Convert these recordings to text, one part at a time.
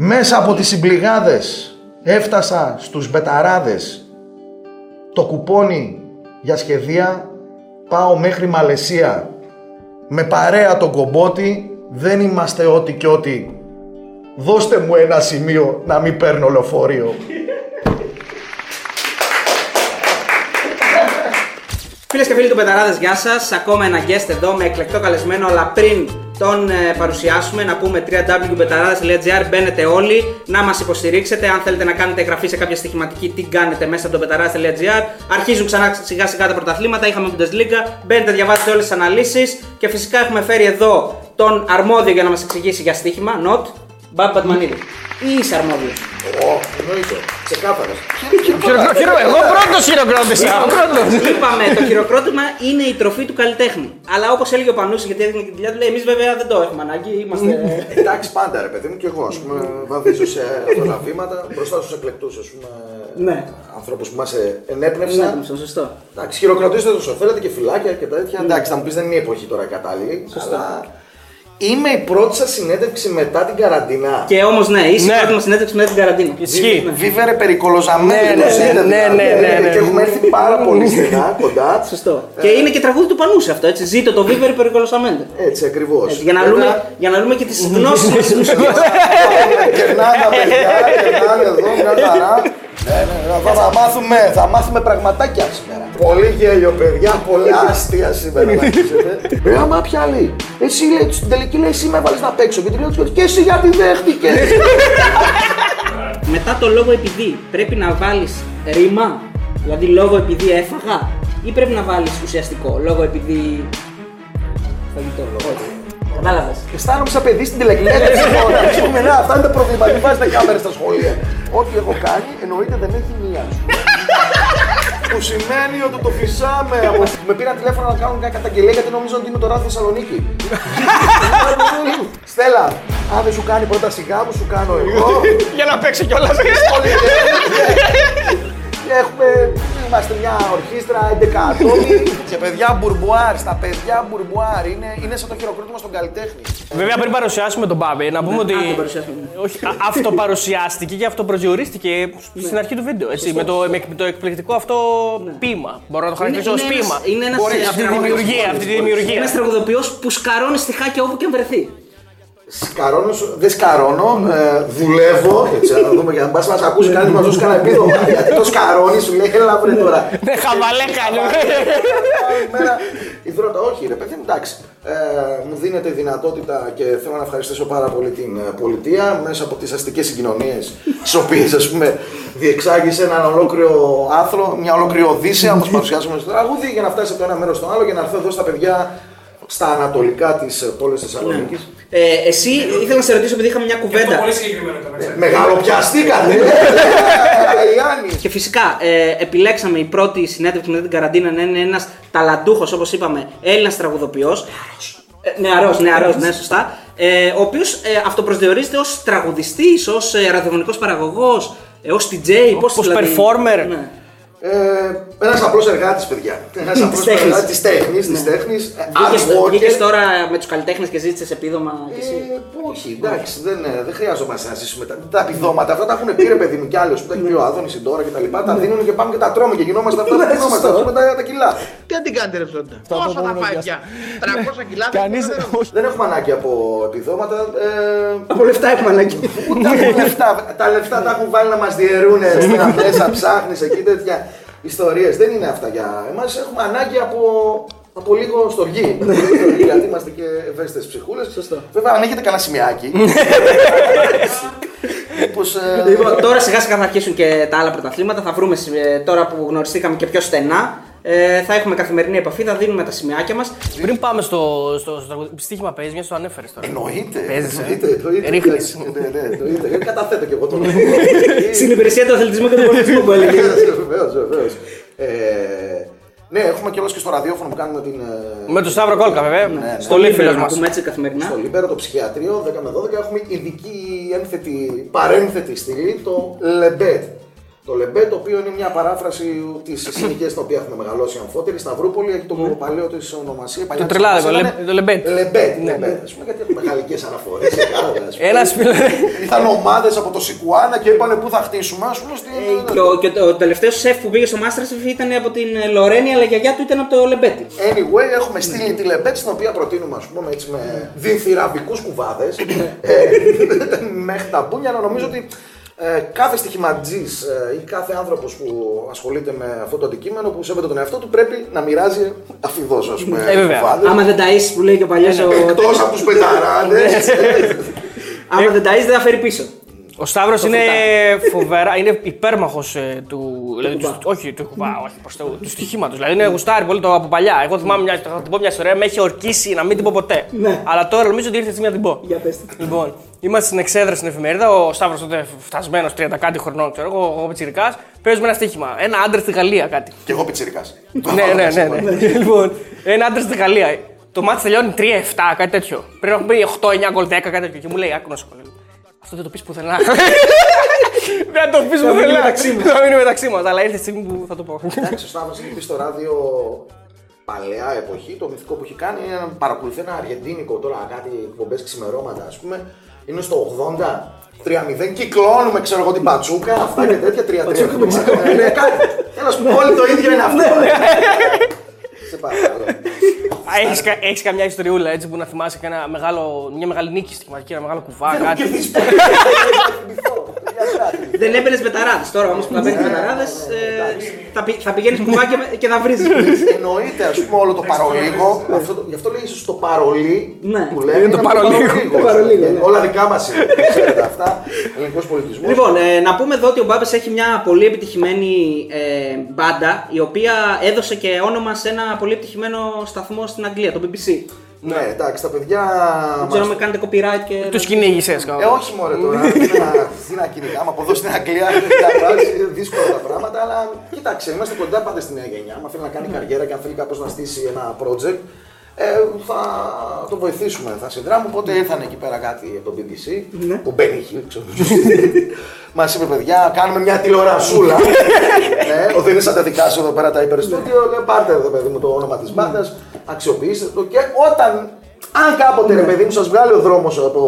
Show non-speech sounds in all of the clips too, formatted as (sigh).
Μέσα από τις συμπληγάδες έφτασα στους μπεταράδες. Το κουπόνι για σχεδία πάω μέχρι Μαλαισία. Με παρέα τον κομπότη δεν είμαστε ό,τι και ό,τι. Δώστε μου ένα σημείο να μην παίρνω λεωφορείο. Φίλες και φίλοι του Μπεταράδες, γεια σας. Ακόμα ένα guest εδώ με εκλεκτό καλεσμένο, αλλά πριν τον ε, παρουσιάσουμε, να πούμε www.petarades.gr. Μπαίνετε όλοι να μας υποστηρίξετε. Αν θέλετε να κάνετε εγγραφή σε κάποια στοιχηματική, τι κάνετε μέσα από το petarades.gr. Αρχίζουν ξανά σιγά σιγά τα πρωταθλήματα. Είχαμε Bundesliga. Μπαίνετε, διαβάζετε όλες τις αναλύσεις. Και φυσικά έχουμε φέρει εδώ τον αρμόδιο για να μας εξηγήσει για στοίχημα. Not. Μπαμπ Πατμανίδη. Ή είσαι αρμόδιος. Ω, εννοείται. Ξεκάθαρα. Εγώ πρώτος χειροκρότησα. Πρώτος. Είπαμε, το χειροκρότημα είναι η τροφή του καλλιτέχνη. Αλλά όπως έλεγε ο Πανούσης, γιατί έδινε και τη δουλειά του, λέει: Εμείς βέβαια δεν το έχουμε ανάγκη. Είμαστε. Εντάξει, πάντα ρε παιδί μου και εγώ, ας πούμε, βαδίζω σε αυτολαβήματα μπροστά στους εκλεκτούς, ας πούμε, Ναι. ανθρώπους που μας ενέπνευσαν. Ναι, σωστό. Εντάξει, χειροκροτήστε όσο θέλετε και φυλάκια και τέτοια. Εντάξει, θα μου πεις δεν είναι η εποχή τώρα η κατάλληλη. Αλλά είμαι η πρώτη σας συνέντευξη μετά την καραντίνα. Και όμως, ναι, είσαι Ναι. η πρώτη μας συνέντευξη μετά την καραντίνα. Ισχύει. Ναι. Βίβερε περικολοζαμένη. Ναι, ναι, όπως ναι, είναι, ναι, δηλαδή. ναι, ναι, ναι. Και έχουμε έρθει πάρα πολύ στενά κοντά. Σωστό. Και είναι και τραγούδι του Πανούση αυτό, έτσι. Ζήτω το Viver περικολοσαμέντε. Έτσι ακριβώς. Για να, δούμε, για να δούμε και τις γνώσεις (laughs) μας τη μουσική. Κερνάνε τα παιδιά, κερνάνε εδώ, μια χαρά. Ναι, ναι, ναι, θα, μάθουμε, θα μάθουμε πραγματάκια σήμερα. Πολύ γέλιο, παιδιά, πολλά αστεία σήμερα να ακούσετε. Ρε, άμα ποια άλλη. Εσύ λέει, στην τελική λέει, εσύ με έβαλες να παίξω. Και την λέω, και εσύ γιατί δέχτηκες; Μετά το λόγο επειδή πρέπει να βάλεις ρήμα, δηλαδή λόγο επειδή έφαγα, ή πρέπει να βάλεις ουσιαστικό; Λόγο επειδή. Φαγητό. Όχι. Κατάλαβες. Αισθάνομαι σαν παιδί στην τηλεκπαίδευση τώρα. Πούμε, να, αυτά είναι τα προβλήματα. Μην βάζετε κάμερες στα σχολεία. Ό,τι έχω κάνει εννοείται δεν έχει μία. ας πούμε. Που σημαίνει ότι το φυσάμε. Από... Με πήραν τηλέφωνο να κάνουν μια καταγγελία γιατί νομίζω ότι είμαι το ράδι Θεσσαλονίκη. Στέλλα, αν δεν σου κάνει πρώτα σιγά μου, σου κάνω εγώ. Για να παίξει κιόλας. Όλοι και έχουμε, είμαστε μια ορχήστρα 11 ατόμοι και παιδιά μπουρμπουάρ, στα παιδιά μπουρμπουάρ είναι, είναι σαν το χειροκρότημα στον καλλιτέχνη. Βέβαια, πριν παρουσιάσουμε τον Μπάμπη, να πούμε ότι. α, τον παρουσιάσουμε. Όχι, α- αυτοπαρουσιάστηκε και αυτοπροσδιορίστηκε στην αρχή του βίντεο. Έτσι, με, το, με το εκπληκτικό αυτό ποίημα. Μπορώ να το χαρακτηρίσω ως ποίημα. Είναι ένας Μπορείς, Αυτή τη δημιουργία, αυτή τη δημιουργία. Ένας τραγουδοποιός που σκαρώνει στιχάκια όπου και αν βρεθεί. Σκαρώνω, σου- δεν σκαρώνω, ε, δουλεύω. Έτσι, να δούμε για να πας να σε ακούσει κανεί να δώσει κανένα επίδομα. Γιατί το σκαρώνεις, σου λέει, έλα βρε τώρα. Ναι, χαβαλέ κάνει. Μέρα, η δρότα, όχι ρε παιδί μου, εντάξει. Ε, μου δίνεται η δυνατότητα και θέλω να ευχαριστήσω πάρα πολύ την ε, πολιτεία μέσα από τις αστικές συγκοινωνίες τις οποίες ας πούμε διεξάγει έναν ολόκληρο άθρο, μια ολόκληρη οδύσσια όπως παρουσιάσαμε στο τραγούδι για να φτάσει από το ένα μέρος στο άλλο για να έρθω εδώ στα παιδιά στα ανατολικά της ε, πόλης Θεσσαλονίκης. Ε, εσύ ήθελα να σε ρωτήσω επειδή είχαμε μια κουβέντα. Πολύ συγκεκριμένο το να ξέρεις. Μεγαλοπιαστήκατε! (laughs) Ιάννη! Και φυσικά ε, επιλέξαμε η πρώτη συνέντευξη μετά την καραντίνα να είναι ένας ταλαντούχος, όπως είπαμε, Έλληνας τραγουδοποιός. Νεαρός, νεαρός, ναι, σωστά. Ε, ο οποίος ε, αυτοπροσδιορίζεται ως τραγουδιστής, ως ε, ραδιοφωνικός παραγωγός, ε, ως DJ, πώς Ως δηλαδή- performer. Ναι. Ε, Ένας απλός εργάτης, παιδιά. Ένας απλός Της τέχνης. εργάτη της τέχνης. Της τέχνης. Ε, Βγήκες, hard worker. βγήκες τώρα με τους καλλιτέχνες και ζήτησες επίδομα κι εσύ; Ε, όχι, εντάξει, δεν, ε, δεν χρειάζομαστε να ζήσουμε τα, τα επιδόματα. Αυτά τα έχουν πει ρε παιδί μου κι άλλοι, που τα έχει πει ο Άδωνης τώρα και τα λοιπά. Τα δίνουν και πάμε και τα τρώμε και γινόμαστε αυτά που γινόμαστε. Α πούμε τα, τα κιλά. Τι αν την κάνετε ρε ψώντα. Πόσο θα φάει πια; 300 κιλά. Κανείς δεν ξέρω. όχι. Δεν έχουμε ανάγκη από επιδόματα. Ε, Από λεφτά έχουμε ανάγκη. ούτε από λεφτά. τα λεφτά τα έχουν βάλει να μας διαιρούν μέσα, ψάχνεις εκεί τέτοια ιστορίες. Δεν είναι αυτά για εμάς. Έχουμε ανάγκη από, από λίγο στοργή. (laughs) γιατί είμαστε και ευαίσθητες ψυχούλες. Βέβαια, αν έχετε κανένα σημειάκι. (laughs) Μήπως, ε, Λοιπόν, τώρα σιγά σιγά θα αρχίσουν και τα άλλα πρωταθλήματα. Θα βρούμε ε, τώρα που γνωριστήκαμε και πιο στενά. Ε, θα έχουμε καθημερινή επαφή, θα δίνουμε τα σημειάκια μας. Πριν πάμε στο, στο, στο τραγούδι, στοίχημα παίζεις, μια το ανέφερες τώρα. Εννοείται. Παίζεις, ε; εννοείται, εννοείται. Ρίχνεις. Ναι, ναι, εννοείται. Ε, Καταθέτω και εγώ τον. (laughs) Στην υπηρεσία του αθλητισμού και του πολιτισμού που έλεγε. Βεβαίως, βεβαίως. Ναι, έχουμε κιόλα και στο ραδιόφωνο που κάνουμε την. ε, Με τον Σταύρο Κόλκα, βέβαια. ναι. Στο φίλο Να μας. πούμε έτσι καθημερινά. Στο Libero, το ψυχιατρείο, 10 με 12, έχουμε ειδική ένθετη, παρένθετη στήλη, το Λεμπέτ. Το Λεμπέ, το οποίο είναι μια παράφραση της συνοικίας στην οποία έχουμε μεγαλώσει αμφότεροι, Σταυρούπολη, έχει τον παλαιό της ονομασία. παλιά της τρελάδικο, ονομασία λε- ήταν το Λεμπέτ. Λεμπέτ, Ναι. Λεμπέτ. Ας πούμε, γιατί έχουμε γαλλικές αναφορές. Ένα φίλο. Ήρθαν ομάδες από το Σικουάνα και είπαν πού θα χτίσουμε, ας πούμε. Στην... Ε, Και ο, και το τελευταίο σεφ που πήγε στο Masterchef ήταν από την ε, Λορένη, αλλά η γιαγιά του ήταν από το Λεμπέτι. Anyway, έχουμε στείλει τη Λεμπέτ στην οποία προτείνουμε ας πούμε, έτσι, με διθυραβικούς κουβάδες ε, (laughs) μέχρι τα μπούνια. Αλλά νομίζω ότι ε, κάθε στοιχηματζής ε, ή κάθε άνθρωπος που ασχολείται με αυτό το αντικείμενο που σέβεται τον εαυτό του πρέπει να μοιράζει αφιδώ Ε, βέβαια. κουβάδες. Άμα δεν ταΐσεις που λέει και ο παλιός ο... Εκτός από τους πεταράδες. Άμα δεν ταΐσεις δεν θα φέρει πίσω. Ο Σταύρος είναι φοβερά, είναι υπέρμαχος του. Δηλαδή, του- όχι, του κουβά, όχι προς Θεού, του στοιχήματος. Δηλαδή είναι γουστάρι πολύ το από παλιά. Εγώ θυμάμαι μια, θα την πω μια ιστορία, με έχει ορκίσει να μην την πω ποτέ. Ναι. Αλλά τώρα νομίζω ότι ήρθε η στιγμή να την πω. Για πες το. Λοιπόν, είμαστε στην εξέδρα στην εφημερίδα. Ο Σταύρος τότε φτασμένος 30 κάτι χρονών, ξέρω εγώ, εγώ πιτσιρικάς. Παίζουμε ένα στοίχημα. Ένα άντρα στη Γαλλία κάτι. Και εγώ πιτσυρικά. ναι, ναι, ναι, ναι. λοιπόν, ένα άντρα στη Γαλλία. Το μάτι τελειώνει 3-7, κάτι τέτοιο. Πρέπει να έχουμε 8-9 γκολ 10, κάτι τέτοιο. Και μου λέει, άκου να σου πω. λέει, Αυτό δεν το πεις πουθενά. (laughs) Δεν το πεις μείνει πουθενά. μεταξύ μας. Θα μείνει μεταξύ μας. Αλλά ήρθε η στιγμή που θα το πω. (laughs) Εντάξει, ο Σταύρος έχει πει στο ράδιο παλαιά εποχή, το μυθικό που έχει κάνει είναι να παρακολουθεί ένα αργεντίνικο τώρα, κάτι εκπομπές ξημερώματα ας πούμε. Είναι στο 80, 3-0, κυκλώνουμε ξέρω εγώ την πατσούκα, αυτά και τέτοια 3-3. Τέλος πάντων, όλοι το ίδιο είναι αυτό. Σε παρακαλώ. Έχεις, κα- έχεις καμιά ιστοριούλα έτσι που να θυμάσαι και ένα μεγάλο, μια μεγάλη νίκη στοιχηματική, ένα μεγάλο κουβά, Έχω κάτι. κερδίσει (laughs) Δεν έμπαινες μπεταράδε. Τώρα όμως που θα μπαίνεις μπεταράδε, θα, πη- θα πηγαίνεις κουβά και, με- και θα βρεις. Εννοείται ας πούμε όλο το παρολίγο. αυτό το- Γι' αυτό λέει ίσως το παρολί Ναι. που λέμε. Είναι το παρολίγο. Το παρολίγο, ναι. Όλα δικά μας είναι. Ξέρετε αυτά. Ελληνικός πολιτισμός. Λοιπόν, ε, να πούμε εδώ ότι ο Μπάμπες έχει μια πολύ επιτυχημένη ε, μπάντα η οποία έδωσε και όνομα σε ένα πολύ επιτυχημένο σταθμό στην Αγγλία, το BBC. Ναι, εντάξει, τα παιδιά. Δεν ξέρω μας- με κάνετε copyright και. Τους κυνήγησες Ε, όχι μωρέ τώρα, (laughs) τι να- τι να κυνηγάμε από εδώ στην Αγγλία, είναι δύσκολα τα πράγματα, αλλά κοίταξε, είμαστε κοντά πάντα στη νέα γενιά. Αν θέλει να κάνει καριέρα και αν θέλει κάπως να στήσει ένα project, ε, θα το βοηθήσουμε, θα συνδράμουμε. Οπότε ήρθαν εκεί πέρα κάτι από το BBC, ο Benny Hill, ξέρω Μας είπε, παιδιά, κάνουμε μια τηλεορασούλα. (laughs) ναι, ο Δίνης θα τα δικά σου εδώ πέρα τα υπερστούντιο. Λέει, πάρτε εδώ, παιδί μου, το όνομα της μπάντας, αξιοποιήστε το και όταν, αν κάποτε, ρε παιδί μου, σας βγάλει ο δρόμος από,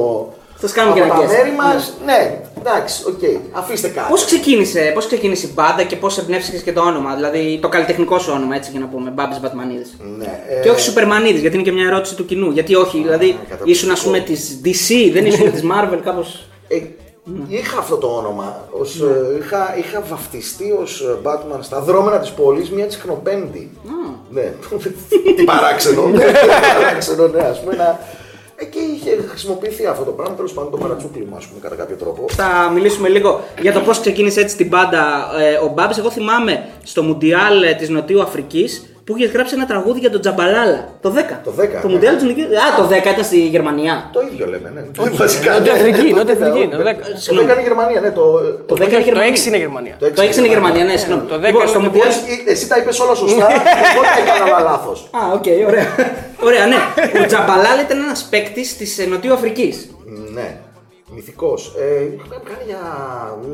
Σας κάνουμε από και ένα τα guest. μέρη μας, ναι, εντάξει, οκ, αφήστε κάτι. Πώς ξεκίνησε, πώς ξεκίνησε η μπάντα και πώς εμπνεύστηκες και το όνομα, δηλαδή το καλλιτεχνικό σου όνομα, έτσι για να πούμε, Μπάμπης Μπατμανίδης. Ναι, ε, Και όχι Σουπερμανίδης, γιατί είναι και μια ερώτηση του κοινού. Γιατί όχι, δηλαδή καταπληκτικό. ήσουν ας πούμε της DC, δεν ήσουν (laughs) της Marvel, κάπω. Ε, Είχα αυτό το όνομα. Ως, ε, είχα, είχα βαφτιστεί ως Batman στα δρόμενα της πόλης μια τσιχνοπέμπτη. Ναι. (laughs) Τι παράξενο. Ναι, τι παράξενο, ναι, ας πούμε. Να... Εκεί είχε χρησιμοποιηθεί αυτό το πράγμα, τέλος πάντων το παρατσούκλι μου, ας πούμε, κατά κάποιο τρόπο. Θα μιλήσουμε λίγο για το πώς ξεκίνησε έτσι την μπάντα ε, ο Μπάμπης. Εγώ θυμάμαι στο Μουντιάλ της Νοτιού Αφρικής που είχε γράψει ένα τραγούδι για τον Τζαμπαλάλα. Το 10. Το 10, Το ναι. Μουντιάλ της Νοτιού. Α, το 10 ήταν στη Γερμανία. Το ίδιο λέμε, ναι. (laughs) Το βασικά. Νότια ναι, Αφρική, το Νότια δέκα, Αφρική, το το δέκα. δέκα. Το 10 είναι η Γερμανία, ναι. Το, Το 10 είναι Το Γερμανία. 6 είναι Γερμανία. Το 6 είναι Γερμανία, ναι, συγγνώμη. Το 10 Λοιπόν, είναι στο το Μουντιάλ. Πώς- Εσύ τα είπες όλα σωστά. (laughs) Εγώ τα έκανα όλα λάθος. Α, οκ, ωραία. ωραία, ναι. Ο Τσαμπαλάλα ήταν ένας παίκτης της Νοτίου Αφρικής. Ναι. Μυθικός. Ε, είχαμε κάνει για...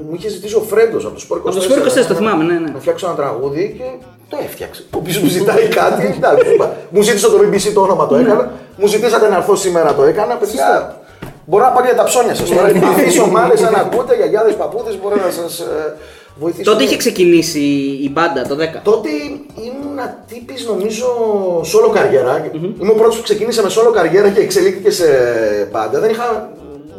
Μου είχε ζητήσει ο Φρέντος από το Sport 24. Από το Sport 24, το θυμάμαι, ναι, ναι. Να φτιάξω ένα τραγούδι και το έφτιαξε. Ο οποίος μου ζητάει κάτι. (laughs) εντάξει, είπα, μου ζήτησε το BBC το όνομα το έκανα. Μου ζητήσατε να έρθω σήμερα το έκανα. Παιδιά, μπορώ να πάω και για τα ψώνια σας τώρα. Αυτέ ομάδε, αν ακούτε, γιαγιάδες, παππούδες, μπορώ να σας βοηθήσω. Τότε είχε ξεκινήσει η μπάντα το 10. Τότε ήμουν τύπης νομίζω solo καριέρα. Είμαι ο πρώτος που ξεκίνησε με solo καριέρα και εξελίχθηκε σε πάντα. Δεν είχα,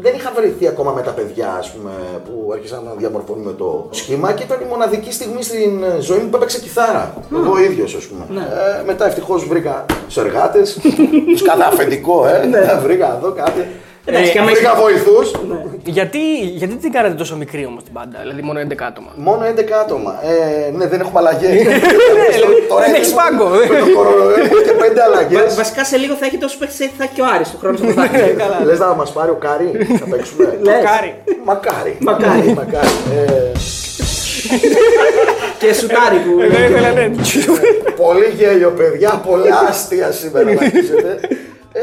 δεν είχα βρεθεί ακόμα με τα παιδιά ας πούμε, που άρχισαν να διαμορφώνουμε το σχήμα και ήταν η μοναδική στιγμή στην ζωή μου που έπαιξε κιθάρα. Εγώ ίδιος ας πούμε. Ε, μετά ευτυχώς βρήκα τους εργάτες, (laughs) τους κατά αφεντικό, ε, βρήκα εδώ κάτι. Εντάξει, και άμα βρήκα είσαι- βοηθούς. Γιατί, γιατί την κάνατε τόσο μικρή όμως την μπάντα, δηλαδή μόνο 11 άτομα; Μόνο 11 άτομα. Ε, ναι, δεν έχουμε αλλαγές. (laughs) δεν έχεις πάγκο. Με το κορονοϊό έχουμε και πέντε αλλαγές. Βα- Βασικά σε λίγο θα έχει τόσο παίκτη θα έχει και ο Άρης του χρόνου στο πρωτάθλημα. Λες να μας πάρει ο Κάρι, θα παίξουμε. (laughs) Λες. Κάρι. Μακάρι. Μακάρι. Μακάρι. Ε, (laughs) και σουτάρι που. Δεν ήθελα, ναι. Πολύ γέλιο, παιδιά. Πολλά αστεία σήμερα να ακούσετε. Ε,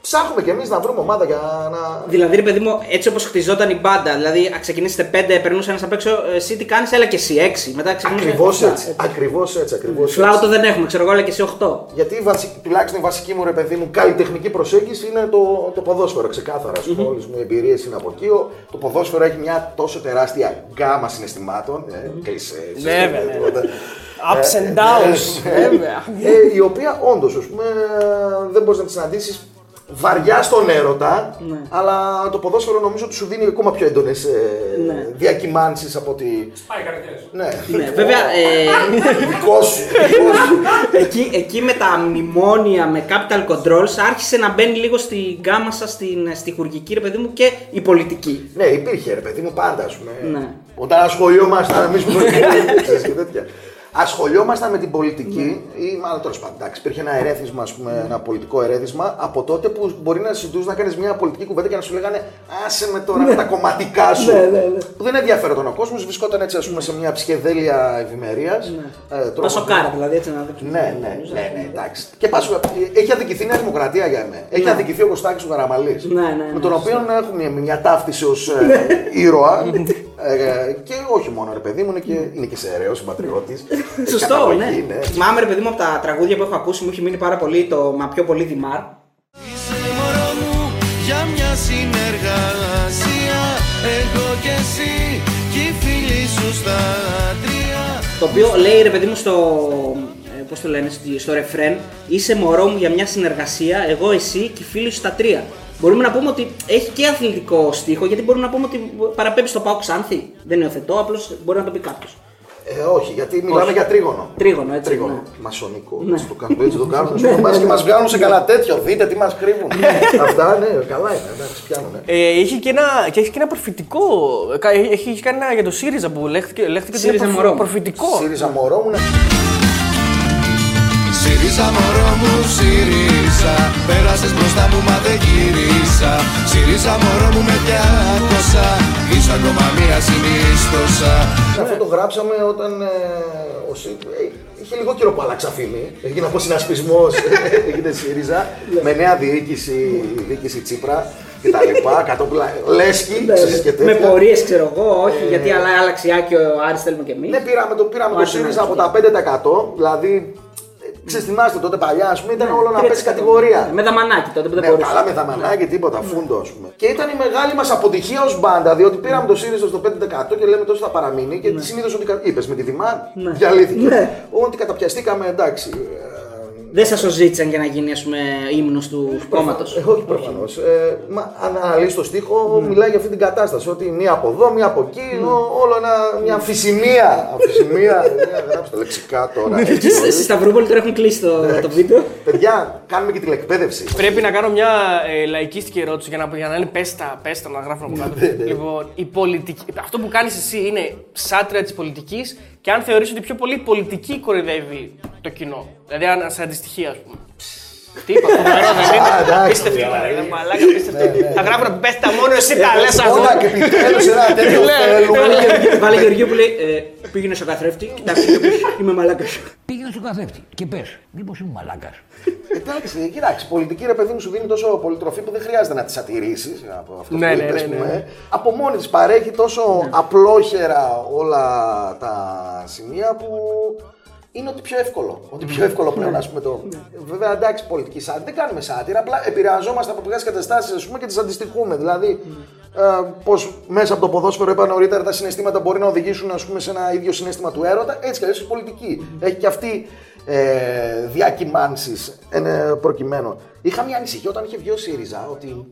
ψάχνουμε κι εμείς να βρούμε ομάδα για να. Δηλαδή, ρε παιδί μου, έτσι όπως χτιζόταν η μπάντα, δηλαδή α ξεκινήσετε πέντε, περνούσε ένας απ' έξω, εσύ τι κάνεις, έλα και εσύ έξι. Μετά ξεκινούσε. Ακριβώς οχτώ. έτσι. Ακριβώς έτσι. Ακριβώς έτσι. Φλάουτο δεν έχουμε, ξέρω εγώ, έλα και εσύ 8. Γιατί η βασι- τουλάχιστον η βασική μου ρε παιδί μου καλλιτεχνική προσέγγιση είναι το, το ποδόσφαιρο. Ξεκάθαρα. Mm-hmm. Όλες μου οι εμπειρίες είναι από εκεί. Ο- Το ποδόσφαιρο έχει μια τόσο τεράστια γκάμα συναισθημάτων. Ε, κλεισές, Βέβαια, ε, ναι. τίποτα. Ups and Ε, downs. ε, Βέβαια. ε, η οποία όντως δεν μπορείς να τη συναντήσεις βαριά στον έρωτα, αλλά το ποδόσφαιρο νομίζω ότι σου δίνει ακόμα πιο έντονες Ναι. διακυμάνσεις από ότι. Πάει χαρακτήρες. Ναι, Ναι, βέβαια, ε, (laughs) δικό σου. δικό σου. εκεί, εκεί με τα μνημόνια, με capital controls, άρχισε να μπαίνει λίγο στην γκάμα σας στην στη χουργική, ρε παιδί μου, και η πολιτική. Ναι, υπήρχε ρε παιδί μου πάντα, ας πούμε. Ναι. Όταν ασχολιόμασταν εμείς με (laughs) ξέρεις, και τέτοια. Ασχολιόμασταν με την πολιτική, ή μάλλον τέλος πάντων. εντάξει, Υπήρχε ένα ερέθισμα, ας πούμε, ένα πολιτικό ερέθισμα από τότε που μπορεί να συζητούσε να κάνεις μια πολιτική κουβέντα και να σου λέγανε Άσε με τώρα με τα κομματικά σου. Που δεν ενδιαφέρονταν ο κόσμος, βρισκόταν έτσι ας πούμε, σε μια ψυχεδέλεια ευημερίας. Τα σοκάρα δηλαδή, έτσι να δείξουμε. Ναι, ναι, ναι, ναι, εντάξει. Και πάσου, έχει αδικηθεί η Νέα Δημοκρατία για εμένα. Έχει αδικηθεί ο Κωστάκης ο Καραμαλής. Ναι, ναι, ναι, με τον οποίο έχουμε μια, μια ταύτιση ως ήρωα. Ε, και όχι μόνο ρε παιδί μου, είναι και, είναι και σεραίο συμπατριώτης. (laughs) Σωστό, ναι. Θυμάμαι, ρε παιδί μου, από τα τραγούδια που έχω ακούσει, μου έχει μείνει πάρα πολύ το Μα πιο πολύ Δημάρ. Είσαι μωρό μου για μια συνεργασία Εγώ και εσύ και οι φίλοι σου στα τρία Το οποίο λέει ρε παιδί μου στο. Ε, Πώς το λένε, στη- στο ρεφρέν, είσαι μωρό μου για μια συνεργασία, εγώ, εσύ και οι φίλοι σου στα τρία. Μπορούμε να πούμε ότι έχει και αθλητικό στίχο, γιατί μπορούμε να πούμε ότι παραπέμπει στο Πάο Ξάνθη. Δεν υιοθετώ, απλώς μπορεί να το πει κάποιος. Ε, όχι, γιατί μιλάμε Όχι. για τρίγωνο. Τρίγωνο, έτσι, Τρίγωνο. ναι. Μασονικό. Ναι. Έτσι το κάνουν, έτσι το κάνουν. (laughs) Μας και μας βγάλουν σε καλά τέτοιο. Δείτε τι μας κρύβουν. Αυτά ναι, καλά είναι. Εντάξει, πιάνουν. ε. Ε, είχε, και ένα, και έχει και ένα προφητικό. ε, κα- Έχει, έχει κάνει ένα για το ΣΥΡΙΖΑ που λέχθηκε, λέχθηκε ότι είναι ΣΥΡΙΖΑ προφ- μωρό μου. προφητικό. ΣΥΡΙΖΑ μωρό μου. ναι. ΣΥΡΙΖΑ μωρό μου ΣΥΡΙΖΑ Πέρασες μπροστά μου μα δεν γύρισα ΣΥΡΙΖΑ μωρό μου με διάκοσα Είσαι ακόμα μία συνίστοσα Αυτό το γράψαμε όταν ε, ο ΣΥ... ε, είχε λιγότερο που άλλαξα φήμη. Έγινε από συνασπισμός, (laughs) έγινε ΣΥΡΙΖΑ, με νέα διοίκηση, διοίκηση Τσίπρα και τα λοιπά. (laughs) Κατόπλα Λέσκι, ξέρεις και Ναι, Με τέτοια. πορείες, ξέρω εγώ, όχι, γιατί αλλά άλλαξε η Άκη, ο Άρης θέλουμε και εμείς. Ναι, πήραμε το, πήραμε το Άρχισε να ΣΥΡΙΖΑ από αρχίσει. τα 5%. Δηλαδή, ε, ξέρεις, θυμάστε τότε παλιά, ας πούμε, ήταν όλο να 3%. πέσει κατηγορία. Με δαμανάκι τότε που δεν Ναι, μπορούσε. καλά με δαμανάκι, τίποτα, φούντο ας πούμε. Και ήταν η μεγάλη μας αποτυχία ως μπάντα, διότι πήραμε το ΣΥΡΙΖΑ στο 5% και λέμε τόσο θα παραμείνει. Και συνήθως ότι είπες με τη Δημάρ, Ναι. διαλύθηκε. Ναι. Ότι καταπιαστήκαμε, εντάξει. Ε, Δεν σας το ζήτησαν για να γίνει ας πούμε, ύμνος του κόμματος; Ε, όχι προφανώς. Ε, μα αν αναλύσει το στίχο, μιλάει για αυτή την κατάσταση. Ότι μία από εδώ, μία από εκεί, ό- όλο ένα, μια αμφισημία. (laughs) Αμφισημία. ε, Γράψτε τα λεξικά τώρα. έτσι, Στη πολύ. στη Σταυρούπολη τώρα έχουν κλείσει το, το βίντεο. Παιδιά, κάνουμε και τηλεκπαίδευση. Πρέπει να κάνω μια ε, λαϊκίστικη ερώτηση για να, για να είναι πέστα, πέστα να γράφουν από κάτω. λοιπόν, η πολιτική, αυτό που κάνεις εσύ είναι σάτρια της πολιτικής και αν θεωρείς ότι πιο πολύ η πολιτική κορυδεύει το κοινό. Δηλαδή αν σε αντιστοιχεί ας πούμε. Τι είπα, φοβερό δεν Α, είναι. εντάξει, Πίστευτο, δηλαδή. είναι μαλάκα, πίστευτο. Θα γράφουν πέστα μόνο εσύ τα λες Όλα αγόρι. και επιτέλους ένα τέτοιο Ναι, θέλουμε. Βάλε Γεωργίου που λέει ε, πήγαινε στο καθρέφτη, κοιτάξτε και πες, είμαι μαλάκας. Πήγαινε στο καθρέφτη και πες, μήπως είμαι μαλάκας. Εντάξει, κοιτάξτε, πολιτική ρε παιδί μου σου δίνει τόσο πολυτροφή που δεν χρειάζεται να τη ατηρήσεις από αυτό Ναι, που ναι, είπες, ναι, πούμε. ναι. Από μόνη της παρέχει τόσο απλόχερα όλα τα σημεία που είναι ότι πιο εύκολο. Ότι πιο εύκολο πλέον, ας πούμε το. Βέβαια, εντάξει, πολιτική σάτυρα. Δεν κάνουμε σάτυρα, απλά επηρεαζόμαστε από πολλέ καταστάσεις και τις αντιστοιχούμε. Δηλαδή, ε, πώς μέσα από το ποδόσφαιρο, είπα νωρίτερα, τα συναισθήματα μπορεί να οδηγήσουν ας πούμε, σε ένα ίδιο συνέστημα του έρωτα. Έτσι κι αλλιώς η πολιτική. Έχει και αυτή ε, διακυμάνσεις προκειμένου. Είχα μια ανησυχία όταν είχε βγει ο ΣΥΡΙΖΑ ότι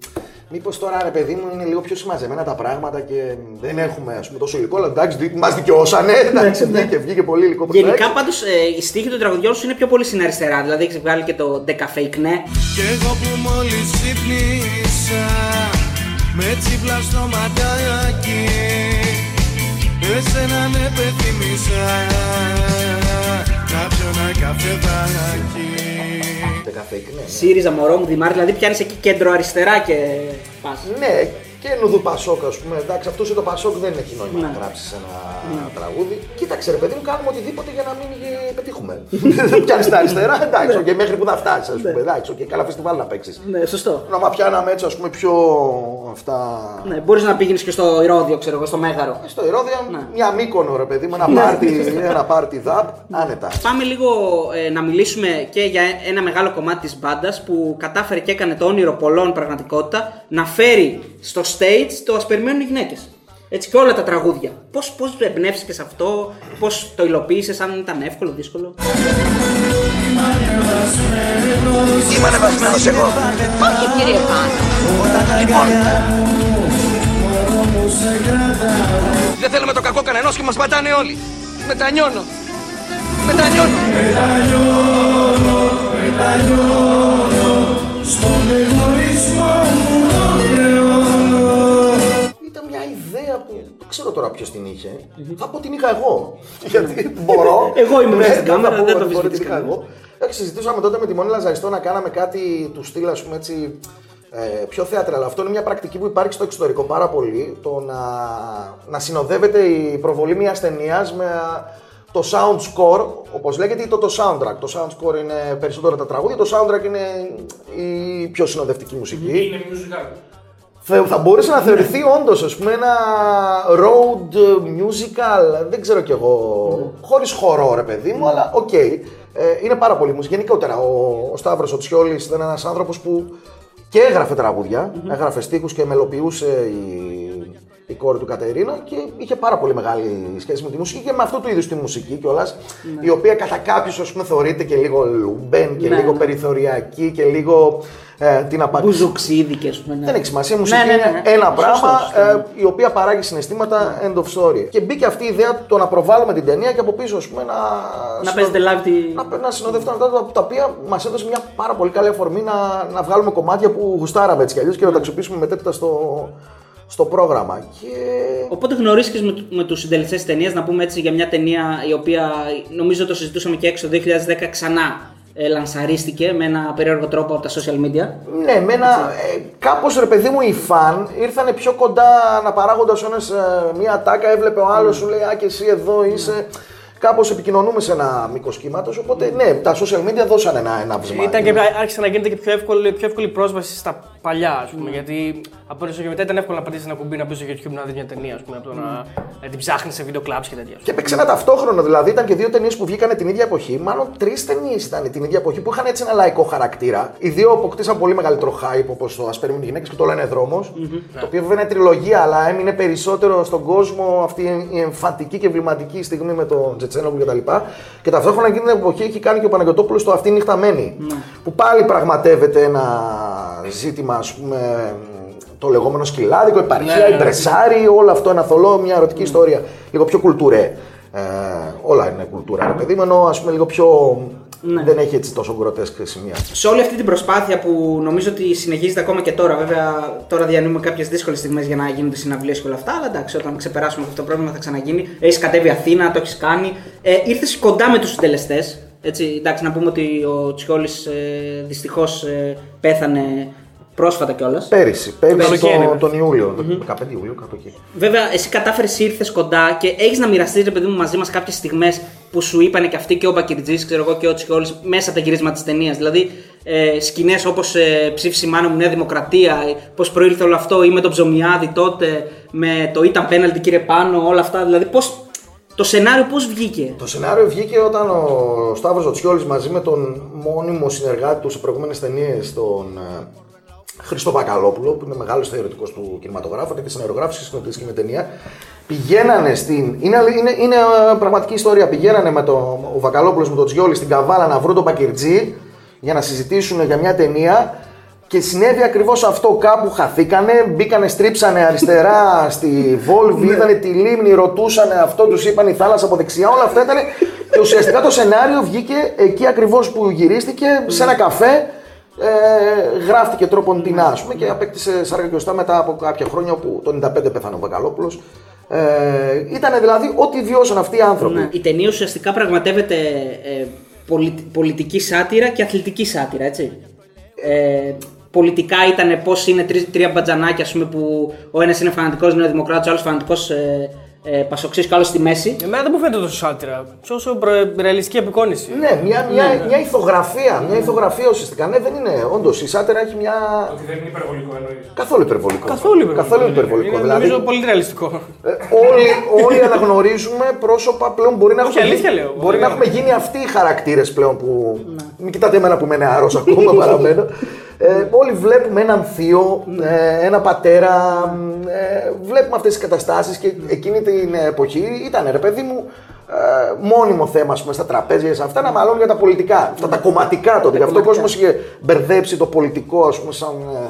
μήπως τώρα ρε παιδί μου είναι λίγο πιο συμμαζεμένα τα πράγματα και δεν έχουμε ας πούμε, τόσο υλικό. Αλλά εντάξει, μας δικαιώσανε. Εντάξει, βγήκε, βγήκε πολύ υλικό προς τα Γενικά έξω. πάντω οι στίχοι των τραγουδιών σου είναι πιο πολύ στην αριστερά. Δηλαδή έχεις βγάλει και το Decafake ναι. Κι εγώ που μόλις ξύπνησα Με τσίπλα στο ματάκι Εσένα με πεθυμίσα Να πιω ένα καφεδάκι Δεκαφέικ, ναι, ναι. ΣΥΡΙΖΑ, μωρό μου, Δημάρ, δηλαδή πιάνεις εκεί κέντρο αριστερά και πας. Ναι, Και νουδού Πασόκ, ας πούμε. Εντάξει, αυτός το Πασόκ δεν έχει νόημα Ναι. να γράψει ένα τραγούδι. Κοίταξε, ρε παιδί μου, κάνουμε οτιδήποτε για να μην ε, πετύχουμε. (laughs) Πιάνεις τα αριστερά, εντάξει, και μέχρι που θα φτάσεις, ας πούμε. Εντάξει, και καλά φεστιβάλ να παίξεις. Ναι, σωστό. Να μα πιάναμε έτσι, ας πούμε, πιο αυτά. Ναι, μπορείς να πήγαινε και στο Ηρώδιο, ξέρω εγώ, στο Μέγαρο. Στο Ηρώδια, Ναι. μια μήκονο, ρε παιδί μου, ένα πάρτι, ένα πάρτι δαπ, άνετα. Πάμε λίγο ε, να μιλήσουμε και για ένα μεγάλο κομμάτι της μπάντας που κατάφερε και έκανε το όνειρο πολλών πραγματικότητα να φέρει στο stage το ας περιμένουν οι γυναίκες. Έτσι και όλα τα τραγούδια. Πώς, πώς εμπνεύστηκες σε αυτό, πώς το υλοποίησες, αν ήταν εύκολο, δύσκολο. Είμαι ανεβασμένος εγώ. Όχι κύριε Πάνο. Λοιπόν. Δεν θέλουμε το κακό κανενός και μας πατάνε όλοι. Μετανιώνω. Μετανιώνω. Ήταν ιδέα που δεν ξέρω τώρα ποιος την είχε. Θα πω την είχα εγώ. (laughs) Γιατί μπορώ. Εγώ είμαι Ναι, μέσα στην κάμερα, θα πω δεν το ότι μπορεί αμφισβητείς την είχα εγώ. Εντάξει, συζητούσαμε τότε με τη Μονή Λαζαριστών να κάναμε κάτι του στυλ, ας πούμε έτσι. Ε, πιο θέατρα, αλλά αυτό είναι μια πρακτική που υπάρχει στο εξωτερικό πάρα πολύ. Το να, να συνοδεύεται η προβολή μιας ταινίας με α, το sound score, όπως λέγεται, ή το, το soundtrack. Το sound score είναι περισσότερο τα τραγούδια, το soundtrack είναι η πιο συνοδευτική μουσική. Είναι musical. Θα, θα μπορούσε να θεωρηθεί όντως ένα road musical, δεν ξέρω κι εγώ, χωρίς χορό ρε παιδί μου, αλλά οκ. Ε, είναι πάρα πολύ μουσική. Γενικότερα, ο, ο Σταύρος ο Τσιόλης ήταν ένας άνθρωπος που και έγραφε τραγούδια, έγραφε στίχους και μελοποιούσε η, η κόρη του Κατερίνα και είχε πάρα πολύ μεγάλη σχέση με τη μουσική και με αυτού του είδους τη μουσική κιόλας, η οποία κατά κάποιους ας πούμε θεωρείται και λίγο λούμπεν και Ναι, λίγο ναι. περιθωριακή και λίγο ε, την απαντήση. Μπουζουξίδικες, ας πούμε. ναι. Δεν έχει σημασία. Η μουσική Ναι, ναι, ναι, είναι ναι. ένα Σωστό, πράγμα σωστό. Ναι. ε, η οποία παράγει συναισθήματα end of story. Και μπήκε αυτή η ιδέα το να προβάλλουμε την ταινία και από πίσω ας πούμε, να. Να παίζετε live τη... Να, να συνοδευτούν αυτά τα, τα οποία μας έδωσε μια πάρα πολύ καλή αφορμή να, να βγάλουμε κομμάτια που γουστάραμε έτσι κι αλλιώς και να τα αξιοποιήσουμε μετέπειτα στο, στο πρόγραμμα. Και Οπότε γνωρίστηκες με, με τους συντελεστές της ταινίας, να πούμε έτσι για μια ταινία η οποία νομίζω το συζητούσαμε και έξω το 2010 ξανά ε, λανσαρίστηκε με ένα περίεργο τρόπο από τα social media. Ναι, με ένα. Ε, Κάπως ρε παιδί μου, οι φαν ήρθαν πιο κοντά αναπαράγοντα ο ένας μία τάκα, έβλεπε ο άλλος, σου λέει Α, και εσύ εδώ είσαι. Κάπως επικοινωνούμε σε ένα μήκος κύματος. Οπότε ναι, τα social media δώσαν ένα, ένα βήμα. Ήταν και, άρχισε να γίνεται και πιο εύκολη, πιο εύκολη πρόσβαση στα παλιά, ας πούμε. Γιατί από το και μετά ήταν εύκολο να πατήσεις ένα κουμπί να μπεις στο YouTube να δεις μια ταινία, ας πούμε, από το να, να την ψάχνεις σε βίντεο κλαμπs και τέτοια. ας Και έπαιξε ένα ταυτόχρονο, δηλαδή ήταν και δύο ταινίες που βγήκαν την ίδια εποχή. Μάλλον τρεις ταινίες ήταν την ίδια εποχή που είχαν έτσι ένα λαϊκό χαρακτήρα. Οι δύο αποκτήσαν πολύ μεγαλύτερο hype όπως το Α περιμένουν οι γυναίκες και το λένε δρόμος. Το οποίο βέβαια είναι τριλογία, αλλά έμεινε περισσότερο στον κόσμο αυτή η εμφαντική και εμβληματική στιγμή με τον Τσετσένογλου κτλ. Και, και ταυτόχρονα εκείνη την εποχή έχει κάνει και ο Παναγιωτόπουλος το Αυτή η νύχτα μένει. Που πάλι πραγματεύεται ένα ζήτημα, ας πούμε, το λεγόμενο σκυλάδικο, επαρχία, Ναι, ναι, ναι. εμπρεσάρι, όλο αυτό ένα θολό, μια ερωτική ιστορία. Λίγο πιο κουλτουρέ. Ε, όλα είναι κουλτούρα, ρε παιδί μου, ενώ ας πούμε λίγο πιο. Ναι. Δεν έχει έτσι τόσο γκροτέσκ σημεία. Σε όλη αυτή την προσπάθεια που νομίζω ότι συνεχίζεται ακόμα και τώρα, βέβαια τώρα διανύουμε κάποιες δύσκολες στιγμές για να γίνονται συναυλίες και όλα αυτά, αλλά εντάξει, όταν ξεπεράσουμε αυτό το πρόβλημα θα ξαναγίνει. Έχεις κατέβει Αθήνα, το έχεις κάνει. Ε, Ήρθες κοντά με τους συντελεστές. Έτσι, εντάξει, να πούμε ότι ο Τσιόλης ε, δυστυχώς ε, πέθανε πρόσφατα κιόλας. Πέρυσι, πέρυσι καλοκαίρι, τον, ναι. τον Ιούλιο, 15 Ιουλίου, κάπου εκεί. Βέβαια, εσύ κατάφερες, ήρθες κοντά και έχεις να μοιραστείς, ρε παιδί μου, μαζί μας κάποιες στιγμές που σου είπαν και αυτοί και ο Μπακυρτζή, ξέρω εγώ και ο Τσιόλη, μέσα από τα γυρίσματα της ταινίας. Δηλαδή, ε, σκηνές όπως ε, ψήφισε η μάνα μου Νέα Δημοκρατία, πώς προήλθε όλο αυτό, ή με τον Ψωμιάδη τότε, με το ήταν πέναλτι κύριε Πάνο, όλα αυτά. Δηλαδή, πώς, το σενάριο πώς βγήκε; Το σενάριο βγήκε όταν ο Σταύρος Ζωτσιόλης μαζί με τον μόνιμο συνεργάτη του σε προηγούμενες ταινίες, τον ε, Χρήστο Βακαλόπουλο, που είναι μεγάλος θεωρητικός του κινηματογράφου, και σεναριογράφος και σκηνοθέτης και με ταινία, πηγαίνανε στην. Είναι, αλη- είναι, είναι ε, πραγματική ιστορία. Πηγαίνανε με τον ο Βακαλόπουλος με τον Τζιόλη στην Καβάλα να βρουν τον Πακυρτζή για να συζητήσουν για μια ταινία. Και συνέβη ακριβώς αυτό. Κάπου χαθήκανε, μπήκανε, στρίψανε αριστερά (laughs) στη Βόλβη, είδανε τη λίμνη, ρωτούσανε αυτό, τους είπαν η θάλασσα από δεξιά. Όλα αυτά ήταν. Και ουσιαστικά το σενάριο βγήκε εκεί ακριβώς που γυρίστηκε, σε ένα καφέ. Ε, γράφτηκε τρόπον την α πούμε, και απέκτησε σάρκα και οστά μετά από κάποια χρόνια όπου το 95 πέθανε ο Βακαλόπουλος. Ε, ήταν δηλαδή ό,τι βιώσαν αυτοί οι άνθρωποι. Ναι. Η ταινία ουσιαστικά πραγματεύεται ε, πολι- πολιτική σάτυρα και αθλητική σάτυρα, έτσι. Ε, πολιτικά ήταν πώς είναι τρει- τρία μπατζανάκια ας πούμε, που ο ένας είναι φανατικός Νεοδημοκράτη, ο άλλος φανατικός ε, ε, Πασοξής και ο άλλο στη μέση. Εμένα δεν μου φαίνεται τόσο σάτυρα. Τόσο προ- ρεαλιστική απεικόνηση. Ναι, μια, μια, μια ηθογραφία. Μια ηθογραφία ουσιαστικά. Ναι, δεν είναι. Όντως, η Σάτερα έχει μια. Ότι δεν είναι υπερβολικό εννοείς. Καθόλου υπερβολικό. Καθόλου υπερβολικό. Καθόλου υπερβολικό. Είναι, δηλαδή, νομίζω πολύ ρεαλιστικό. ε, όλοι, όλοι αναγνωρίζουμε πρόσωπα πλέον. Μπορεί να, Όχι, έχουμε, αλήθεια γίνει- λέω. μπορεί να έχουμε γίνει αυτοί οι χαρακτήρες πλέον που. Μην κοιτάτε εμένα που είμαι νεαρός ακόμα (laughs) παραμένω. Ε, όλοι βλέπουμε έναν θείο, ε, ένα πατέρα. Ε, βλέπουμε αυτές τις καταστάσεις και εκείνη την εποχή ήταν ρε παιδί μου. Ε, μόνιμο θέμα ας πούμε, στα τραπέζια σε αυτά να μαλώνουν για τα πολιτικά. Αυτά τα κομματικά τότε. Γι' αυτό ο κόσμος είχε μπερδέψει το πολιτικό ας πούμε, σαν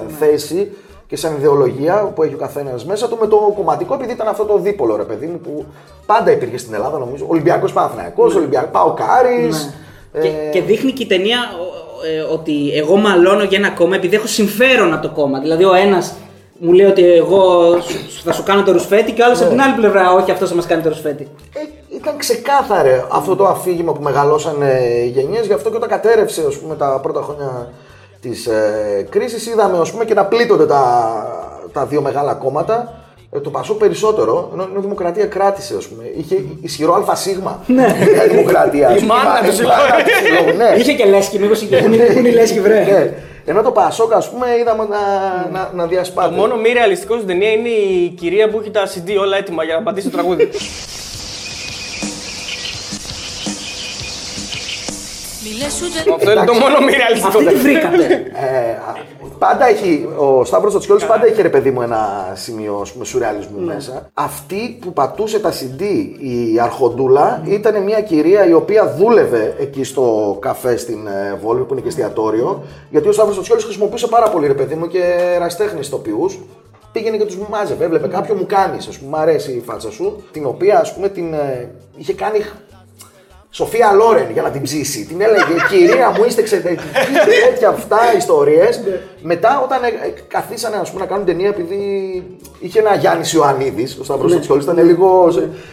ε, θέση και σαν ιδεολογία που έχει ο καθένας μέσα του με το κομματικό, επειδή ήταν αυτό το δίπολο ρε παιδί μου που πάντα υπήρχε στην Ελλάδα νομίζω. Ολυμπιακός Παναθυναϊκό, Ολυμπιακός Παοκάρης. Και, και δείχνει και η ταινία ο- ε, ότι εγώ μαλώνω για ένα κόμμα επειδή έχω συμφέρον από το κόμμα. Δηλαδή ο ένας μου λέει ότι εγώ σου- θα σου κάνω το ρουσφέτη και ο άλλος από την άλλη πλευρά, όχι αυτός θα μας κάνει το ρουσφέτη. Ε, ήταν ξεκάθαρο αυτό το αφήγημα που μεγαλώσαν ε, οι γενιές, γι' αυτό και όταν κατέρευσε ας πούμε, τα πρώτα χρόνια της ε, κρίσης είδαμε ας πούμε, και να πλήττονται τα, τα δύο μεγάλα κόμματα. Ε, το Πασό περισσότερο, ενώ η Δημοκρατία κράτησε, ας πούμε. Είχε ισχυρό ΑΣ. Ναι. Η Δημοκρατία. Η μάνα του συλλόγου. συλλόγου, ναι. Είχε και λέσχη, μήπως είχε. Πού είναι- πού είναι η λέσχη, βρε. Ναι. Ενώ το Πασόκ, ας πούμε, είδαμε να, να, να διασπάται. Το μόνο μη ρεαλιστικό στην ταινία είναι η κυρία που έχει τα CD όλα έτοιμα για να πατήσει το τραγούδι. Αυτό είναι το μόνο μη ρεαλιστικό. Αυτή τη βρήκατε. Ε, α, πάντα έχει, ο Σταύρος Τοτσιόλης πάντα είχε ρε παιδί μου ένα σημείο ας πούμε, σουρεαλισμού μέσα. Αυτή που πατούσε τα CD, η Αρχοντούλα, ήταν μια κυρία η οποία δούλευε εκεί στο καφέ στην ε, Βόλβη που είναι και εστιατόριο. Γιατί ο Σταύρος Τοτσιόλης χρησιμοποιούσε πάρα πολύ ρε παιδί μου και εραστέχνη ηθοποιούς. Πήγαινε και τους μάζευε. Έβλεπε κάποιον μου κάνεις, ας πούμε, μου αρέσει η φάτσα σου. Την οποία ας πούμε την ε, είχε κάνει Σοφία Λόρεν για να την ψήσει. Την έλεγε (laughs) Κυρία μου, είστε εξαιρετικοί. (laughs) τέτοια αυτά ιστορίες. Μετά, όταν ε, ε, καθίσανε ας πούμε, να κάνουν ταινία, επειδή είχε ένα Γιάννη Ιωαννίδης, ο Σταύρος ναι. ήταν λίγο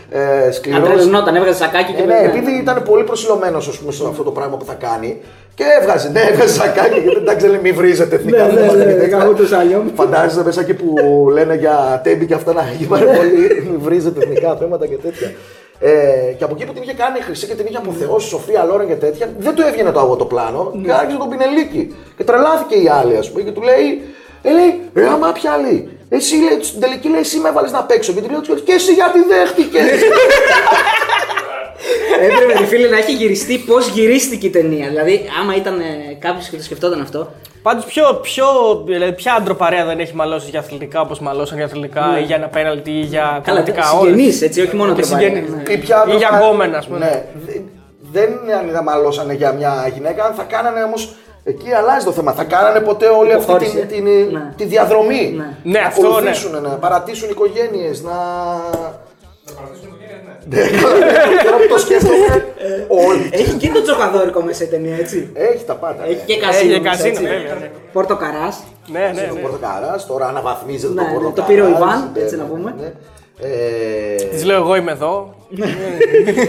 ε, σκληρός. Αντρελνόταν, έβγαζε σακάκι και Ε, ναι, μετά. επειδή ήταν πολύ προσιλωμένος σε αυτό το πράγμα που θα κάνει. Και έβγαζε, ναι, έβγαζε σακάκι γιατί εντάξει λέει μη βρίζετε εθνικά Ναι, ναι, θέματα ναι, και τέτοια. κάπου τους αλλιών. Φαντάζεσαι μέσα εκεί που λένε για τέμπη και αυτά να έχει πάρα πολύ. Μη βρίζετε εθνικά θέματα και τέτοια. Ε, και από εκεί που την είχε κάνει χρυσή και την είχε αποθεώσει Σοφία Λόρεν και τέτοια, δεν του έβγαινε το αγώ το πλάνο και άρχισε τον πινελίκι. Και τρελάθηκε η άλλη, ας πούμε, και του λέει, ε, λέει, ρε, άμα ποια άλλη. Εσύ λέει, στην τελική λέει, εσύ με έβαλες να παίξω. Και του λέει, και εσύ γιατί δέχτηκες; (laughs) Έπρεπε ρε φίλε να έχει γυριστεί πώς γυρίστηκε η ταινία. Δηλαδή, άμα ήταν κάποιος και το σκεφτόταν αυτό. Πάντως, ποιο, ποιο, δηλαδή, ποια άντροπαρέα δεν έχει μαλώσει για αθλητικά όπως μαλώσαν για αθλητικά ή για ένα πέναλτι ή για Ναι. Καλά, κομματικά. συγγενείς, έτσι, όχι μόνο Και τροπάρια. συγγενείς. Ναι. Ή πια Ή για το- γκόμενα, ας πούμε. Ναι. Δε- Δεν είναι αν θα μαλώσανε για μια γυναίκα, αν θα κάνανε όμως. Εκεί αλλάζει το θέμα. Θα κάνανε ποτέ όλη αυτή Υποχώρησε. την, την, Ναι. τη διαδρομή. Ναι. Ναι, να αυτό, ναι. ακολουθήσουν, να παρατήσουν οικογένειες, να. Ναι, καλά, ναι, τώρα που το σκέφτομαι. Όλοι. Έχει και το τζοκαδόρικο μέσα η ταινία, έτσι. Έχει τα πάντα. Έχει και Έχει κασίνο. και μέσα, κασίνο, έτσι. βέβαια, ναι. Πορτοκαράς. Ναι, ναι, Το ναι. πορτοκαράς, τώρα αναβαθμίζεται Ναι, το ναι, πορτοκαρά. το πήρε ο Ιβάν, έτσι να πούμε. Ε, Της λέω εγώ είμαι εδώ.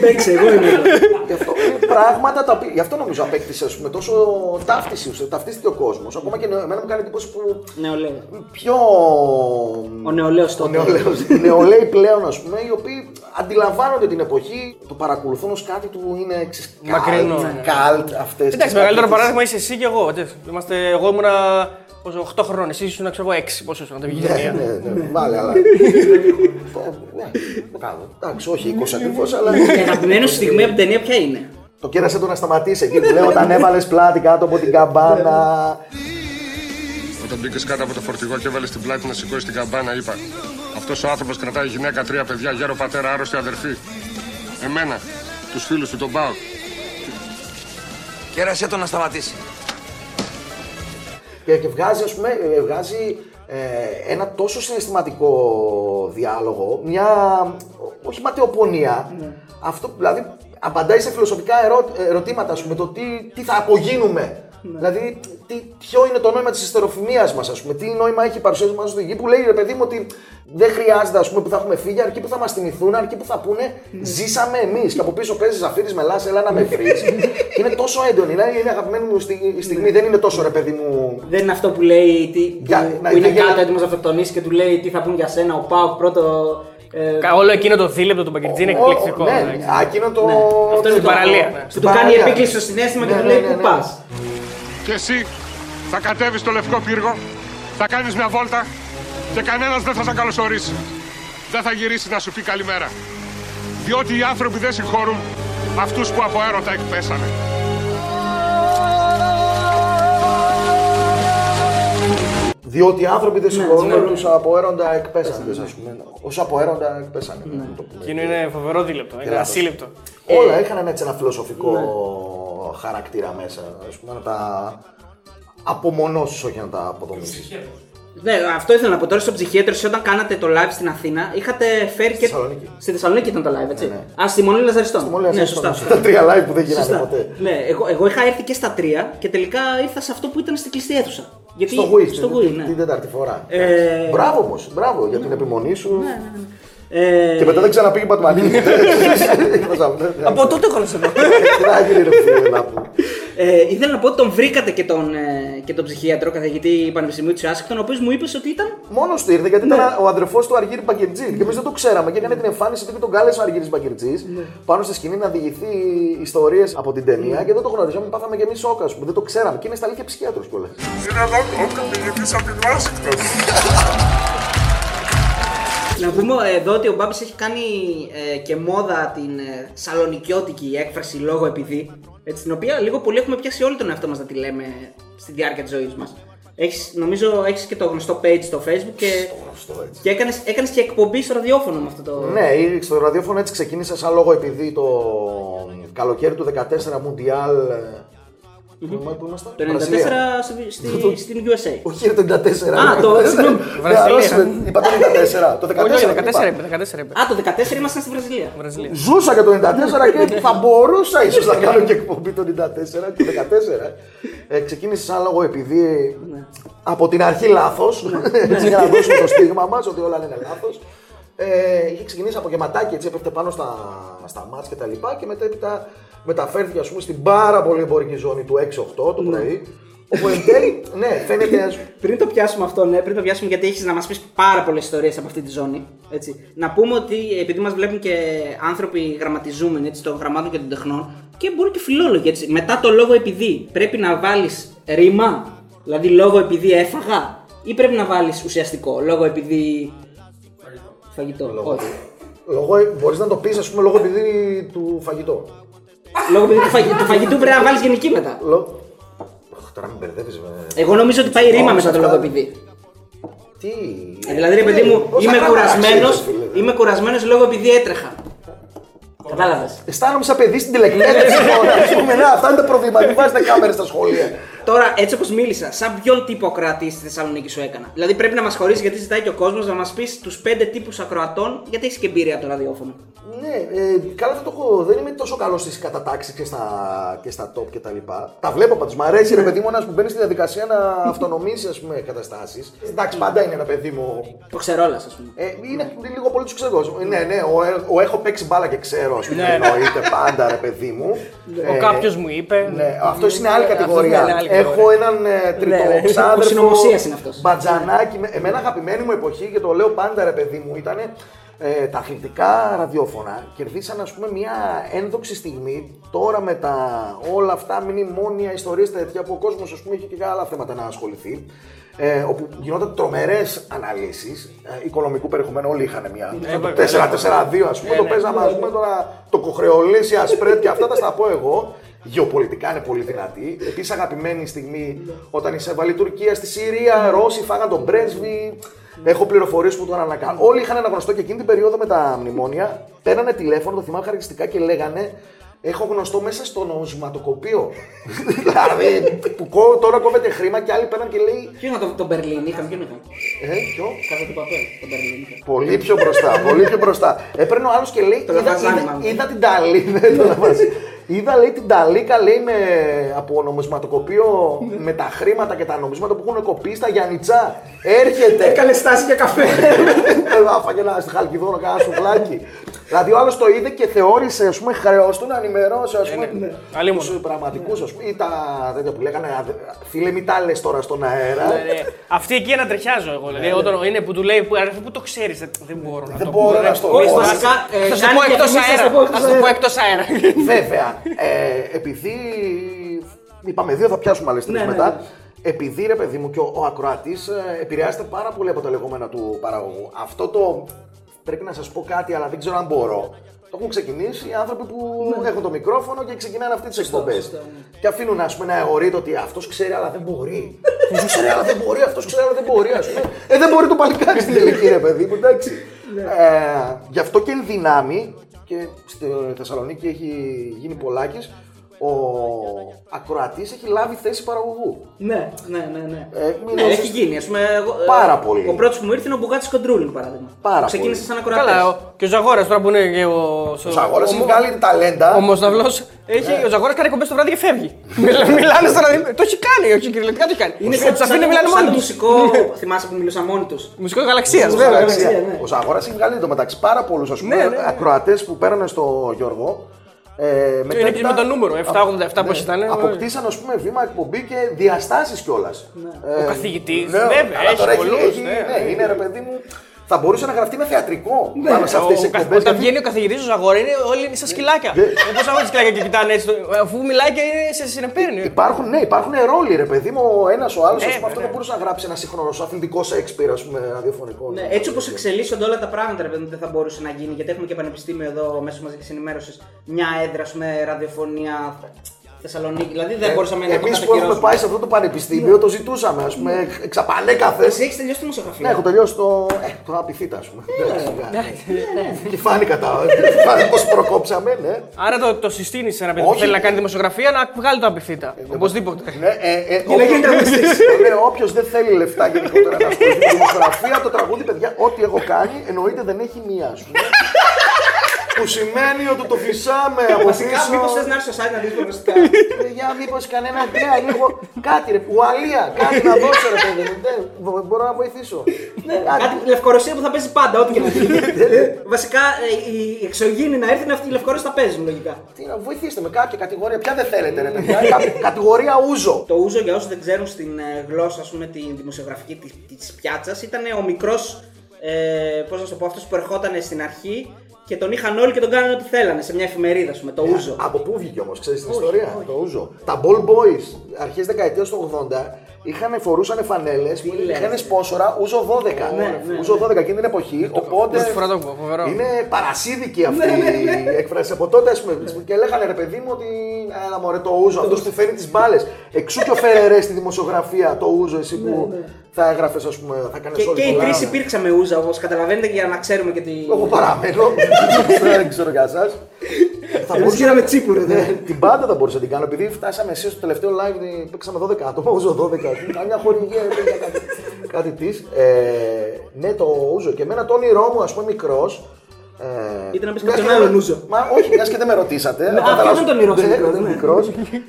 Παίξε, εγώ είμαι εδώ. Γι' αυτό είναι πράγματα τα οποία. Γι' αυτό νομίζω απέκτησε ας πούμε, τόσο ταύτιση, ουσία- ταυτίστηκε ο κόσμος. Ακόμα και νεο- εμένα μου κάνει εντύπωση που Νεολαία. πιο. Ο νεολαίος Ο τότε. νεολαίος, οι νεολαίοι πλέον, ας πούμε, οι οποίοι αντιλαμβάνονται την εποχή, το παρακολουθούν ως κάτι που είναι ξέρεις, Μακρινό, Καλτ, ναι. καλτ αυτές. Εντάξει, μεγαλύτερο παράδειγμα είσαι εσύ και εγώ. έτσι. Είμαστε, εγώ ήμουνα πόσο, 8 χρόνων, εσύ ήσουν ξέρω εγώ 6. Πόσο ήσουν, να το βγει η Ναι, ταινία. ναι, ναι, βάλε, αλλά. (laughs) Ναι, το κάνω. Εντάξει, όχι 20 ακριβώς, αλλά. Η αγαπημένη σου στιγμή από την ταινία ποια είναι; Το κέρασε το να σταματήσει εκεί που λέω όταν έβαλες πλάτη κάτω από την καμπάνα. Όταν μπήκες κάτω από το φορτηγό και έβαλες την πλάτη να σηκώσει την καμπάνα, είπα: Αυτός ο άνθρωπος κρατάει γυναίκα, τρία παιδιά, γέρο πατέρα, άρρωστη αδερφή. Εμένα, τους φίλους του, τον πάω. Κέρασε το να σταματήσει. Και, και βγάζει, ας πούμε, ε, βγάζει ε, ένα τόσο συναισθηματικό διάλογο, μια όχι ματαιοπονία. Αυτό δηλαδή απαντάει σε φιλοσοφικά ερώ- ερωτήματα, ας πούμε, το τι, τι θα απογίνουμε Δηλαδή, τι, ποιο είναι το νόημα της ιστεροφημίας μας, ας πούμε, τι νόημα έχει η παρουσία μας στη γη που λέει ρε παιδί μου ότι δεν χρειάζεται ας πούμε, που θα έχουμε φύγει, αρκεί που θα μας θυμηθούν, αρκεί που θα πούνε ζήσαμε εμείς. Και από πίσω παίζει Ζαφύρι με λάσε, έλα να με βρει. (laughs) είναι τόσο έντονη, είναι, είναι αγαπημένη μου στη- στιγμή, δεν είναι τόσο ρε παιδί μου. Δεν είναι αυτό που λέει. Τι, που, Για- να- που είναι για- κάτω έτοιμος να αυτοκτονήσει και του λέει τι θα πούν για σένα. Ο Πάοκ πρώτο. Ε, Κα- Όλο εκείνο το δίλεπτο του Μπαγκερτζή είναι Ο- εκπληκτικό. Ναι, εντάξει. α, εκείνο το. αυτό είναι Στην το- παραλία, ναι. Που Στην του κάνει παραλία. επίκληση στο συνέστημα και Ναι, του ναι, λέει ναι, πού ναι. πας. Και εσύ θα κατέβεις στο Λευκό Πύργο, θα κάνεις μια βόλτα και κανένας δεν θα σε καλωσορίσει. Δεν θα γυρίσει να σου πει καλημέρα. Διότι οι άνθρωποι δεν συγχωρούν αυτούς που από έρωτα εκπέσανε. Διότι οι άνθρωποι δεν συγχωρούν ναι, ναι. τους από έρωτα εκπέσανε, ας πούμε. Όσο από έρωτα εκπέσανε. να το πούμε. Εκείνο είναι φοβερό δίλεπτο. Είναι Κράτος. ασύλληπτο. Όλα είχαν έτσι ένα φιλοσοφικό χαρακτήρα μέσα. Α πούμε, να τα απομονώσεις, όχι να τα αποδομήσει. Ναι, αυτό ήθελα να πω τώρα στο ψυχίατρο. εσείς Όταν κάνατε το live στην Αθήνα, είχατε φέρει και. Θεσσαλονίκη. Στη Θεσσαλονίκη ήταν το live, έτσι. Ναι, Α, στη Μονή Λαζαριστών. Μόλι ναι, σωστά. Τα τρία live που δεν γίνανε Σωστά. ποτέ. Ναι, εγώ, εγώ είχα έρθει και στα τρία και τελικά ήρθα σε αυτό που ήταν στην κλειστή αίθουσα. Γιατί, Στο Wii, στο την- Wii, την- ναι. την τετάρτη φορά. Ε, Μπράβο όμως, μπράβο για την επιμονή σου. ε, Και μετά δεν ξαναπήγε (laughs) (laughs) πατμανί. Από τότε έχω να σε δω. Τι να γίνει, ρε φίλε, να πούμε. (laughs) ε, ήθελα να πω ότι τον βρήκατε και τον, ε, και τον ψυχίατρο καθηγητή Πανεπιστημίου της Άσικτον, ο οποίος μου είπες ότι ήταν. Μόνος του ήρθε γιατί ήταν ο αδερφός του Αργύρι Μπαγκερτζή. Και εμείς δεν το ξέραμε και έκανε την εμφάνιση του και τον κάλεσε ο Αργύρις Μπαγκερτζή πάνω στη σκηνή να διηγηθεί ιστορίες από την ταινία και δεν το γνωρίζαμε. Πάθαμε και εμείς σόκα, ας πούμε. δεν το ξέραμε. Και είναι στα αλήθεια ψυχίατρος κιόλας. Είναι εδώ ο καθηγητής από την Ουάσιγκτον. Να πούμε εδώ ότι ο Μπάμπης έχει κάνει ε, και μόδα την ε, σαλονικιώτικη έκφραση λόγω επειδή. Έτσι, την οποία λίγο πολύ έχουμε πιάσει όλοι τον εαυτό μας να τη λέμε στη διάρκεια της ζωής μας. Έχεις, νομίζω έχεις και το γνωστό page στο facebook και, και έκανες, έκανες και εκπομπή στο ραδιόφωνο με αυτό το. Ναι, ή στο ραδιόφωνο έτσι ξεκίνησε σαν λόγο επειδή το καλοκαίρι του 14 Μουντιάλ. Πού πού ήμασταν? Το 94 Βραζιλία. στη- στη- στην USA. Όχι, ρε, το 94. Α, το- συγγνώμη. Βραζιλία. Είπα το 94. Το 14. Όχι, όχι, δεν 14 είπα. είπε. 14 είπε. Α, το 14 ήμασταν στη Βραζιλία. Βραζιλία. Ζούσα και το 94 και θα μπορούσα ίσω να κάνω και εκπομπή το 94 και το 14. Ε, ξεκίνησε σαν λόγο επειδή από την αρχή λάθο. έτσι για να δώσουμε το στίγμα μα ότι όλα είναι λάθο. Ε, είχε ξεκινήσει από γεματάκι, έτσι έπεφτε πάνω στα, στα μάτς και τα λοιπά και μετέπειτα μεταφέρθηκε ας πούμε στην πάρα πολύ εμπορική ζώνη του 6-8 το πρωί όπου εν τέλει, ναι, φαίνεται ας- (laughs) Πριν το πιάσουμε αυτό, ναι, πριν το πιάσουμε γιατί έχεις να μας πεις πάρα πολλές ιστορίες από αυτή τη ζώνη. Έτσι. Να πούμε ότι επειδή μας βλέπουν και άνθρωποι γραμματιζούμενοι έτσι, των γραμμάτων και των τεχνών και μπορεί και φιλόλογοι. Έτσι. Μετά το λόγο επειδή πρέπει να βάλεις ρήμα, δηλαδή λόγο επειδή έφαγα, ή πρέπει να βάλεις ουσιαστικό λόγο επειδή. Φαγητό. Όχι. λόγω, μπορείς να το πεις ας πούμε λόγω επειδή του φαγητό. Λόγω επειδή του, φαγη- του φαγητού πρέπει να βάλει γενική μετά. Λο... Αχ, τώρα με μπερδεύεις με... Εγώ νομίζω ότι πάει ρήμα Όμως μετά το αυτά- λόγο επειδή. Τι... Ε, Δηλαδή, ρε παιδί μου, Όσα είμαι πράγματα κουρασμένο ξέρεις, φίλε. είμαι κουρασμένος λόγω επειδή έτρεχα. Κατάλαβε. Αισθάνομαι σαν παιδί στην τηλεκπαίδευση τώρα. Ας πούμε, ναι, αυτά είναι τα προβλήματα. Μην βάζετε κάμερες στα σχολεία. Τώρα, έτσι όπως μίλησα, σαν ποιον τύπο ακροατή στη Θεσσαλονίκη σου έκανα; Δηλαδή, πρέπει να μας χωρίσει γιατί ζητάει και ο κόσμος να μας πεις τους πέντε τύπους ακροατών, γιατί έχεις και εμπειρία από το ραδιόφωνο. Ναι, ε, καλά δεν το έχω. Δεν είμαι τόσο καλός στις κατατάξεις και στα, και στα top και τα λοιπά. Τα βλέπω πάντως. Μ' αρέσει ρε παιδί μου ένας που μπαίνει στη διαδικασία να αυτονομήσει ας πούμε καταστάσεις. Εντάξει, πάντα είναι ένα παιδί μου. Το ξερόλα, ας πούμε. Ε, είναι λίγο πολύ τους ξέρω. Ναι, ναι, ο, ο, έχω παίξει μπάλα και ξέρω, ας πούμε. Ναι. Εννοείται πάντα, ρε παιδί μου. Ο Ε, κάποιος μου είπε. Ναι, αυτό είναι άλλη Αυτός κατηγορία. Είναι άλλη Έχω κατηγορία. έναν ε, τρίτο Ναι, ναι. ξάδερφο. Ο συνωμοσίας είναι αυτός. Μπατζανάκι. με- Εμένα αγαπημένη μου εποχή και το λέω πάντα ρε παιδί μου ήταν ε, τα αθλητικά ραδιόφωνα. Κερδίσαν ας πούμε μια ένδοξη στιγμή τώρα με τα όλα αυτά μνημόνια, ιστορίες τέτοια που ο κόσμος ας πούμε είχε και άλλα θέματα να ασχοληθεί. Ε, όπου γινόταν τρομερές αναλύσεις ε, οικονομικού περιεχομένου. Όλοι είχαν μια. Ε, το βέβαια. 4-4-2, ας πούμε, το παίζαμε ας πούμε, τώρα το κοχρεολίσια ασπρέτ και αυτά τα στα πω εγώ. Γεωπολιτικά είναι πολύ δυνατή. Επίσης, αγαπημένη στιγμή όταν εισέβαλε η Τουρκία στη Συρία, Ρώσοι φάγαν τον πρέσβη. Έχω πληροφορίες που τον ανακάλυψαν. Όλοι είχαν ένα γνωστό και εκείνη την περίοδο με τα μνημόνια. Παίρνανε τηλέφωνο, το θυμάμαι χαρακτηριστικά και λέγανε Έχω γνωστό μέσα στο νοσηματοκοπείο. δηλαδή, που κο- τώρα κόβεται χρήμα και άλλοι παίρνουν και λέει. Ποιο είναι το, το Μπερλίν, είχαμε, ποιον είχαμε. Ε, ποιο? Κάτω του παπέλ, το Μπερλίν. είχαμε. Πολύ πιο μπροστά, πολύ πιο μπροστά. Έπαιρνε ο άλλο και λέει: Το είδα, λαβαζάνι, είδα, μάλλον. είδα την Ταλή. δεν το λαβαζάνι. Είδα λέει την Ταλίκα λέει με, από νομισματοκοπείο με τα χρήματα και τα νομίσματα που έχουν κοπεί στα Γιάννητσά. Έρχεται. Έκανε στάση για καφέ. Έλα, φάγε ένα στη Χαλκιδόνο, κάνα σουβλάκι. Δηλαδή ο άλλος το είδε και θεώρησε, ας πούμε, χρέο του να ενημερώσει, ας πούμε, Αλλήμον. τους πραγματικούς, ας πούμε, ή τα τέτοια που λέγανε. «Α, Φίλε, μην τα λες τώρα στον αέρα. Ναι, ναι. Αυτή εκεί ανατριχιάζω εγώ. Δηλαδή, όταν είναι που του λέει, που, «Ρε, πού το ξέρεις, δεν μπορώ να Δεν το μπορώ πω. να στο Όχι, πω. βασικά. ε, Θα σου κάνει πω εκτός διαφημίσεις, αέρα. θα πω εκτός Θα σου πω αέρα. εκτός αέρα. Βέβαια, ε, επειδή είπαμε δύο, θα πιάσουμε άλλες τρεις Ναι, ναι, μετά. ναι. Επειδή ρε παιδί μου και ο, ο ακροατής επηρεάζεται πάρα πολύ από τα λεγόμενα του παραγωγού. Αυτό το πρέπει να σας πω κάτι, αλλά δεν ξέρω αν μπορώ. Το έχουν ξεκινήσει οι άνθρωποι που Ναι. έχουν το μικρόφωνο και ξεκινάνε αυτέ τις εκπομπές. Και αφήνουν ας πούμε, να αιωρείται ότι αυτός ξέρει, αλλά δεν μπορεί. (laughs) Αυτός ξέρει, αλλά δεν μπορεί. Αυτός ξέρει, αλλά δεν μπορεί. Ας πούμε. Ε, δεν μπορεί το παλικάρι στην τελική, ρε παιδί μου, εντάξει. Ναι. Ε, γι' αυτό και εν δυνάμει και στη Θεσσαλονίκη έχει γίνει πολλάκις, ο ακροατής έχει λάβει θέση παραγωγού. Ναι, ναι, ναι. ναι. Ε, μην Ναι, νιώσεις- έχει γίνει. Ας πούμε, εγώ, ε, Πάρα πολύ. Ο πρώτος που μου ήρθε είναι ο Μπουγάτης Κοντρούλιν, παράδειγμα. Πάρα Που Ξεκίνησε πολύ. σαν ακροατής. Καλά, ο- και ο Ζαγόρας τώρα που είναι και ο. Ο Ζαγόρας έχει βγάλει ταλέντα. Ο Μοσναυλό έχει. Ο Ζαγόρας κάνει κομπέ το βράδυ και φεύγει. Μιλά- Μιλάνε στο ραδιόφωνο. Το έχει κάνει, όχι κυριολεκτικά το έχει κάνει. Είναι Τους σαν, αφήνει σαν, να μιλάνε σαν μόνοι το τους. μουσικό. θυμάσαι που μιλούσα μόνοι τους; Μουσικό γαλαξίας, Μουσικό βέβαια. γαλαξίας. Εντάξει, ναι. Ο Ζαγόρας έχει βγάλει το μεταξύ πάρα πολλούς ας πούμε, Ναι, ναι, ναι. ακροατές που πέρανε στο Γιώργο. Ε, είναι και με το νούμερο, 787 πώς ήταν, ε, Αποκτήσαν ας πούμε βήμα εκπομπή και διαστάσεις κιόλας. Ε, Ο καθηγητής, ναι, βέβαια, αλλά έχει τώρα πολλούς, έχει- ναι. ναι, είναι ρε παιδί μου. Θα μπορούσε να γραφτεί με θεατρικό πάνω σε αυτές τις Ο- ο- εκπομπές. Όταν γιατί- βγαίνει ο καθηγητής του Ζαγόρα, είναι όλοι είναι σαν σκυλάκια. Ναι. Πώς θα βάλει σκυλάκια και κοιτάνε έτσι, το- αφού μιλάει και είναι σε συνεπέρνει. Υπάρχουν, ναι, υπάρχουν ρόλοι, ρε παιδί μου. Ο ένας ο άλλος. Ε, αυτό βέβαια. δεν μπορούσε να γράψει ένα σύγχρονο αθλητικό Σέξπιρ, ας πούμε, ραδιοφωνικό. Ναι, έτσι όπως εξελίσσονται όλα τα πράγματα, ρε παιδί μου, δεν θα μπορούσε να γίνει. Γιατί έχουμε και πανεπιστήμιο εδώ μέσω μαζικής ενημέρωσης. Μια έδρα με ραδιοφωνία Θεσσαλονίκη. Δηλαδή δεν μπορούσαμε να το Εμεί που έχουμε κατακυρώσουμε. πάει σε αυτό το πανεπιστήμιο το ζητούσαμε, ας πούμε, εξαπανέκαθε. Εσύ έχεις τελειώσει τη δημοσιογραφία; Ναι, έχω τελειώσει το. Ε, το απειθήτα, ας πούμε. Εντάξει, ναι. Και φάνηκα τα. Φάνηκε πώς προκόψαμε, ναι. Άρα το, το συστήνεις σε ένα παιδί που Όχι. θέλει να κάνει δημοσιογραφία να βγάλει το απειθήτα. Οπωσδήποτε. Ναι, ε, ε, να γίνει τραγουδιστής. Όποιος δεν θέλει λεφτά γενικότερα να ασχοληθεί με τη δημοσιογραφία, το τραγούδι, παιδιά, ό,τι έχω κάνει εννοείται δεν έχει μία, ας πούμε. Που σημαίνει ότι το φυσάμε από Βασικά, πίσω. μήπως θες να έρθεις στο site να δεις προγνωστικά. Ε, Για μήπως κανένα ναι, λίγο κάτι ρε. Ουαλία, κάτι να δώσω ρε παιδί μου. Δεν, μπο- μπορώ να βοηθήσω. Κάτι Λευκορωσία που θα παίζει πάντα, ό,τι και να γίνει. Βασικά ε, η εξωγήινη να έρθει είναι αυτή η Λευκορωσία θα παίζει λογικά. Τι να βοηθήστε με κάποια κατηγορία. Ποια δεν θέλετε ρε παιδιά. Κα- Κατηγορία ούζο. Το ούζο για όσους δεν ξέρουν στην ε, γλώσσα, ας πούμε, την δημοσιογραφική της της πιάτσας, ήταν ο μικρός. Ε, Πώς να σου το πω, αυτός που ερχόταν στην αρχή και τον είχαν όλοι και τον κάνανε ό,τι θέλανε σε μια εφημερίδα, ας πούμε, το ούζο. Από πού βγήκε όμως, ξέρεις την ιστορία; Το ούζο. Τα Ball Boys αρχές δεκαετίας του 80 είχαν, φορούσαν φανέλες που λες, είχαν ρε. σπόσορα ούζο 12. ναι, ναι. ούζο 12 εκείνη την εποχή. Οπότε. πρώτη φορά το ακούω, φοβερό. Είναι παρασίδικη αυτή η έκφραση. Από τότε, ας πούμε, και λέγανε ρε παιδί μου ότι. Έλα μωρέ το ούζο, αυτός που φέρνει τις μπάλες. Εξού και ο Φερερές στη δημοσιογραφία, το ούζο, εσύ που θα έγραφες, ας πούμε, θα κάνει Και, όλη και οι πολλά. τρει υπήρξαμε ούζα, όπως καταλαβαίνετε, για να ξέρουμε και τι. Εγώ παραμένω. (laughs) Δεν ξέρω για εσάς. Θα Εμείς μπορούσα- γίναμε τσίπουρο, Ναι, ναι. Την πάντα θα μπορούσα να την κάνω. Επειδή φτάσαμε εσείς στο τελευταίο live, ε, παίξαμε 12 άτομα. Ούζο 12. Καμιά χορηγία, ε, για κάτι, κάτι της. Ε, ναι, το ούζο. Και εμένα το όνειρό μου, ας πούμε, μικρός. Ε, Ήταν να πεις μιας κάποιον και άλλον δεν- ούζο. Μα όχι, μιας και δεν με ρωτήσατε. Ναι, θα αυτός περάσω- ήταν το όνειρό σου Ναι, μικρός, ναι, ναι. μικρός.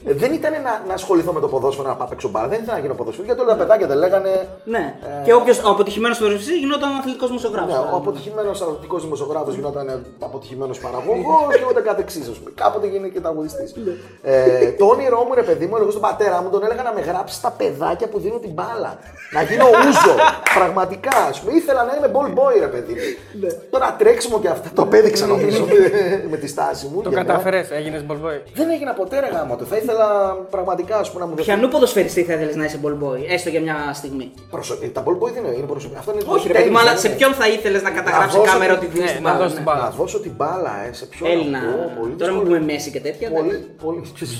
Ε, Δεν ήταν να, να ασχοληθώ με το ποδόσφαιρο, να πάω παίξω μπάλα. Δεν ήθελα να γίνω ποδοσφαίρι. Γιατί όλα τα παιδάκια δεν λέγανε. Ναι. Και όποιο αποτυχημένος ποδοσφαιριστή γινόταν αθλητικός δημοσιογράφος. Ναι, ο αποτυχημένος αθλητικός δημοσιογράφος γινόταν αποτυχημένος παραγωγός και ούτε καθεξή. ας πούμε. Κάποτε γίνει και τραγουδιστής. ε, το όνειρό μου, ρε παιδί μου, εγώ στον πατέρα μου τον έλεγα να με γράψει στα παιδάκια που δίνουν την μπάλα. Να γίνω ούζο. Πραγματικά. Α πούμε, ήθελα να είμαι ball boy, ρε παιδί μου. Τώρα τρέξιμο και αυτά το απέδειξα νομίζω (laughs) με, με τη στάση μου. Το Για μένα. κατάφερε, έγινες μπολμπόι. Δεν έγινα ποτέ ρε γάμο του. Θα ήθελα πραγματικά ας πούμε, να μου δοθεί. Ποιανού ποδοσφαιριστή θα ήθελες να είσαι ball boy, έστω για μια στιγμή; Προσωπική. Τα ball boy δεν είναι, είναι προσωπικά. Αυτό είναι Όχι, ρε τέννις, παιδί μου, αλλά δεν σε είναι. ποιον θα ήθελες να καταγράψει δώσω κάμερα την- ότι δίνεις ναι, την να μπάλα; δώσει την ναι. μπάλα. Να δώσω την μπάλα, ε, σε ποιον. Έλληνα. να πω, πολύ Τώρα μην δύσκολο. πούμε Μέση και τέτοια. Πολύ, ναι. πολύ. Ξέρεις,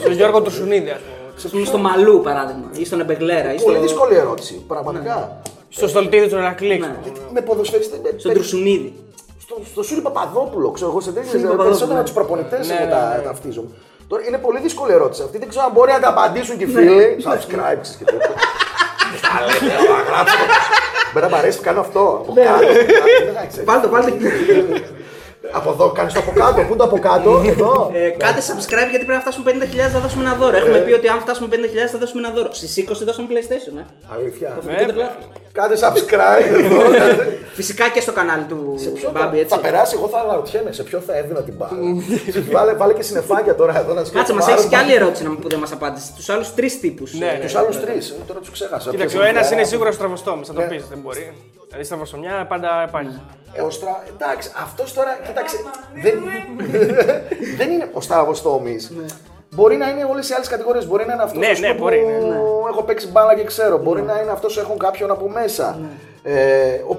Στον Γιώργο Τουρσουνίδη, ας πούμε. Ας πούμε στο Μαλού παράδειγμα, ή στον Εμπεγλέρα. Ή στο... Πολύ δύσκολη ερώτηση, πραγματικά. Στο στολτίδι του Ερακλή. Ναι. Με ποδοσφαιριστή. με- Στον με- Τρουσουνίδη. Στο, στο Σούρι Παπαδόπουλο, ξέρω εγώ σε τέτοιε Σούρι Παπαδόπουλο, περισσότερα ναι. του προπονητέ Ναι, εγώ ναι, τα ναι. ταυτίζομαι. Τώρα είναι πολύ δύσκολη ερώτηση αυτή. Δεν ξέρω αν μπορεί να τα απαντήσουν και οι φίλοι. Subscribe ξέρεις, και τέτοια. Τα λέτε, να γράψω. Μένα μου αρέσει που κάνω αυτό. από κάτω. Εντάξει, Βάλτε, βάλτε. Από εδώ κάνεις το από κάτω. Πού είναι το από κάτω, εδώ. Ε, κάντε subscribe γιατί πρέπει να φτάσουμε 50.000 θα δώσουμε ένα δώρο. Έχουμε πει ότι αν φτάσουμε 50.000 θα δώσουμε ένα δώρο. Στις 20 δώσαμε PlayStation, ε. Αλήθεια. Το φωνικό τεχνολάθο. Κάντε subscribe εδώ. Φυσικά και στο κανάλι του Μπάμπη, έτσι. Θα περάσει, εγώ θα αναρωτιέμαι σε ποιο θα έδινα την μπάλα. βάλε, βάλε και συνεφάκια τώρα εδώ να σκέφτομαι. Κάτσε, μας έχεις και άλλη ερώτηση να μου- που δεν μας απάντησες. Τους άλλους τρεις τύπους. Ναι, ναι. Του άλλου τρεις. Τώρα τους ξέχασα. Κοίταξε, ο Ποιος ένας είναι ε, σίγουρα στραβοστό, θα το Ναι. πεις, δεν μπορεί. Δηλαδή στραβοστομιά πάντα υπάρχει. Ε, ο Στρα... Εντάξει, αυτός τώρα, κοίταξε. Δεν, (laughs) δεν είναι ο Στραβοστόμη. Μπορεί να είναι όλες οι άλλες κατηγορίες. Μπορεί να είναι αυτός Ναι, ναι, που μπορεί, ναι, ναι. έχω παίξει μπάλα και ξέρω. Μπορεί να είναι αυτός που έχουν κάποιον από μέσα. Ε, ο...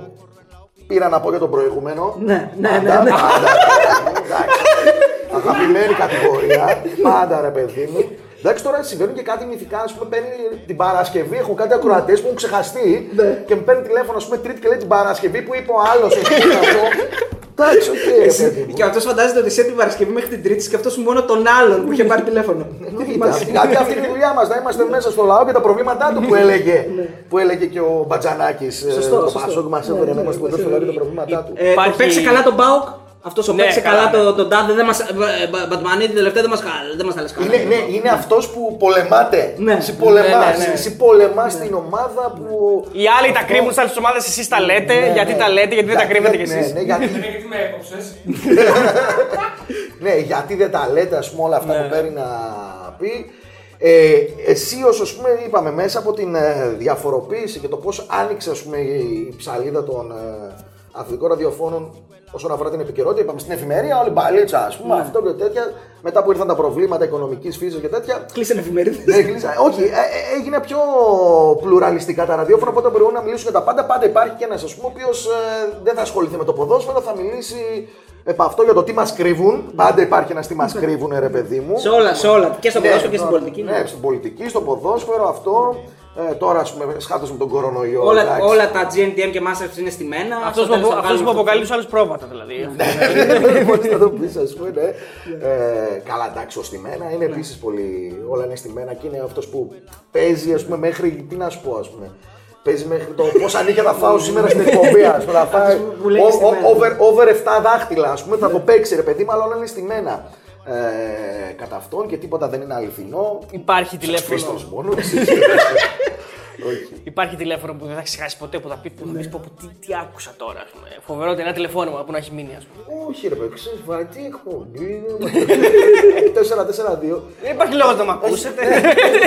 Πήρα να πω για τον προηγούμενο. Ναι, ναι, ναι. Πάντα, ναι. πάντα. Εντάξει. Αγαπημένη κατηγορία. (laughs) Πάντα ρε παιδί μου. Εντάξει, τώρα συμβαίνουν και κάτι μυθικά. Ας πούμε, παίρνει την Παρασκευή. Έχω κάτι ακροατές που έχουν ξεχαστεί και μου παίρνει τηλέφωνο, ας πούμε, Τρίτη και λέει την Παρασκευή που είπε ο άλλος. (laughs) Εντάξει, οκ, ρε παιδί μου. Και αυτός φαντάζεται ότι σε την Παρασκευή μέχρι την Τρίτη σκεφτόσουν μόνο τον άλλον που είχε πάρει τηλέφωνο. Εννοείται. Γιατί αυτή είναι η δουλειά μας, να είμαστε μέσα στο λαό και τα προβλήματά του που έλεγε, που έλεγε και ο Μπατζανάκης. Σωστό, Το σωστό. Πασόκ μας έφερε να είμαστε κοντά στο λαό και τα προβλήματά του. Ε, Το Υπάρχει- παίξε καλά τον Μπάουκ. Αυτός ο Ναι, παίξε καλά, καλά ναι. τον τον Τάδε. Δεν μα. Μπατμανίδη τελευταία δεν μας δεν μας τα λες καλά. Είναι, ναι, είναι αυτός που πολεμάτε. Ναι. Εσύ πολεμάς, Ναι, ναι, ναι. Εσύ πολεμάς την ομάδα που. Οι άλλοι τα κρύβουν σε άλλες ομάδες, εσείς τα λέτε. Ναι, γιατί ναι. τα λέτε, γιατί δεν τα Γιατί κρύβετε κι ναι, εσείς. ναι, γιατί, Γιατί με έκοψες. (laughs) ναι, γιατί δεν τα λέτε, ας πούμε, όλα αυτά Ναι. που παίρνει να πει. Ε, εσύ ως, ας πούμε, είπαμε, μέσα από την ε, διαφοροποίηση και το πώς άνοιξε, ας πούμε, η ψαλίδα των ε, αθλητικών ραδιοφώνων όσον αφορά την επικαιρότητα, είπαμε στην εφημερία, όλη μπαλίτσα, ας πούμε, αυτό και τέτοια, μετά που ήρθαν τα προβλήματα οικονομικής φύσης και τέτοια, Κλείσε εφημερίδα. ναι, κλείσα. Όχι, ε, ε, έγινε πιο πλουραλιστικά τα ραδιόφωνα, οπότε μπορούν να μιλήσουν για τα πάντα. Πάντα υπάρχει και ένας, ας πούμε, ο οποίος δεν θα ασχοληθεί με το ποδόσφαιρο, θα μιλήσει επ' αυτό για το τι μας κρύβουν. Πάντα υπάρχει ένας τι μας κρύβουν, ρε παιδί μου. Σε όλα, σε όλα. Και στο Ναι, ποδόσφαιρο και στην ναι, πολιτική. Ναι, στην πολιτική, στο ποδόσφαιρο, αυτό. Ε, τώρα, ας πούμε, σχάτως με τον κορονοϊό. Όλα, εντάξει. όλα τα GNTM και Masters είναι στημένα. Αυτός Στο τέλος θα που βγάλουμε αποκαλεί αυτό. τους άλλους πρόβατα δηλαδή. Μπορείς να το πεις, ας πούμε. Ναι. Ε, καλά, εντάξει, ως στημένα είναι επίσης πολύ. Όλα είναι στημένα και είναι αυτός που παίζει, ας πούμε, μέχρι. Τι να σου πω, ας πούμε. Παίζει μέχρι το πόσα νύχια θα φάω σήμερα στην εκπομπή, ας πούμε. Θα φάει που λέει ο- ο- στημένα. over, over 7 δάχτυλα, ας πούμε. Θα το παίξει, ρε παιδί μου, αλλά όλα είναι στημένα. Ε, κατά αυτόν και τίποτα δεν είναι αληθινό. Υπάρχει Πίστος τηλέφωνο. μόνο. (laughs) Όχι. Υπάρχει τηλέφωνο που δεν θα ξεχάσει ποτέ που θα πει, που θα πεις, πω, πω, τι, τι άκουσα τώρα. ας πούμε. Φοβερό ότι ένα τηλεφώνημα που να έχει μείνει, ας πούμε. Όχι, ρε παιδί, ξέρεις, βαρετή εκπομπή. 4-4-2. Δεν υπάρχει λόγος να με ακούσετε.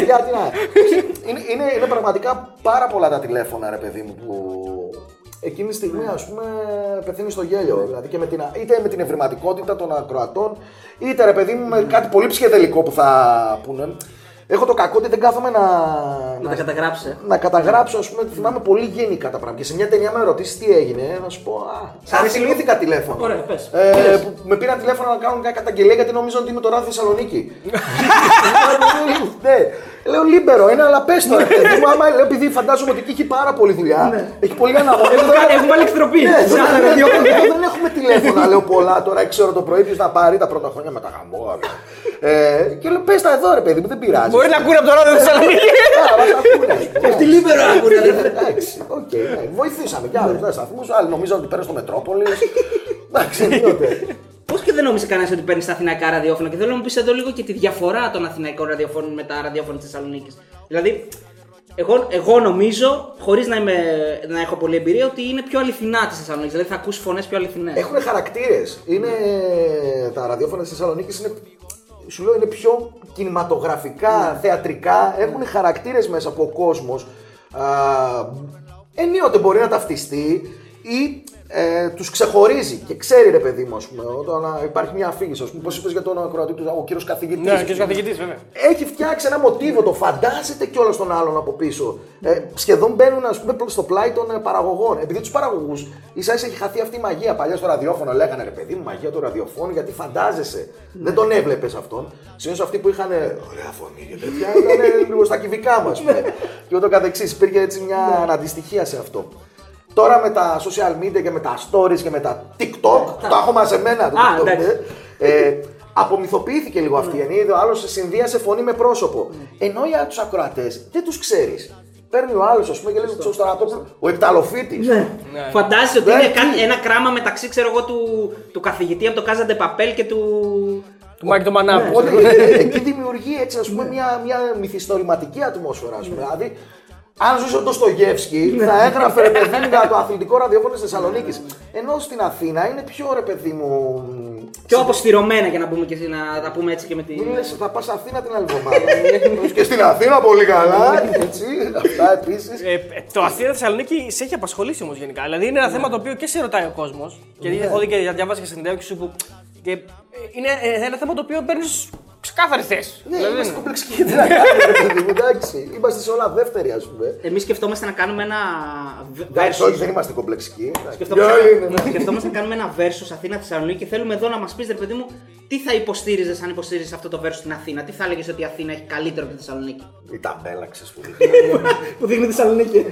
Γιατί να. Είναι, είναι, είναι πραγματικά πάρα πολλά τα τηλέφωνα, ρε παιδί μου, που εκείνη τη στιγμή, ας πούμε, πεθαίνει στο γέλιο. Δηλαδή και με την, είτε με την ευρηματικότητα των ακροατών, είτε ρε παιδί μου με κάτι πολύ ψυχεδελικό που θα πούνε. Έχω το κακό ότι δεν κάθομαι να. Να τα καταγράψει. ε. να καταγράψω, ας πούμε, θυμάμαι πολύ γενικά τα πράγματα. Και σε μια ταινία με ρωτήσεις τι έγινε, να σου πω. Α, αρέσει λίγο- θυμήθηκα τηλέφωνο. Ωραία, πες. Ε, που με πήραν τηλέφωνο να κάνουν μια καταγγελία γιατί νομίζω ότι είμαι τώρα Θεσσαλονίκη. (laughs) ναι. Λέω Λίμπερο, είναι αλλά πες τώρα. παιδί μου, άμα λέω, επειδή φαντάζομαι ότι εκεί έχει πάρα πολλή δουλειά. Έχει πολύ αναμονή. Έχουμε κάνει- έχουμε βάλει εκτροπή. Ναι, Σε άλλα εδώ- ραδιόφωνα. εδώ δεν έχουμε τηλέφωνα, λέω πολλά τώρα. Ξέρω το πρωί ποιος να πάρει τα πρώτα χρόνια με τα γαμμόα. Ε, και λέω πες τα εδώ ρε παιδί μου, δεν πειράζει. Μπορεί να ακούνε από το ράδιο Θεσσαλονίκης. Α, μας ακούνε, ας πούμε. Αυτή λίμπερο ακούνε, αδερφέ. Εντάξει, οκ, ναι. βοηθήσαμε κι άλλους σταθμούς. Άλλοι νομίζαν ότι πέρα στο Μετρόπολης. Εντάξει, ενίοτε. Πώς και δεν νόμιζε κανένας ότι παίρνεις στα αθηναϊκά ραδιόφωνα και θέλω να μου πεις εδώ λίγο και τη διαφορά των αθηναϊκών ραδιοφώνων με τα ραδιόφωνα της Θεσσαλονίκης. Δηλαδή, εγώ, εγώ νομίζω, χωρίς να, είμαι- να έχω πολλή εμπειρία, ότι είναι πιο αληθινά της Θεσσαλονίκης. Δηλαδή θα ακούσει φωνές πιο αληθινές. Έχουν χαρακτήρες. Είναι... Τα ραδιόφωνα της Θεσσαλονίκης είναι. Σου λέω είναι πιο κινηματογραφικά, θεατρικά. Έχουν χαρακτήρες μέσα που ο κόσμος ενίοτε μπορεί να ταυτιστεί ή ε, τους ξεχωρίζει και ξέρει ρε παιδί μου, ας πούμε, όταν α, υπάρχει μια αφήγηση. Πώς είπες για τον ακροατή του, ο κύριος καθηγητής. Ναι, και ο καθηγητής, βέβαια. έχει φτιάξει ένα μοτίβο, το φαντάζεται κιόλας τον άλλον από πίσω. Ε, σχεδόν μπαίνουν ας πούμε, στο πλάι των ε, παραγωγών. Επειδή τους παραγωγούς ίσα ίσα έχει χαθεί αυτή η μαγεία. Παλιά στο ραδιόφωνο λέγανε ρε παιδί μου, μαγεία του ραδιοφώνου γιατί φαντάζεσαι. Δεν τον έβλεπες αυτόν. Συνήθως αυτοί που είχαν ε, ωραία φωνή και τέτοια (laughs) ήταν λίγο στα κυβικά μας. και ούτω καθεξής. Υπήρχε έτσι μια αναντιστοιχία σε αυτό. Τώρα με τα social media και με τα stories και με τα TikTok, το έχω μαζεμένα το Α, TikTok, εντάξει. ναι. ε, απομυθοποιήθηκε λίγο αυτή η ενίδα. Ο άλλος συνδύασε φωνή με πρόσωπο. Ενώ για τους ακροατές δεν τους ξέρεις. παίρνει ο άλλος, ας πούμε, και λέει στο στρατόπουλο. Ο Εκταλοφίτη. Ναι. Φαντάζεσαι ότι Ναι, είναι τι; κάτι- ένα κράμα μεταξύ ξέρω εγώ, του, του καθηγητή από το Κάζαντε Παπέλ και του. Του Μάκη του Μανάπου. Οπότε ε, εκεί δημιουργεί έτσι, ας πούμε, μια, μια μυθιστορηματική ατμόσφαιρα. Ας πούμε. Δηλαδή, αν ζούσε ο Ντοστογεύσκη, θα έγραφε ρε παιδί μου για το αθλητικό ραδιόφωνο της Θεσσαλονίκης. Ενώ στην Αθήνα είναι πιο ρε παιδί μου. Πιο αποστηρωμένα για να πούμε, και, να τα πούμε έτσι και με τη. Μην λες, θα πας Αθήνα την άλλη εβδομάδα. και στην Αθήνα πολύ καλά. Έτσι, αυτά επίσης. Ε, ε, το Αθήνα Θεσσαλονίκη σε έχει απασχολήσει όμως γενικά. Δηλαδή είναι ένα θέμα το οποίο και σε ρωτάει ο κόσμος. Γιατί έχω δει και διάβασα και στην συνέντευξη σου που. Και ε, είναι ε, ένα θέμα το οποίο παίρνεις ξεκάθαρη θέση. Ναι, Δηλαδή, είμαστε δεν- κομπλεξικοί. (laughs) Τι να κάνουμε, ρε παιδί μου, εντάξει. Είμαστε σε όλα δεύτεροι, ας πούμε. Εμείς σκεφτόμαστε να κάνουμε ένα. β- Εντάξει, όχι, versus. δεν είμαστε κομπλεξικοί. Σκεφτόμαστε, Για όλοι είναι, ναι. σκεφτόμαστε να κάνουμε ένα versus Αθήνα Θεσσαλονίκη και θέλουμε εδώ να μας πεις, ρε παιδί μου, τι θα υποστήριζες αν υποστήριζες αυτό το versus στην Αθήνα; Τι θα έλεγες ότι η Αθήνα έχει καλύτερο από τη Θεσσαλονίκη; Η ταμπέλα ξεσπουδεί. (laughs) Που δείχνει τη Θεσσαλονίκη.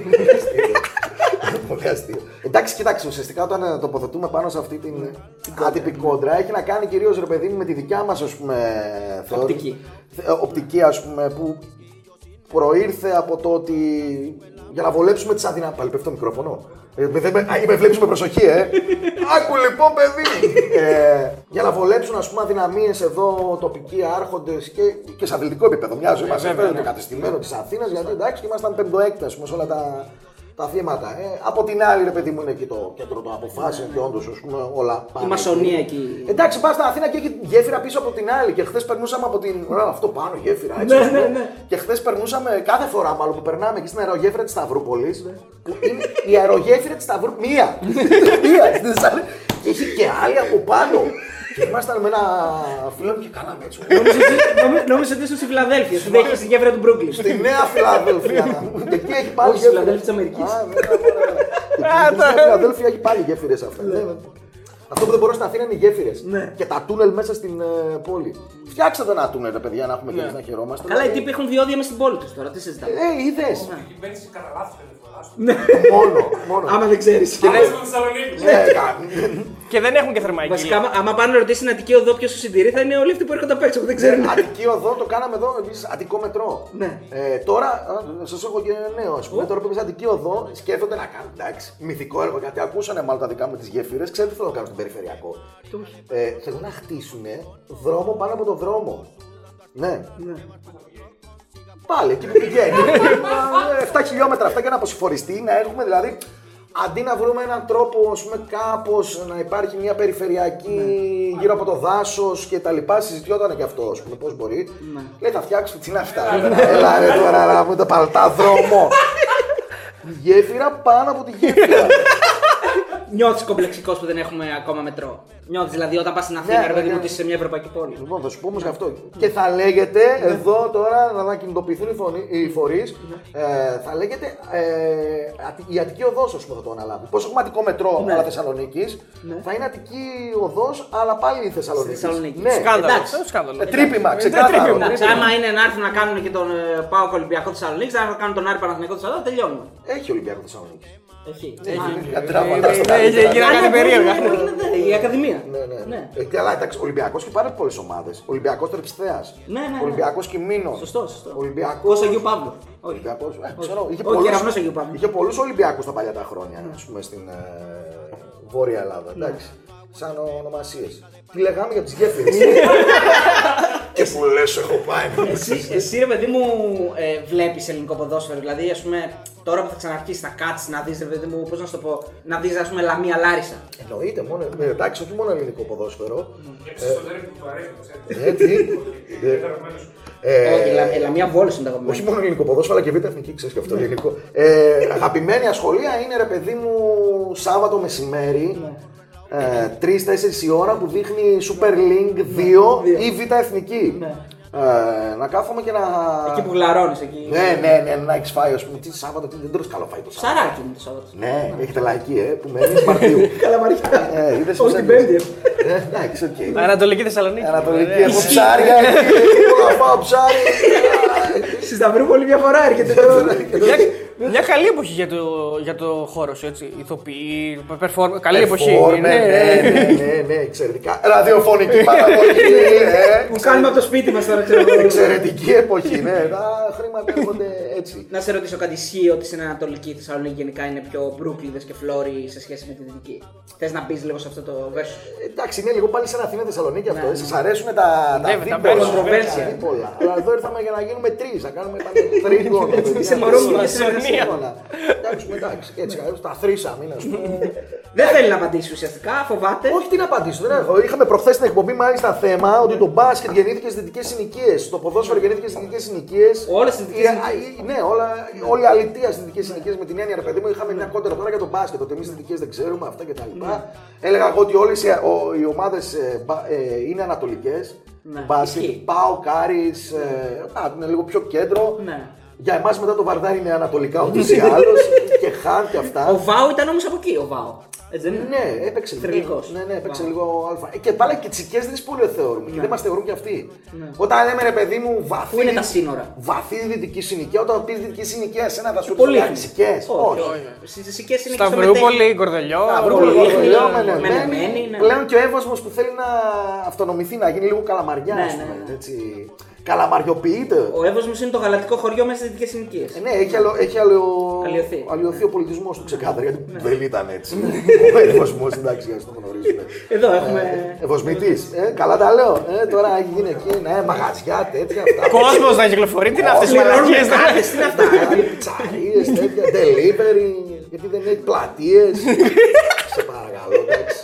Πολύ αστείο. Εντάξει, κοιτάξτε, ουσιαστικά όταν ε, τοποθετούμε πάνω σε αυτή την άτυπη κόντρα, έχει να κάνει κυρίως ρε παιδί μου με τη δικιά μας θεώρηση. Οπτική. θε- οπτική, ας πούμε, που προήρθε από το ότι για να βολέψουμε τις αδυναμίε. Πάλι πέφτει το μικρόφωνο. Ε, δεν με, α, με βλέπεις με προσοχή, ε. (laughs) Άκου λοιπόν, παιδί. ε, για να βολέψουν, ας πούμε, αδυναμίες εδώ τοπικοί άρχοντες και, και σε αθλητικό επίπεδο. Μοιάζει μας αυτό το κατεστημένο της Αθήνας, γιατί εντάξει, ήμασταν πεντοέκτα, ας πούμε, σε όλα τα, τα θύματα. Ε, από την άλλη, ρε παιδί μου, είναι εκεί το κέντρο των αποφάσεων και όντως, ας πούμε, όλα πάνε. μασονία εκεί. Εντάξει, πας στην Αθήνα και έχει γέφυρα πίσω από την άλλη. Και χθες περνούσαμε από την. Ωραία, αυτό πάνω, γέφυρα. Έτσι, Ναι, ας πούμε. ναι, ναι. Και χθες περνούσαμε κάθε φορά μάλλον που περνάμε εκεί στην αερογέφυρα της Σταυρούπολης. Που είναι η αερογέφυρα της Σταυρούπολη. Μία! (laughs) Μία! στη Θεσσαλονίκη. Και έχει και άλλη από πάνω. Και ήμασταν με ένα φίλο μου και κάναμε έτσι. Νόμιζα ότι- νομι- Νόμιζα ότι ήσουν στη Φιλαδέλφια. Σου δέχεσαι στη γέφυρα του Μπρούκλιν. Στη Νέα Φιλαδέλφια. Και εκεί έχει πάλι Όχι, στη Φιλαδέλφια της Αμερικής. Α, ναι, ναι, ναι, ναι. Εκεί Στη Νέα Φιλαδέλφια έχει πάλι γέφυρες αυτά. Ναι, ναι. Αυτό που δεν μπορώ στην Αθήνα είναι οι γέφυρες. Ναι. Και τα τούνελ μέσα στην ε, πόλη. Φτιάξτε το ένα τούνελ, ρε παιδιά, να έχουμε και εμείς να χαιρόμαστε. Καλά, οι τύποι έχουν διόδια μες στην πόλη τους τώρα. Τι συζητάμε. Ε, είδες. Ναι. μόνο, μόνο. Άμα δεν ξέρεις. Ναι, κα- Και δεν έχουν και θερμαϊκή. Βασικά, άμα- άμα πάνε να ρωτήσει στην Αττική Οδό ποιος σου συντηρεί, θα είναι όλοι αυτοί που έρχονται απ' έξω που δεν ξέρουν. Αττική οδό το κάναμε εδώ εμείς Αττικό μετρό. Ναι. Ε, τώρα, σας έχω και νέο, ας πούμε. Τώρα που είμαι Αττική οδό, σκέφτονται να κάνουν εντάξει, μυθικό έργο γιατί ακούσανε μάλλον τα δικά μου τις γέφυρες. Ξέρετε τι θέλω να κάνουν στον περιφερειακό. Ε, θέλουν να χτίσουν δρόμο πάνω από το δρόμο. Ναι. Πάλι εκεί που πηγαίνει. (laughs) Ε, 7 χιλιόμετρα αυτά για να αποσυφοριστεί, να έχουμε δηλαδή. Αντί να βρούμε έναν τρόπο, ας πούμε, κάπως να υπάρχει μια περιφερειακή γύρω από το δάσος και τα λοιπά, συζητιόταν και αυτό, ας πούμε, πώς μπορεί. Λέει, θα φτιάξουμε, τι είναι αυτά. Έλα ρε τώρα να πούμε το παλτά δρόμο. (laughs) Γέφυρα πάνω από τη γέφυρα. Νιώθεις κομπλεξικός που δεν έχουμε ακόμα μετρό. Νιώθεις δηλαδή όταν πας στην Αθήνα, Ναι, ρε παιδί ναι, μου, ναι. ότι είσαι σε μια ευρωπαϊκή πόλη. Λοιπόν, θα σου πω όμως γι' αυτό. Και θα λέγεται εδώ τώρα να ανακοινητοποιηθούν οι, φωνή- οι φορείς. Ε, θα λέγεται ε, Αττική- η Αττική Οδός, ας πούμε, θα το αναλάβει. Πώ έχουμε Αττικό μετρό, αλλά Θεσσαλονίκης, θα είναι Αττική Οδός, αλλά πάλι η Θεσσαλονίκη. Θεσσαλονίκη. Ναι, Σκάνδαλο. εντάξει. Ε, σκάνδαλο. Ε, τρύπημα, ξεκάθαρο. Εντάξει, άμα είναι να έρθουν να κάνουν και τον ε, Πάοκ Ολυμπιακό Θεσσαλονίκη, θα κάνουν τον Άρη Παναθηναϊκό Θεσσαλονίκη, τελειώνουμε. Έχει Ολυμπιακό Θεσσαλονίκη. Έχει. Για τράματα στο Ναι, είχε καλύτερα. γίνει Α, ναι, κάτι μπορεί, περίεργα. μπορεί, μπορεί, ναι, Η Ακαδημία. Ναι, ναι. Ναι. Ε, καλά, εντάξει, Ολυμπιακό και πάρα πολλέ ομάδε. Ολυμπιακό Τερψιθέα. Ναι, ναι, ναι. Ολυμπιακό Κιμίνο. Σωστό, σωστό. Ολυμπιακό. Όσο Αγίου Παύλου. Όχι. Ολυμπιακός, ε, ξέρω, είχε Ο πολλούς- κεραυνός Αγίου Παύλου. Είχε πολλού Ολυμπιακού τα παλιά τα χρόνια, α πούμε, στην ε, Βόρεια Ελλάδα. Ναι. Εντάξει. Σαν ονομασίε. Τι λέγαμε για τι γέφυρε. Και που λες, έχω πάει. Εσύ, εσύ ρε παιδί μου ε, βλέπεις ελληνικό ποδόσφαιρο. Δηλαδή, ας πούμε, τώρα που θα ξαναρχίσει να κάτσει να δεις, ρε παιδί μου, πώς να σου το πω, να δεις, ας πούμε, Λαμία Λάρισα. Εννοείται, μόνο, ε, εντάξει, όχι μόνο ελληνικό ποδόσφαιρο. Ε, τι. (laughs) Ε, Όχι, Λα- ε, Λαμία Βόλος είναι τα αγαπημένα. Όχι μόνο ελληνικό ποδόσφαιρο, αλλά και β' εθνική, ξέρεις και αυτό ελληνικό. Ε, αγαπημένη ασχολία είναι ρε παιδί μου Σάββατο μεσημέρι. Ε, 3-4 η ώρα που δείχνει Super League 2 ή Β' Εθνική. Ε, να κάθομαι και να. Εκεί που γλαρώνεις, εκεί. Ναι, ναι, ναι, να έχεις φάει, ας πούμε. Τι Σάββατο, τι δεν τρως καλό φάει το Σάββατο. Σαράκι είναι το Σάββατο. Ναι, έχετε λαϊκή, ε, που μένεις Μαρτίου. (laughs) Καλαμαριά. Ε, είδες Όχι την ψάρια. Πέμπτη. Ε, Εντάξει, οκ. Ανατολική Θεσσαλονίκη. Ανατολική, έχω ψάρια (laughs) εκεί, έχω να φάω ψάρι. Στη Σταυρούπολη μια φορά έρχεται. (laughs) το- Μια καλή εποχή για το, για το χώρο σου, έτσι. Ηθοποιοί, perform, καλή εποχή. Performer, ναι, ναι, ναι, ναι, εξαιρετικά. Ραδιοφωνική παραγωγή. ε, Που κάνουμε από το σπίτι μας τώρα, ξέρω εγώ. Εξαιρετική εποχή, ναι. Τα χρήματα έρχονται έτσι. Να σε ρωτήσω κάτι ισχύει ότι στην Ανατολική Θεσσαλονίκη γενικά είναι πιο μπρούκληδες και φλόροι σε σχέση με τη Δυτική. Θες να μπεις λίγο σε αυτό το versus; Εντάξει, είναι λίγο πάλι σαν Αθήνα Θεσσαλονίκη αυτό. Ναι. Σα αρέσουν τα, τα Ναι, τα δίπολα, controversial. τα δίπολα. Αλλά εδώ ήρθαμε για να γίνουμε τρεις, να κάνουμε τρίγωνο. (laughs) Είσαι μωρό μου, Τρίγωνο. είσαι Εντάξει, εντάξει, έτσι, τα θρήσαμε, είναι, ας πούμε. Δεν θέλει να απαντήσει ουσιαστικά, φοβάται. Όχι, τι να απαντήσω. Δεν έχω. Είχαμε προχθές στην εκπομπή μάλιστα θέμα ότι το μπάσκετ γεννήθηκε στις δυτικές συνοικίες. Το ποδόσφαιρο γεννήθηκε στις δυτικές συνοικίες. Όλες στις δυτικές Ναι, όλα, όλη η αλητία στις δυτικές συνοικίες με την έννοια, ρε παιδί μου, είχαμε μια κόντρα τώρα για το μπάσκετ. Ότι εμείς στι δυτικές δεν ξέρουμε αυτά κτλ. Έλεγα εγώ ότι όλες οι ομάδες είναι ανατολικές. Ναι, Μπάσκετ, ισχύει. Πάο, Κάρις, είναι λίγο πιο κέντρο. Ναι. Για εμάς μετά το Βαρδάρι είναι ανατολικά ούτω ή άλλω. και Χάν και αυτά. Ο Βάου ήταν όμως από εκεί, ο Βάου. Έτσι δεν είναι; Ναι, έπαιξε λίγο. Θρηλυκός. Ναι, ναι, έπαιξε Wow. λίγο αλφα. Ε, Και πάλι και τσικές δεν τις πολύ θεωρούμε. Και δεν μας θεωρούν και αυτοί. Όταν λέμε ρε παιδί μου βαθύ. Πού είναι τα σύνορα; Βαθύ δυτική συνοικία, όταν πεις δυτική συνοικία, εσένα θα σου Πολύ. πει τσικές. Όχι. Στις Σικέ είναι και στο Σταυρούπολη, Κορδελιό. Σταυρούπολη, Πολύ. Κορδελιό, Ναι, Μενεμένη. Μενεμένη, ναι. Πλέον και ο Εύωσμο που θέλει να αυτονομηθεί, να γίνει λίγο καλαμαριά, Ναι, ας ναι, πούμε, ναι. έτσι. Καλαμαριοποιείται. Ο Εύωσμο είναι το γαλατικό χωριό μέσα στις δυτικές συνοικίες. Ε, Ναι, έχει, αλλο, έχει αλλο... Αλλοιωθεί. αλλοιωθεί ο πολιτισμός του ξεκάθαρα γιατί Ναι. δεν ήταν έτσι. ο Εύωσμο, εντάξει, α το γνωρίζουμε. Εδώ έχουμε. Ευωσμητή. Ε, καλά τα λέω. Ε, τώρα έχει γίνει εκεί, ναι, μαγαζιά, τέτοια. αυτά. Κόσμος να κυκλοφορεί, τι είναι αυτές οι Πληρώνουμε μαλακίες. κάρτες, τι είναι αυτά; Πιτσαρίες, τέτοια, delivery, γιατί δεν έχει πλατείες. (laughs) Σε παρακαλώ, εντάξει.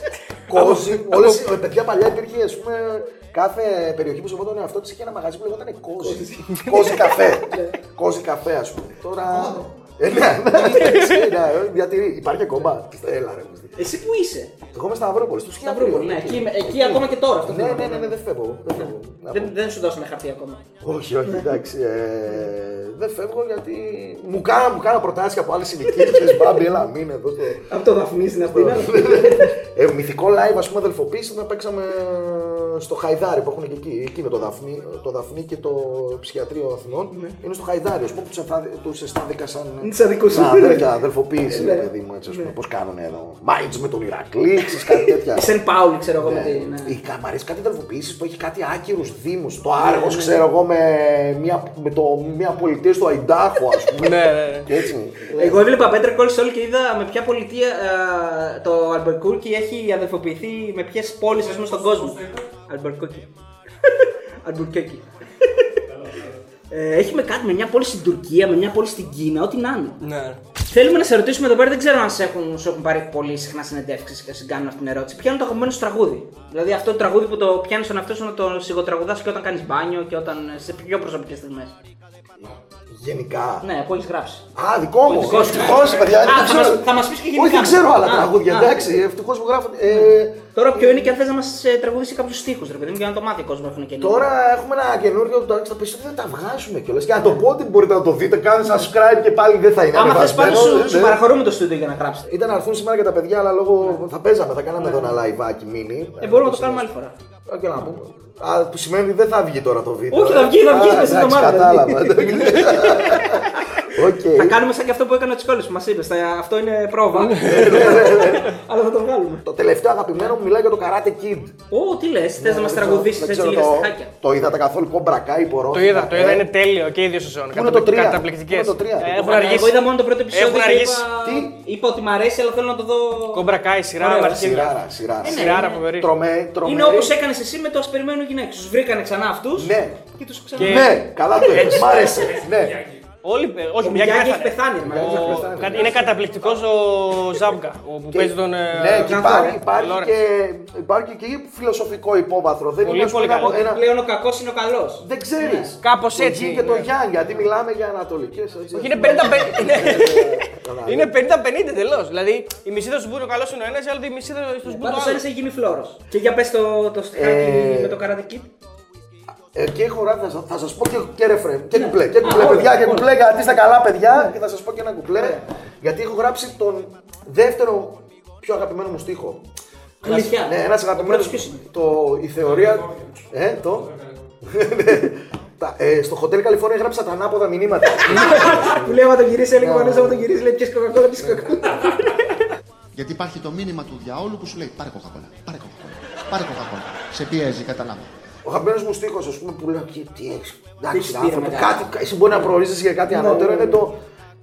Κόζι, όλε οι παιδιά παλιά υπήρχε, ας πούμε, κάθε περιοχή που σεβόταν τον εαυτό τη είχε ένα μαγαζί που λεγόταν Κόζι. Κόζι καφέ. Κόζι καφέ, α πούμε. Τώρα. Ε, ναι, ναι, εντάξει, ναι, διατηρεί. Υπάρχει ακόμα. Έλα, ρε. Μου. Εσύ που είσαι. Εγώ είμαι στα Αυρόπολη, στο Σταυρούπολη, ναι. Εκεί, εκεί ακόμα και τώρα. Αυτό Ναι, θέλω ναι, να ναι, πω. ναι, δεν φεύγω. Δεν φεύγω. Να Δεν, πω. δεν σου δώσαμε χαρτί ακόμα. Όχι, όχι, εντάξει. Ε, δεν φεύγω γιατί μου κάναν, μου κάναν προτάσεις από άλλε ηλικίε. Ξέρεις, μπάμπι, έλα, μην εδώ. στο- Από το Δαφνί στην Αθήνα. ε, μυθικό live, ας πούμε, αδελφοποίηση να παίξαμε στο Χαϊδάρι που έχουν και εκεί. Εκεί είναι το Δαφνί, το Δαφνί και το ψυχιατρίο Αθηνών. Είναι στο Χαϊδάρι, ας πούμε, που τους αισθάνθηκα σαν. Είναι σαν δικούς σου. σαν αδέρφια, αδελφοποίηση, ρε παιδί μου, έτσι, ας πούμε. Πώς κάνουν εδώ. Μάιντζ με τον Ηρακλή, ξέρεις, κάτι (laughs) τέτοια. Σεν Πάουλι, ξέρω εγώ με τη. ναι. Ή κα- μ' αρέσει κάτι αδελφοποίηση που έχει κάτι άκυρους δήμους. Το Άργος, ξέρω εγώ, με μια, με το, μια πολιτεία στο Αϊντάχο, ας πούμε. (laughs) Ναι, ναι. Και έτσι. Εγώ έβλεπα Better Call Saul και είδα με ποια πολιτεία ε, το Αλμπουκέρκι έχει αδελφοποιηθεί με ποιες πόλεις ας πούμε στον κόσμο. Αλμπουκέρκι. (laughs) Αλμπουκέρκι. Ε, έχει με κάτι με μια πόλη στην Τουρκία, με μια πόλη στην Κίνα, ό,τι να είναι. Ναι. Θέλουμε να σε ρωτήσουμε εδώ πέρα, δεν ξέρω αν σε έχουν, σου έχουν πάρει πολύ συχνά συνεντεύξεις και σε κάνουν αυτήν την ερώτηση. Ποιο είναι το αγαπημένο σου τραγούδι. Δηλαδή αυτό το τραγούδι που το πιάνεις στον εαυτό σου να το σιγοτραγουδάς και όταν κάνεις μπάνιο και όταν σε πιο προσωπικές στιγμές. Γενικά. Ναι, που έχεις γράψει. Α, δικό μου. Δικό σου. Ευτυχώς, παιδιά. Α, δεν θα ξέρω. μας- θα μας πεις και γενικά. Όχι, δεν ξέρω άλλα Α, τραγούδια. α. Εντάξει, ευτυχώς που γράφω. Ε, Τώρα ποιο είναι και αν θες να μας τραγουδήσει κάποιους στίχους, ρε παιδί μου, για να το μάθει ο κόσμος έχουν και Τώρα έχουμε ένα καινούριο που το θα πει ότι δεν τα βγάζουμε κιόλας. Και να το πω ότι μπορείτε να το δείτε, κάντε subscribe και πάλι δεν θα είναι. Άμα θες ανεβασμένος, πάλι σου, ναι. σου παραχωρούμε το στούντιο για να γράψετε. Ήταν να έρθουν σήμερα και τα παιδιά, αλλά λόγω. θα παίζαμε, θα κάναμε εδώ ένα live mini. Ε, μπορούμε να το κάνουμε άλλη φορά. Α, και να πούμε. Α, που σημαίνει ότι δεν θα βγει τώρα το βίντεο. Όχι, ε. θα βγει, θα βγει Α, μέσα στην εντάξει, εβδομάδα, Κατάλαβα. (laughs) Οκ. Θα κάνουμε σαν και αυτό που έκανε ο Τσικόλης που μας είπες. Αυτό είναι πρόβα. (laughs) Αλλά θα το βγάλουμε. Το τελευταίο αγαπημένο μου μιλάει για το Karate Kid. Ω, τι λες, θες να μας Δεν τραγουδήσει ξέρω, έτσι δεν λίγα ξέρω, στιχάκια. Το, το είδατε καθόλου κομπρακά υπορώ. Το είδα, το είδα, είναι τέλειο και οι δύο σεζόν. είναι το τρία; Καταπληκτικές. Πού είναι το τρία; Έχουν Εγώ αργήσει. είδα μόνο το πρώτο επεισόδιο. Έχουν και αργήσει. είπα- Τι; Είπα ότι μ' αρέσει, αλλά θέλω να το δω. Κομπρακάι, σειρά, Ωραία, αρχίδια. Σειράρα, σειράρα. ναι, Σειράρα είναι- φοβερή. Τρομε, τρομερή. Είναι όπως έκανες εσύ με το ας περιμένουν γυναίκες. Τους βρήκανε ξανά αυτούς Ναι. και τους ξανά. Και- Ναι, καλά το (laughs) έχεις, μ' άρεσε. Ναι. Όλοι, ε, όχι, Ο μια Μιγιάκη και έχει πεθάνει. ρε μαλάκα. έχει Ο- πεθάνει. κάτι- Είναι καταπληκτικός ο Ζάμπκα ο που παίζει τον. ε, Ναι, και Τζαν υπάρχει, Θόρε. υπάρχει, Λόρενς. και, υπάρχει και φιλοσοφικό υπόβαθρο. Δεν Πολύ, είναι ας πούμε, πολύ καλό. ένα- Ότι πλέον ο κακός είναι ο καλός. Δεν ξέρεις. Κάπως Το έτσι, Yin και το ναι. Yang, γιατί μιλάμε για ανατολικές. Όχι, είναι 50-50. (laughs) είναι- Είναι 50-50 τελώ. Δηλαδή η μισή θα σου πούνε ο καλός είναι ο ένας, η άλλη η μισή θα σου πούνε Πάντως το άλλος. ένα έχει γίνει φλόρος. Και για πες το, το στιχάκι Ε, με το Karate Kid. Ε, και έχω γράψει, θα, σα- θα σας πω και, και ρεφρέν. Και κουπλέ. Και Α, κουπλέ, όλα, παιδιά, και όλα. κουπλέ γιατί είστε καλά, παιδιά. Και θα σας πω και ένα κουπλέ. Γιατί έχω γράψει τον δεύτερο πιο αγαπημένο μου στίχο. Αλήθεια. Ναι, ένας αγαπημένο. πρώτος ποιος είναι; Το, η θεωρία. Ε, το. Τα- ε, στο Hotel California έγραψα τα ανάποδα μηνύματα. Που λέει, άμα το γυρίσει, έλεγε ο Μανώλης, άμα το γυρίσει, λέει, πιες κοκακόλα, πιες κοκακόλα. Γιατί υπάρχει το μήνυμα του διαόλου που σου λέει πάρε κοκακόλα, πάρε κοκακόλα, πάρε κοκακόλα. Σε πιέζει, καταλάβω. Ο αγαπημένο μου στίχος, ας πούμε, που λέω τι, τι έχεις. Εντάξει, έχεις πει, άνθρωπο, ρε, κάτι, εσύ μπορεί να προορίζεσαι για κάτι ανώτερο. Είναι το.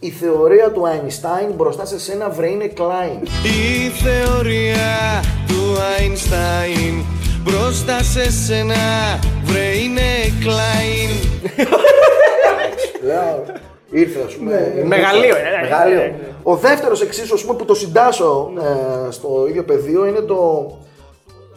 Η θεωρία του Einstein μπροστά σε σένα βρε είναι Klein. Η θεωρία του Einstein μπροστά σε σένα βρε είναι Klein. (laughs) Λέω, ήρθε ας πούμε. είναι Μεγαλείο, αυτό. ε, ε, Μεγαλείο. ε, ε. Ο δεύτερος εξίσου, ας πούμε, που το συντάσσω ε, στο ίδιο πεδίο είναι το.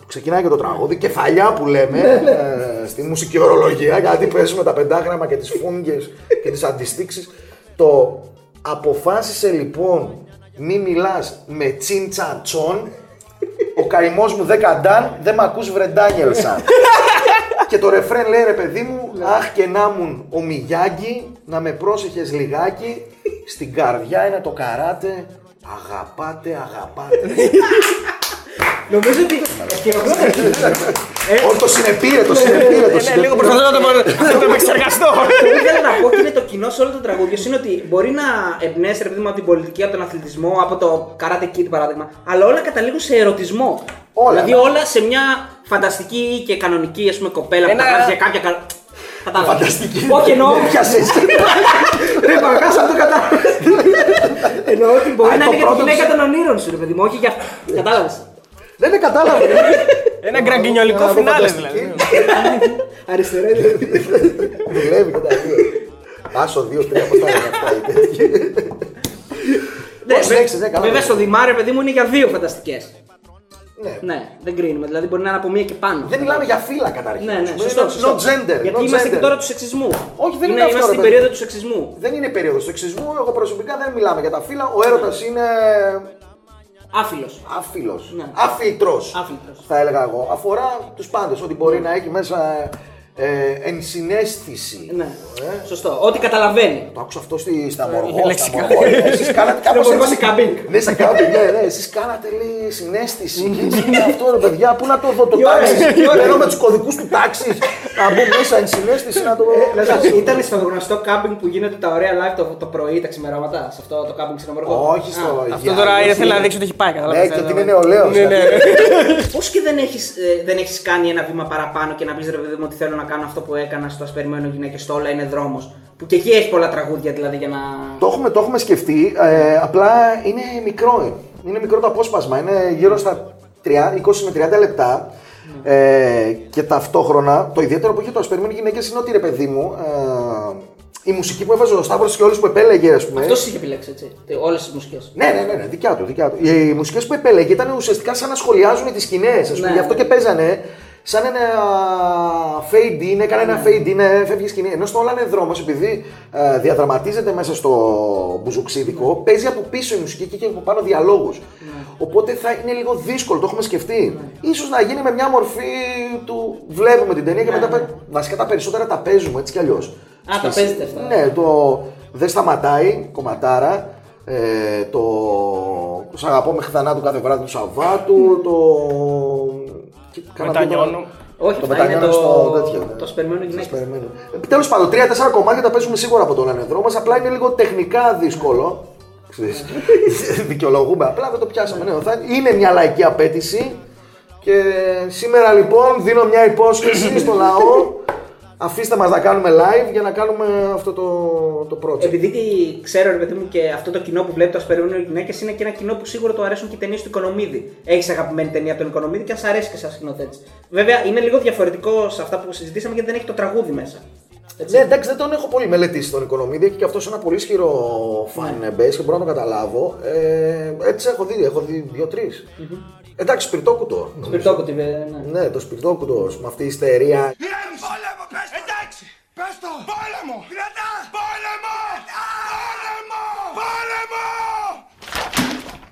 Ξεκινάει και το τραγούδι, κεφαλιά που λέμε ε, στη μουσική ορολογία, γιατί παίζουμε τα πεντάγραμμα και τις φούγγες και τις αντιστήξεις. Το αποφάσισε λοιπόν μη μιλάς με τσίντσα τσον, ο καημός μου δεν καντάν, δεν μ' ακούς βρεντάνιελσαν. (laughs) και το ρεφρέν λέει ρε παιδί μου, αχ και να ήμουν ο Μιγιάγκη, να με πρόσεχες λιγάκι, στην καρδιά είναι το καράτε, αγαπάτε, αγαπάτε. (laughs) Νομίζω ότι. Όχι, το συνεπήρε, το συνεπήρε, το Ναι, λίγο συνεπήρε. προσπαθώ να το, να το επεξεργαστώ. (laughs) Αυτό που ήθελα να πω και είναι το κοινό σε όλο το τραγούδι είναι ότι μπορεί να εμπνέσει ρε παιδί μου από την πολιτική, από τον αθλητισμό, από το Karate Kid παράδειγμα, αλλά όλα καταλήγουν σε ερωτισμό. Όλα, δηλαδή ναι. όλα σε μια φανταστική και κανονική ας πούμε, κοπέλα που Ένα- τα γράφει για κάποια. κα- Κατάλαβες. Φανταστική. Όχι εννοώ. Πιάσες. (laughs) Ρε Παγκάς, αυτό κατάλαβες. Εννοώ ότι μπορεί Α, να το είναι για τη πρώτο γυναίκα ψ- των ονείρων σου, ρε παιδί μου, όχι για. Κατάλαβες. Δεν με κατάλαβε. Ένα γκραγκινιολικό Να δω φινάλε φανταστική. δηλαδή. Αριστερά. Δουλεύει και τα δύο. Πάσο δύο-τρία από τα είναι αυτά. οι τέτοιοι. Ναι, Πώς βε- λέξεις, ναι, καλά. Βέβαια στο Δημάρε, παιδί μου, είναι για δύο φανταστικές. Ναι. Ναι, δεν κρίνουμε. Δηλαδή μπορεί να είναι από μία και πάνω. Δεν μιλάμε για φύλλα καταρχήν. Ναι, ναι, Είναι σωστό. no σωστό. gender. Γιατί no είμαστε και gender. τώρα του σεξισμού. Όχι, δεν είναι, είναι αυτό, Είμαστε ρε στην παιδί. περίοδο του σεξισμού. Δεν είναι περίοδος του σεξισμού. Εγώ προσωπικά δεν μιλάμε για τα φύλλα. Ο έρωτας είναι Άφιλος. άφιλος. Ναι. Αφιλτρό. Άφιλτρος. Θα έλεγα εγώ. Αφορά τους πάντες. Ότι μπορεί να έχει μέσα ε, ενσυναίσθηση. Ναι. Σωστό. Ό,τι καταλαβαίνει. Το άκουσα αυτό στη, στα Μοργό. λεξικά. στα Μοργό. Ε, Εσείς κάνατε (laughs) κάπως Μοργό έτσι. σε κάμπινγκ. Ναι, σε κάμπινγκ, ναι, ναι. Εσείς κάνατε λέει συνέστηση. (laughs) Και είναι αυτό ρε παιδιά, πού να το δω το Τι ωραία, τάξη. τι ωραία. Παίρνω με τους κωδικούς του τάξη. Να μπω μέσα ενσυναίσθηση να το... Δηλαδή, ήταν στο γνωστό κάμπινγκ που γίνονται τα ωραία live το, το πρωί, τα ξημερώματα. Σε αυτό το κάμπινγκ στην Αμοργό. Όχι στο Αυτό τώρα είναι θέλει να δείξει ότι έχει πάει. Ναι, καταλάβες, και ότι ε, είναι νεολαίος. Ναι, ναι. Πώς και δεν έχεις δεν έχεις κάνει ένα βήμα παραπάνω και να πεις ρε παιδί μου ότι θέλω να κάνω αυτό που έκανα στο Ασπερμένο Γυναίκες στο Όλα είναι δρόμος. Που και εκεί έχει πολλά τραγούδια δηλαδή για να. Το έχουμε, το έχουμε σκεφτεί, ε, απλά είναι μικρό. Είναι μικρό το απόσπασμα. Είναι γύρω στα 30, 20 με 30 λεπτά. Ε, και ταυτόχρονα το ιδιαίτερο που έχει το ασπερμένο γυναίκες είναι ότι ρε παιδί μου, ε, η μουσική που έβαζε ο Σταύρος και όλους που επέλεγε, ας πούμε. Αυτός είχε επιλέξει έτσι. Όλες τις μουσικές. Ναι, ναι, ναι, ναι, δικιά του, δικιά του. Οι μουσικές που επέλεγε ήταν ουσιαστικά σαν να σχολιάζουν τις σκηνές. Ναι. Γι' αυτό και παίζανε σαν ένα fade in, έκανε ένα fade in, ε, φεύγεις η σκηνή. Ενώ στο όλα είναι δρόμος, επειδή ε, διαδραματίζεται μέσα στο μπουζουξίδικο, παίζει από πίσω η μουσική και έχει από πάνω διαλόγους. Οπότε θα είναι λίγο δύσκολο, το έχουμε σκεφτεί. Ίσως να γίνει με μια μορφή του βλέπουμε την ταινία και μετά πε- βασικά τα περισσότερα τα παίζουμε έτσι κι αλλιώς. Α, τα παίζετε αυτά. Ναι, το δεν σταματάει, κομματάρα. Ε, το Σ' αγαπώ με χθανά του κάθε βράδυ του Σαββάτου. Το. Και κάνα Μετανιώνω. δύο- Όχι, το αυτά είναι μετανιώνω το, στο τέτοιο. ναι. το σπερμένο γυναίκες. Τέλος πάντων, τρία-τέσσερα κομμάτια τα παίζουμε σίγουρα από τον ανεδρό μας. Απλά είναι λίγο τεχνικά δύσκολο. Ξέρεις. (laughs) Δικαιολογούμε. Απλά δεν το πιάσαμε. Ναι, θα- είναι μια λαϊκή απέτηση. Και σήμερα λοιπόν δίνω μια υπόσχεση στο λαό. Αφήστε μας να κάνουμε live για να κάνουμε αυτό το, το project. Επειδή τι- ξέρω, ρε παιδί μου, και αυτό το κοινό που βλέπει το Ασπερμένο Γυναίκες είναι και ένα κοινό που σίγουρα του αρέσουν και οι ταινίες του Οικονομίδη. Έχεις αγαπημένη ταινία από τον Οικονομίδη και αν σ' αρέσει και σαν σκηνοθέτης. Βέβαια είναι λίγο διαφορετικό σε αυτά που συζητήσαμε γιατί δεν έχει το τραγούδι μέσα. Ναι, εντάξει, δεν τον έχω πολύ μελετήσει τον Οικονομίδη. Έχει και αυτός ένα πολύ ισχυρό fan base και μπορώ να το καταλάβω. Ε, έτσι έχω δει, έχω δει δύο-τρει. Εντάξει, σπιρτόκουτο. Σπιρτόκουτο, ναι. Ναι, το σπιρτόκουτο με αυτή η ιστερία. Πόλεμο, πες το! Εντάξει! Πες το! Πόλεμο! Δυνατά! Πόλεμο! Πόλεμο! Πόλεμο!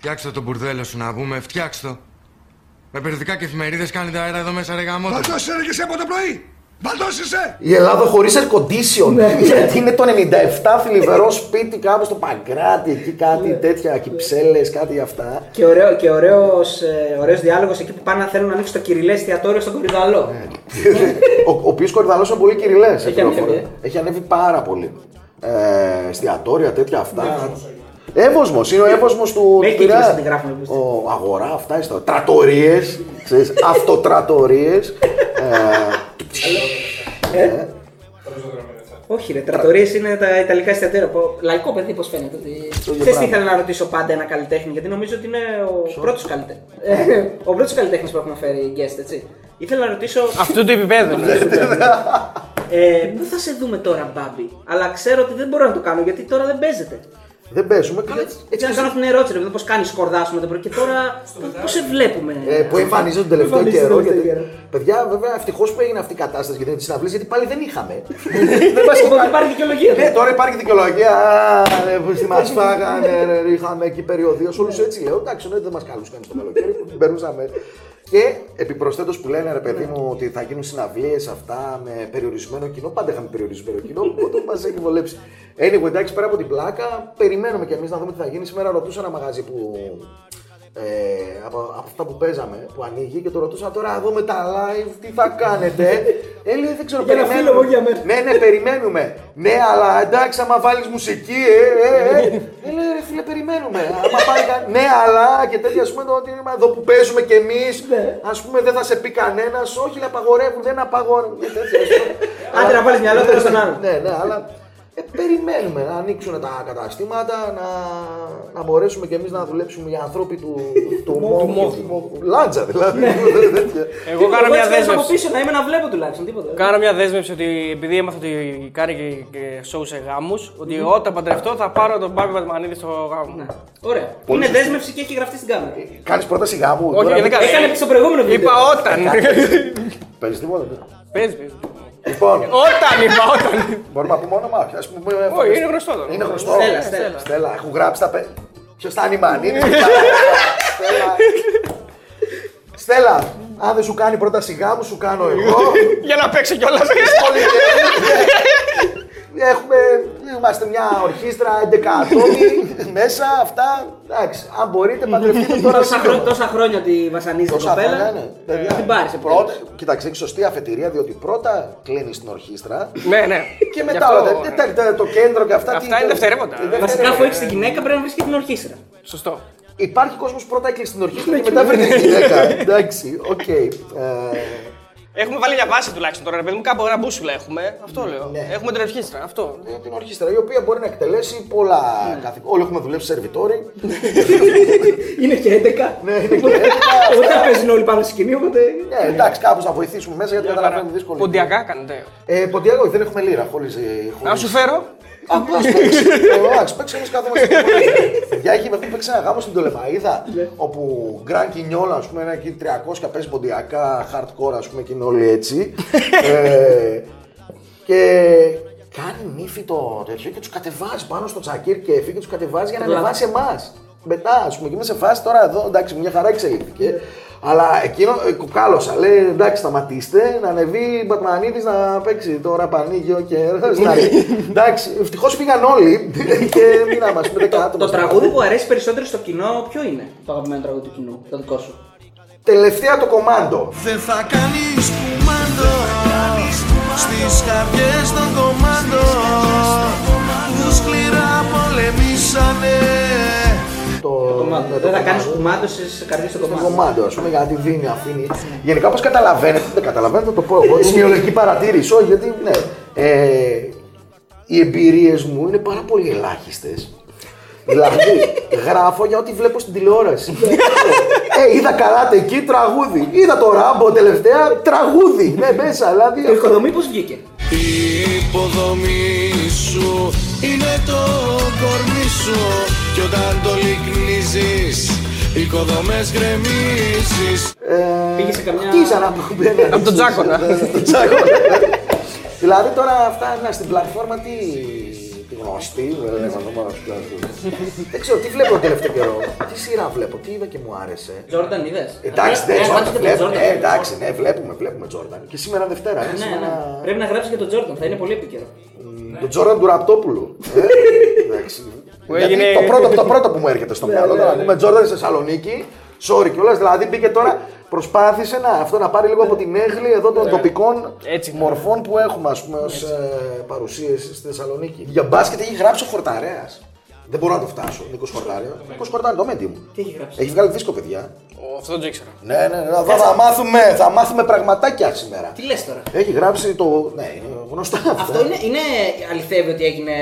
Φτιάξτε το μπουρδέλο σου να πούμε, φτιάξτε το. Με περιοδικά και εφημερίδες κάνετε αέρα εδώ μέσα ρε γαμότο. Μα τόσο έλεγες από το πρωί! Μπαλτός είσαι! Η Ελλάδα χωρίς air condition. Ναι. Γιατί είναι το 97 θλιβερό σπίτι κάπου στο Παγκράτη, εκεί κάτι Ναι. τέτοια κυψέλες, κάτι αυτά. Και, ωραίο, και ωραίος, ε, ωραίος διάλογος εκεί που πάνε να θέλουν να ανοίξουν το κυριλές εστιατόριο στον Κορυδαλό. ο ο οποίος κορυδαλός είναι πολύ κυριλές. Έχει ανέβει, ε. Έχει ανέβει πάρα πολύ. Ε, εστιατόρια, τέτοια αυτά. Εύωσμος, είναι ο εύωσμος του Μέχρι του Πειραιά. κύκλος την γράφουν, πιστεύω. Ο αγορά, αυτά είναι Τρατορίες, (laughs) αυτοτρατορίες. Ε; Όχι, ρε, τρατορίες είναι τα ιταλικά εστιατόρια. Πω- Λαϊκό παιδί, πώς φαίνεται. ότι- Ξέρεις τι πράγμα. ήθελα να ρωτήσω πάντα ένα καλλιτέχνη, γιατί νομίζω ότι είναι ο πρώτος καλλιτέχνη. (laughs) ο πρώτος καλλιτέχνης που έχουμε φέρει guest, έτσι. Ήθελα να ρωτήσω. Αυτού του επίπεδου. ναι. Ε, πού θα σε δούμε τώρα, Μπάμπη; Αλλά ξέρω ότι δεν μπορώ να το κάνω γιατί τώρα δεν παίζεται. Δεν παίζουμε. Έτσι να κάνω αυτήν την ερώτηση, ρε, πώς κάνεις σκορδά με το πρωί και τώρα πώ σε βλέπουμε; Ε, που εμφανίζεται τον τελευταίο Εμφανίζεται καιρό. τον τελευταίο Γιατί, καιρό. παιδιά, βέβαια, ευτυχώς που έγινε αυτή η κατάσταση γιατί με τις συναυλίες, γιατί πάλι δεν είχαμε. Δεν μας οπότε υπάρχει δικαιολογία. Ναι, τώρα υπάρχει δικαιολογία. Α, ναι, που στη μας φάγανε, ρε, είχαμε εκεί περιοδίε. Όλους έτσι λέω. Εντάξει, ναι, δεν μας καλούσαν στο καλοκαίρι που περνούσαμε. Και επιπροσθέτως που λένε ρε παιδί μου ότι θα γίνουν συναυλίες αυτά με περιορισμένο κοινό. Πάντα είχαμε περιορισμένο κοινό, (laughs) οπότε μας έχει βολέψει. Anyway, εντάξει, πέρα από την πλάκα, περιμένουμε κι εμείς να δούμε τι θα γίνει. Σήμερα ρωτούσα ένα μαγαζί που ε, από, από αυτά που παίζαμε, που ανοίγει και το ρωτούσα τώρα εδώ με τα live τι θα κάνετε; Ε, λέει, δεν ξέρω, Για ένα φίλο μου, για μένα. Ναι, ναι, περιμένουμε. Ναι, αλλά εντάξει, άμα βάλεις μουσική, ε, ε, ε. ε λέει, ρε φίλε, περιμένουμε. Άμα πάει κα- Ναι, αλλά και τέτοια, ας πούμε, το ότι είναι εδώ που παίζουμε κι εμείς, ας πούμε, δεν θα σε πει κανένας. Όχι, λέει, απαγορεύουν, δεν απαγορεύουν. και τέτοια, ας πούμε. Άντε να βάλεις μυαλό τώρα στον άλλο. Ναι, ναι, αλλά ε, περιμένουμε να ανοίξουν τα καταστήματα, να, να μπορέσουμε κι εμείς να δουλέψουμε οι άνθρωποι (laughs) του, του, μόχου. Λάντζα δηλαδή. (laughs) τέτοια. Εγώ κάνω μια έτσι κάνω από δέσμευση. πίσω να είμαι να βλέπω τουλάχιστον τίποτα. Κάνω μια δέσμευση ότι επειδή έμαθα ότι κάνει και, και show σε γάμους, ότι όταν παντρευτώ θα πάρω τον Μπάμπη Πατμανίδη στο γάμο. Ναι. Ωραία. Πολύ είναι σωστό. δέσμευση και έχει γραφτεί στην κάμερα. Κάνεις πρόταση γάμου. Όχι, τώρα. δεν κάνω. Έκανε και στο προηγούμενο βίντεο. Είπα όταν. (laughs) Παίζει τίποτα. Πες, πες. Λοιπόν, Όταν είπα, όταν. (laughs) μπορούμε να πούμε όνομα. Ας πούμε, Όχι, είναι γνωστό τώρα. Είναι γνωστό. Στέλλα, Στέλλα. Στέλλα, έχουν γράψει τα πέ... Ποιος θα είναι η Μανίδη. Στέλλα. Στέλλα, αν δεν σου κάνει πρόταση γάμου, σου κάνω εγώ. (laughs) Για να παίξω κιόλας. (laughs) Πολύ Έχουμε, είμαστε μια ορχήστρα 11 ατόμοι (laughs) μέσα, αυτά. Εντάξει, αν μπορείτε, παντρευτείτε τώρα. Τόσα, σύντομα. χρό- τόσα χρόνια ότι βασανίζει την Τόσα κοπέλα. χρόνια, ναι. Παιδιά, Θα την πάρει σε πρώτα, πρώτα. κοίταξε, έχεις σωστή αφετηρία διότι πρώτα κλείνεις την ορχήστρα Ναι, ναι. και Γι' μετά αυτό, όλα τα- τα- τα- το κέντρο και αυτά. Αυτά τι- είναι δευτερεύοντα. τι- Βασικά, αφού έχεις την γυναίκα, πρέπει να βρεις και την ορχήστρα. Σωστό. Υπάρχει κόσμος που πρώτα έκλεισε την ορχήστρα και μετά βρήκε τη γυναίκα. Εντάξει, οκ. Ε, Έχουμε βάλει μια βάση τουλάχιστον τώρα, ρε παιδί μου, κάπου ένα μπούσουλα έχουμε. Αυτό λέω. Ναι. Έχουμε την ορχήστρα. Αυτό. ε, την ορχήστρα η οποία μπορεί να εκτελέσει πολλά καθήκοντα. Όλοι έχουμε δουλέψει σε σερβιτόροι. (laughs) Είναι και 11. Ναι, είναι και έντεκα. (laughs) Όταν παίζουν όλοι πάνω στη σκηνή, οπότε. Ναι, εντάξει, κάπως να βοηθήσουμε μέσα γιατί καταλαβαίνουμε δύσκολο. Ποντιακά κάνετε. Ε, Ποντιακά, όχι, δεν έχουμε λίρα. Χωρίς, ε, Να χωρίς- σου φέρω. Α, ας παίξει. Εντάξει, παίξει εμείς κάθομαστε. Παιδιά, έχει έχουμε παίξει ένα γάμο στην Τολεμαίδα, όπου Γκραν Κινιόλα, ας πούμε, ένα εκεί 300 παίζει ποντιακά, hardcore, ας πούμε, και είναι όλοι έτσι. (laughs) Ε, και κάνει νύφη το τέτοιο και τους κατεβάζει πάνω στο τσακίρ και και τους κατεβάζει για να Λάθος. ανεβάσει εμάς. Μετά, ας πούμε, και είμαι σε φάση τώρα εδώ, εντάξει, μια χαρά εξελίχθηκε. Αλλά εκείνο ε, κουκάλωσα. Λέει εντάξει, σταματήστε να ανεβεί Μπατμανίδης να παίξει τώρα πανίγιο και. (laughs) εντάξει, ευτυχώς φύγαν όλοι (laughs) και μείναμε, ας πούμε, 10 άτομα. Το στο τραγούδι χώρο. που αρέσει περισσότερο στο κοινό, ποιο είναι; Το αγαπημένο τραγούδι του κοινού, το δικό σου. Τελευταία το κομμάντο. Δεν θα κάνεις κουμάντο Στις καρδιές των κομμάντο Που σκληρά πολεμήσανε Το, Κομμάτι. ναι, το Δεν θα κομμάντο. κάνεις κουμάντο στι καρδιέ στο Το κομμάτι. κομμάτι, ας πούμε, γιατί δίνει, αφήνει. Γενικά, όπως καταλαβαίνετε, δεν καταλαβαίνετε, θα το πω εγώ. Σημειολογική παρατήρηση, όχι, γιατί ναι. Ε, οι εμπειρίες μου είναι πάρα πολύ ελάχιστες. δηλαδή, (laughs) γράφω για ό,τι βλέπω στην τηλεόραση. ε, είδα καράτε εκεί, τραγούδι. Είδα το ράμπο τελευταία, τραγούδι. Ναι, μέσα, δηλαδή. Το οικοδομή πώς βγήκε; Η υποδομή σου είναι το κορμί σου Κι όταν το λυκνίζεις Οικοδομές γκρεμίζεις Ε, Πήγε σε καμιά- χτίζα να πούμε. ναι. Από τον Τζάκονα. Από τον Τζάκονα. δηλαδή τώρα αυτά να στην πλατφόρμα τι, τι γνωστή, δεν λέμε ονόματα του κλάδου. Δεν ξέρω τι βλέπω τον τελευταίο καιρό. Τι σειρά βλέπω, τι είδα και μου άρεσε. Τζόρνταν είδες; Εντάξει, ναι, Jordan, βλέπουμε, ε, εντάξει, ναι, βλέπουμε, βλέπουμε Τζόρνταν. Και σήμερα Δευτέρα, ναι, Ναι, ναι. σήμερα... Πρέπει να γράψεις και τον Τζόρνταν, θα είναι πολύ επίκαιρο. Τον Τζόρνταν του Ραπτόπουλου. Ε, (laughs) εντάξει. Που Γιατί έγινε- το, πρώτο, το πρώτο που μου έρχεται στο μυαλό, τώρα ακούμε Τζόρνταν στη Θεσσαλονίκη, sorry κιόλας, δηλαδή μπήκε τώρα, προσπάθησε να, αυτό να πάρει λίγο από την έγκλη εδώ των τοπικών μορφών που έχουμε ας πούμε ως ε, παρουσίες στη Θεσσαλονίκη. Για μπάσκετ έχει γράψει ο Χορταρέας. Δεν μπορώ να το φτάσω, Νίκος Χορτάρια. Νίκος Χορτάρια, το μέντι μου. Τι έχει γράψει; Έχει βγάλει δίσκο, παιδιά. Ω, Αυτό δεν το ήξερα. Ναι, ναι, ναι, θα, θα, μάθουμε, θα μάθουμε πραγματάκια σήμερα. Τι λες τώρα; Έχει γράψει το. Ναι, είναι γνωστά αυτά. Αυτό είναι, είναι αληθεύει ότι έγινε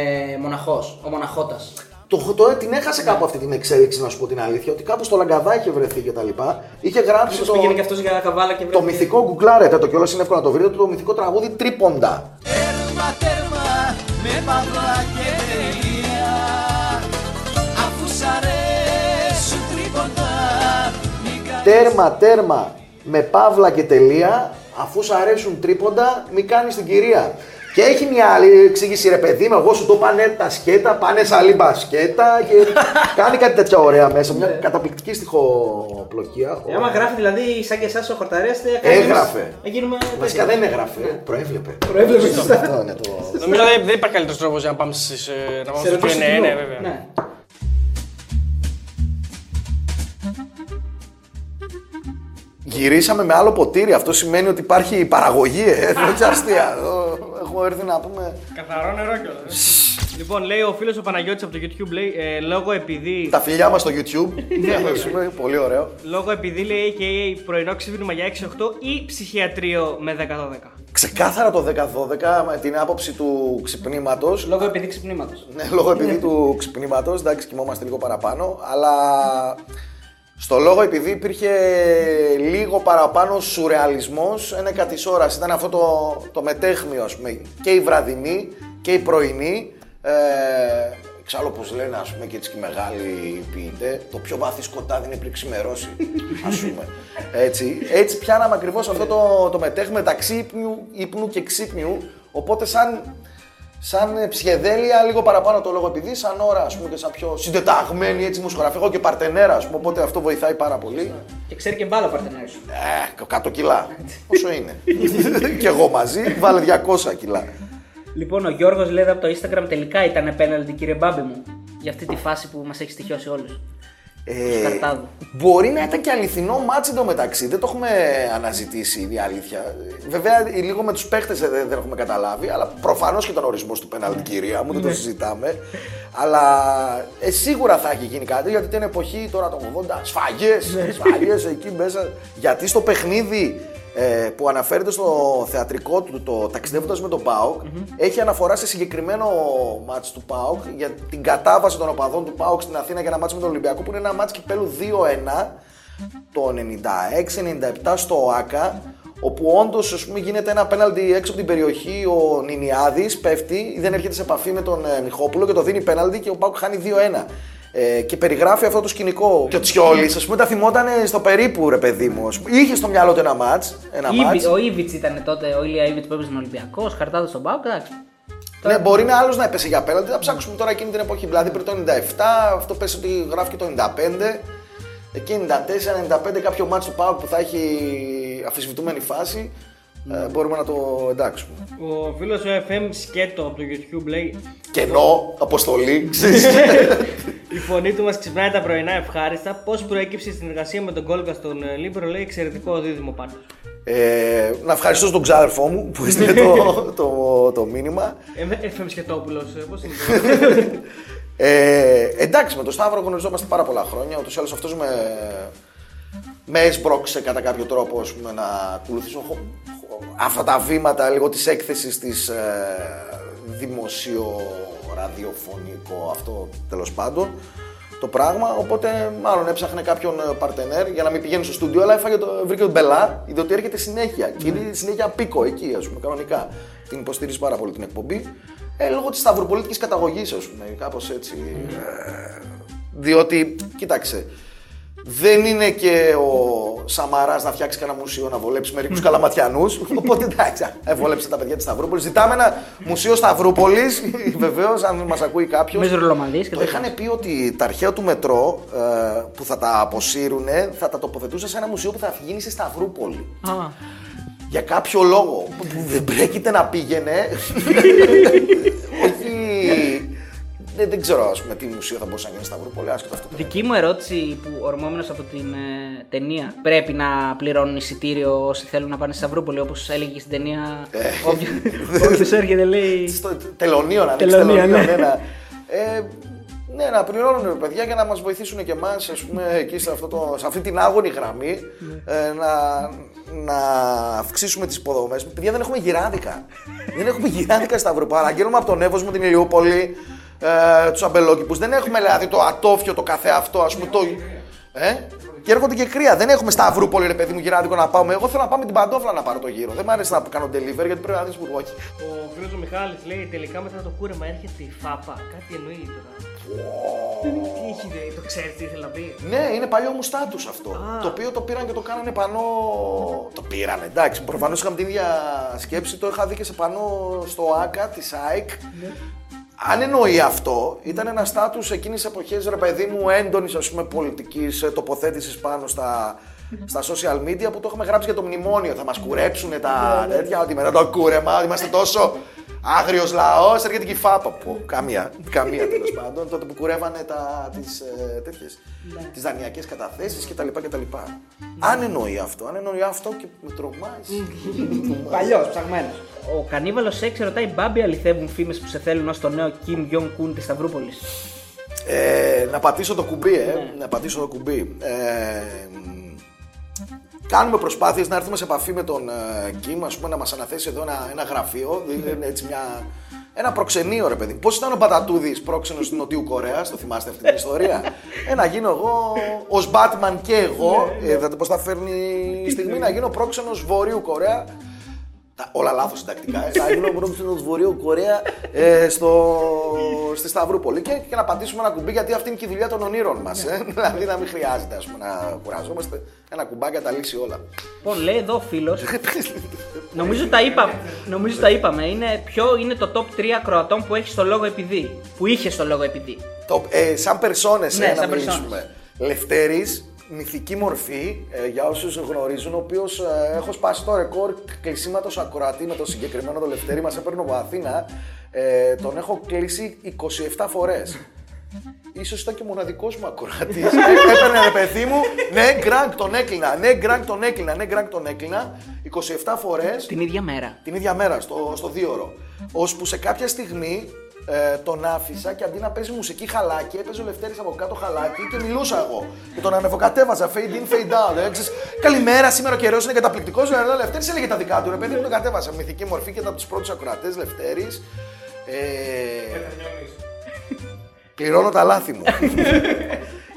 μοναχός, ο μοναχότας. Το, το, την έχασε κάπου αυτή την εξέλιξη, να σου πω την αλήθεια, ότι κάπου στο Λαγκαδά είχε βρεθεί και τα λοιπά. Είχε γράψει Ίσως το, πήγαινε και αυτός για καβάλα και το βρέθηκε. μυθικό γκουγκλάρετε το κιόλας είναι εύκολο να το βρείτε, το μυθικό τραγούδι Τρίποντα. Τέρμα, τέρμα, με παύλα και τελεία Αφού σ' αρέσουν τρίποντα μη κάνεις Τέρμα, τέρμα, με παύλα και τελεία, αφού σου αρέσουν τρίποντα, μη κάνεις την κυρία. Και έχει μια άλλη εξήγηση, ρε παιδί μου, εγώ σου το πάνε τα σκέτα, πάνε σε άλλη μπασκέτα και (laughs) κάνει κάτι τέτοια ωραία μέσα. Μια καταπληκτική στοιχοπλοκία. Ε, άμα γράφει δηλαδή σαν και εσάς ο Χορταρέας, Έγραφε. Θα γίνουμε. Βασικά δεν έγραφε, προέβλεπε. Προέβλεπε, Αυτό σωστά. είναι το. Νομίζω δεν, δεν υπάρχει καλύτερος τρόπος για να πάμε στις, ε, να πάμε Σε στο ερωτήσεις Q&A, κοινού. ναι, βέβαια. Γυρίσαμε με άλλο ποτήρι. Αυτό σημαίνει ότι υπάρχει παραγωγή, ε. (laughs) Δεν είναι αστεία. Εδώ Έχω έρθει να πούμε. Καθαρό νερό κιόλας. λοιπόν, λέει ο φίλος ο Παναγιώτης από το YouTube, λέει, ε, λόγω επειδή. Τα φιλιά μας στο YouTube. (laughs) Ναι, Πολύ ωραίο. Λόγω επειδή λέει AKA πρωινό ξύπνημα για 6-8 ή ψυχιατρίο με 10-12. Ξεκάθαρα το 10-12 με την άποψη του ξυπνήματος. Λόγω επειδή ξυπνήματος. Ναι, λόγω επειδή του ξυπνήματος. Εντάξει, κοιμόμαστε λίγο παραπάνω. Αλλά στο λόγο επειδή υπήρχε λίγο παραπάνω σουρεαλισμός ένα κάτι ώρας. Ήταν αυτό το, το μετέχμιο, ας πούμε. Και η βραδινή και η πρωινή. Ε, εξάλλου όπως λένε, ας πούμε, και έτσι και οι μεγάλοι ποιητέ, το πιο βαθύ σκοτάδι είναι πριν ξημερώσει, (laughs) ας πούμε. Έτσι, έτσι πιάναμε ακριβώς αυτό το, το μετέχμιο μεταξύ ύπνου, ύπνου και ξύπνιου. Οπότε σαν σαν ψυχεδέλεια, λίγο παραπάνω το λόγο επειδή, σαν ώρα ας πούμε και σαν πιο συντεταγμένη έτσι μουσικογραφία. Έχω και παρτενέρα, ας πούμε, οπότε αυτό βοηθάει πάρα πολύ. Και ξέρει και μπάλα παρτενέρι σου. Ε, 100 κιλά. Όσο είναι; και εγώ μαζί, βάλε 200 κιλά. Λοιπόν, ο Γιώργος λέει εδώ από το Instagram τελικά ήταν πέναλτι, κύριε Μπάμπη μου. Για αυτή τη φάση που μας έχει στοιχειώσει όλους. Ε, Καρτάδου. μπορεί να ήταν και αληθινό μάτς εντωμεταξύ. Δεν το έχουμε αναζητήσει η αλήθεια. Βέβαια, λίγο με τους παίχτε δεν, δεν έχουμε καταλάβει, αλλά προφανώς και τον ορισμό του πέναλτι, κυρία μου, δεν το συζητάμε. αλλά ε, σίγουρα θα έχει γίνει κάτι γιατί ήταν εποχή τώρα των 80. Σφαγές, σφαγές εκεί μέσα. Γιατί στο παιχνίδι ε, που αναφέρεται στο θεατρικό του, το ταξιδεύοντας με τον ΠΑΟΚ, έχει αναφορά σε συγκεκριμένο μάτς του ΠΑΟΚ για την κατάβαση των οπαδών του ΠΑΟΚ στην Αθήνα για ένα μάτς με τον Ολυμπιακό που είναι ένα μάτς κυπέλου 2-1 το 96-97 στο ΟΑΚΑ όπου όντως γίνεται ένα πέναλτι έξω από την περιοχή. Ο Νινιάδης πέφτει, δεν έρχεται σε επαφή με τον ε, Μιχόπουλο και το δίνει πέναλτι και ο Πάουκ χάνει 2-1. Ε, και περιγράφει αυτό το σκηνικό. Και ο Τσιόλης, ας πούμε, τα θυμόταν στο περίπου, ρε παιδί μου. ας πούμε. Είχε στο μυαλό του ένα μάτς. Ένα Ήβι- μάτς. Ο Ήβιτς ήταν τότε, ο Ηλία Ήβιτς που έπαιζε στον Ολυμπιακός, Χαρτάδο στον Πάουκ, εντάξει. Ναι, μπορεί να άλλος να έπεσε για πέναλτι. Θα ψάξουμε τώρα εκείνη την εποχή. Δηλαδή πριν το 97, αυτό πέσει ότι γράφει και το 95. Εκεί 94-95 κάποιο μάτσο του Πάουκ που θα έχει αφισβητούμενη φάση. Ε, μπορούμε να το εντάξουμε. Ο φίλος ο FM Σκέτο από το YouTube λέει: Κενό, αποστολή, ξέρεις. (laughs) Η φωνή του μας ξυπνάει τα πρωινά ευχάριστα. Πώς προέκυψε η συνεργασία με τον Κόλκα στον ε, Λίμπερο, λέει εξαιρετικό δίδυμο πάντως. ε, να ευχαριστήσω τον ξάδερφό μου που έστειλε το, (laughs) το, το μήνυμα. FM Σκετόπουλος, πώς είναι. (laughs) Ε, εντάξει, με τον Σταύρο γνωριζόμαστε πάρα πολλά χρόνια. Ούτως ή άλλως αυτός με, με έσπρωξε κατά κάποιο τρόπο ας πούμε, να ακολουθήσω χω- χω- αυτά τα βήματα λίγο της έκθεσης της ε, δημοσιο ραδιοφωνικό αυτό τέλος πάντων το πράγμα, οπότε μάλλον έψαχνε κάποιον ε, παρτενέρ για να μην πηγαίνει στο στούντιο, αλλά έφαγε το, βρήκε τον Μπελά, είδε ότι έρχεται συνέχεια και είναι συνέχεια πίκο εκεί, ας πούμε, κανονικά. Την υποστηρίζει πάρα πολύ την εκπομπή. Ε, λόγω της σταυροπολίτικης καταγωγής, ας πούμε, κάπως έτσι. Ε, διότι, κοίταξε, Δεν είναι και ο Σαμαράς να φτιάξει κανένα μουσείο να βολέψει μερικούς καλαματιανούς. (laughs) Οπότε εντάξει, εβόλεψε τα παιδιά της Σταυρούπολης. Ζητάμε ένα μουσείο Σταυρούπολης, (laughs) βεβαίως, αν μας ακούει κάποιος. Μες ρολομαλείς και Το τέτοια. είχαν πει ότι τα αρχαία του μετρό ε, που θα τα αποσύρουν θα τα τοποθετούσε σε ένα μουσείο που θα γίνει στη Σταυρούπολη. Α, Για κάποιο λόγο που δεν πρέπει να πήγαινε. (laughs) Όχι. Δεν, δεν ξέρω, ας πούμε, τι μουσείο θα μπορούσε να γίνει στη Σταυρούπολη. Άσχετο αυτό. Δική μου ερώτηση που ορμόμενος από την ε, ταινία πρέπει να πληρώνουν εισιτήριο όσοι θέλουν να πάνε στη Σταυρούπολη όπως έλεγε και στην ταινία όποιο- (laughs) όποιος έρχεται λέει Στο τελωνίο να ανοίξει Τελωνία, τελωνίο. ναι. Ναι, να, ε, ναι, να πληρώνουν ρε παιδιά για να μας βοηθήσουν και εμάς, ας πούμε, εκεί σε, αυτό το, σε αυτή την άγωνη γραμμή Ναι. ε, να, να αυξήσουμε τις υποδομές. Παιδιά, δεν έχουμε γυράδικα. (laughs) δεν έχουμε γυράδικα στα Ευρωπαϊκά. Αναγγέλνουμε από τον Εύωσμο, την Ηλιούπολη, ε, τους αμπελόκηπους. Δεν έχουμε δηλαδή το ατόφιο, το καφέ αυτό, ας πούμε. Το, ε, και έρχονται και κρύα. Δεν έχουμε Σταυρούπολη, ρε παιδί μου, γυράδικο να πάμε. Εγώ θέλω να πάμε την παντόφλα να πάρω το γύρο. Δεν μου αρέσει να κάνω delivery γιατί πρέπει να δεις μπουρμπόκι. Ο φίλος ο Μιχάλης λέει τελικά μετά το κούρεμα έρχεται η φάπα. Κάτι εννοεί τώρα. Τι έχει, δε- το ξέρεις τι ήθελε να πει; Ναι, είναι παλιό μου στάτους αυτό. Το οποίο το πήραν και το κάνανε πανό. Το πήραν, εντάξει. Προφανώς είχαμε την ίδια σκέψη. Το είχα δει και σε πανό στο ΑΚΑ της ΑΕΚ. Αν εννοεί αυτό, ήταν ένα στάτους εκείνης τη εποχής, ρε παιδί μου, έντονης πολιτικής τοποθέτησης πάνω στα, στα social media που το έχουμε γράψει για το μνημόνιο. Θα μας κουρέψουν τα τέτοια, ότι μετά το κούρεμα είμαστε τόσο άγριος λαός. Έρχεται και η φάπα. Πω, καμία, καμία τέλος πάντων. Τότε που κουρεύανε τα, τις, ε, τέτοιες, τις δανειακές καταθέσεις κτλ. κτλ. Αν εννοεί αυτό, αν εννοεί αυτό και με τρομάζει. Παλιός, ψαγμένος. Ο Κανίβαλος 6 ρωτάει Μπάμπη αληθεύουν φήμες που σε θέλουν ως το νέο Kim Jong-un της Σταυρούπολης; Ε, να πατήσω το κουμπί, ε. Να πατήσω το κουμπί. Ε, μ, κάνουμε προσπάθειες να έρθουμε σε επαφή με τον ε, Κιμ, ας πούμε, να μας αναθέσει εδώ ένα, ένα γραφείο, δηλαδή είναι έτσι μια, ένα προξενείο ρε παιδί. Πώς ήταν ο Πατατούδης πρόξενος στην Νοτιού Κορέας, το θυμάστε αυτή την ιστορία; ε, να γίνω εγώ ως Batman και εγώ, ε, είδατε πώς θα φέρνει η στιγμή, να γίνω πρόξενος Βορείου Κορέα τα- όλα λάθος συντακτικά. Ε. Θα γίνω πρόξενο του Βορείου Κορέα ε, στο, στη Σταυρούπολη και, και να πατήσουμε ένα κουμπί γιατί αυτή είναι και η δουλειά των ονείρων μας. Ε. δηλαδή να μην χρειάζεται ας πούμε, να κουραζόμαστε. Ένα κουμπάκι να τα λύσει όλα. Λοιπόν, λέει εδώ ο φίλος, νομίζω, τα είπα, νομίζω τα είπαμε, είναι, ποιο είναι το top 3 ακροατών που έχει στο λόγο επειδή, που είχε στο λόγο επειδή. Το, ε, σαν περσόνες Ναι, ε, να σαν μιλήσουμε. Λευτέρης, μυθική μορφή, ε, για όσους γνωρίζουν, ο οποίος ε, έχω σπάσει το ρεκόρ κλεισίματος ακροατή με το συγκεκριμένο το Λευτέρη, μας έπαιρνε από Αθήνα, ε, τον έχω κλείσει 27 φορές. Ίσως ήταν και μοναδικός μου ακροατής. Ε, Έπαιρνε ρε παιδί μου, ναι γκρανκ τον έκλεινα, ναι γκρανκ τον έκλεινα, ναι γκρανκ τον έκλεινα, 27 φορές Την ίδια μέρα. την ίδια μέρα, στο, στο δίωρο. Ώσπου σε κάποια στιγμή ε, τον άφησα και αντί να παίζει μουσική χαλάκι, έπαιζε ο Λευτέρης από κάτω χαλάκι και μιλούσα εγώ. Και τον ανεβοκατέβαζα, fade in, fade out. Ε, ξέρεις, Καλημέρα, σήμερα ο καιρός είναι καταπληκτικός. Ο Λευτέρης έλεγε τα δικά του. Ρε παιδί μου, τον κατέβασα. Μυθική μορφή και ήταν από τους πρώτους ακροατές Λευτέρης. Ε, πληρώνω τα λάθη μου.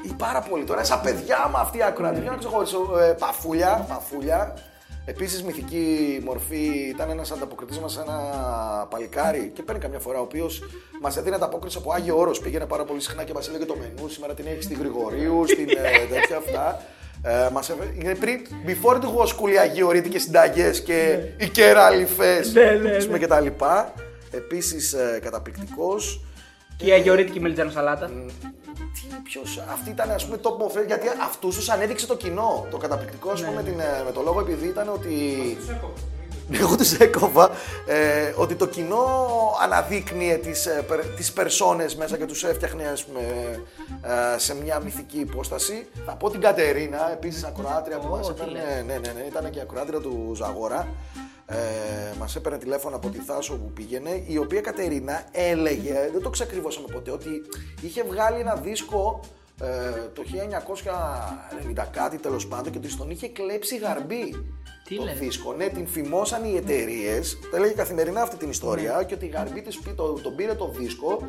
Ή πάρα πολύ τώρα, σαν παιδιά με αυτή η ακροατή. Για να ξεχωρίσω. Ε, παφούλια, παφούλια. Επίσης, μυθική μορφή ήταν ένας ανταποκριτής μας, ένα παλικάρι και παίρνει καμιά φορά, ο οποίος μας έδινε ανταπόκριση από Άγιο Όρος. Πήγαινε πάρα πολύ συχνά και μας έλεγε το μενού. Σήμερα την έχεις στη Γρηγορίου, στην ε, (laughs) τέτοια αυτά. Ε, μας έβε- είναι πριν, before it was cool οι Αγιορείτοι και συνταγέ και οι κεράλιφες Ναι, ναι, ναι. και τα λοιπά. Επίσης, ε, καταπληκτικός. Και η αγιορείτικη μελιτζάνο σαλάτα. Τι, ποιος, αυτή ήταν ας πούμε top of fame, γιατί αυτούς τους ανέδειξε το κοινό. Το καταπληκτικό ας πούμε με, την, ε, με το λόγο επειδή ήταν ότι. Εγώ τους έκοβα ε, ότι το κοινό αναδείκνυε τις, ε, περ- τις περσόνες μέσα και τους έφτιαχνε ας πούμε, ε, σε μια μυθική υπόσταση. Θα πω την Κατερίνα, επίσης ακροάτρια που μας έπαιρνε, ναι, ναι, ναι, ήταν και ακροάτρια του Ζαγόρα. Ε, μας έπαιρνε τηλέφωνο από τη Θάσο που πήγαινε, η οποία Κατερίνα έλεγε, δεν το ξεκριβώσαμε ποτέ, ότι είχε βγάλει ένα δίσκο ε, το 1990 κάτι τέλος πάντων και ότι τον είχε κλέψει γαρμπή. Τι το λες; δίσκο. Ναι, την φημώσαν οι εταιρείες. Το έλεγε καθημερινά αυτή την ιστορία και ότι η γαρμπή της το, τον πήρε το δίσκο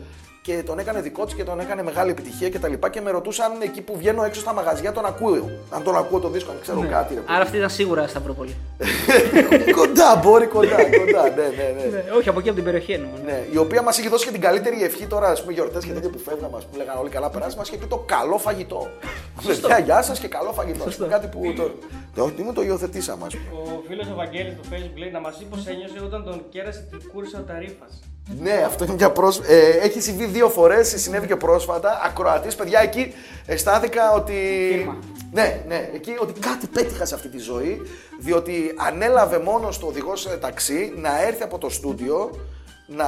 και τον έκανε δικό της και τον έκανε μεγάλη επιτυχία κτλ. Και, και με ρωτούσαν εκεί που βγαίνω έξω στα μαγαζιά τον ακούω. Αν τον ακούω το δίσκο, αν ξέρω κάτι. Ρε, Άρα αυτή ήταν σίγουρα Σταυρόπολη. (laughs) κοντά, μπορεί κοντά, κοντά. Ναι, ναι, ναι. Ναι, Όχι, από εκεί από την περιοχή εννοώ. ναι. Ναι, η οποία μας έχει δώσει και την καλύτερη ευχή τώρα, ας πούμε, γιορτές και τέτοια που φεύγαμε, ας πούμε, λέγανε όλοι καλά περάσει. Μας είχε πει το καλό φαγητό. (laughs) Παιδιά, γεια σας και καλό φαγητό. Ας πούμε, Κάτι που το. Το μου το υιοθετήσαμε, ας πούμε. Ο φίλος ο Βαγγέλης στο facebook λέει να μας πει πώς ένιωσε όταν τον κέρασε την κούρσα ο Ταρήφα. Ναι, αυτό είναι μια πρόσ... ε, έχει συμβεί δύο φορές, συνέβη και πρόσφατα. Ακροατής, παιδιά, εκεί αισθάνθηκα ότι. Ναι, ναι, εκεί ότι κάτι πέτυχα σε αυτή τη ζωή. Διότι ανέλαβε μόνος το οδηγός ταξί να έρθει από το στούντιο να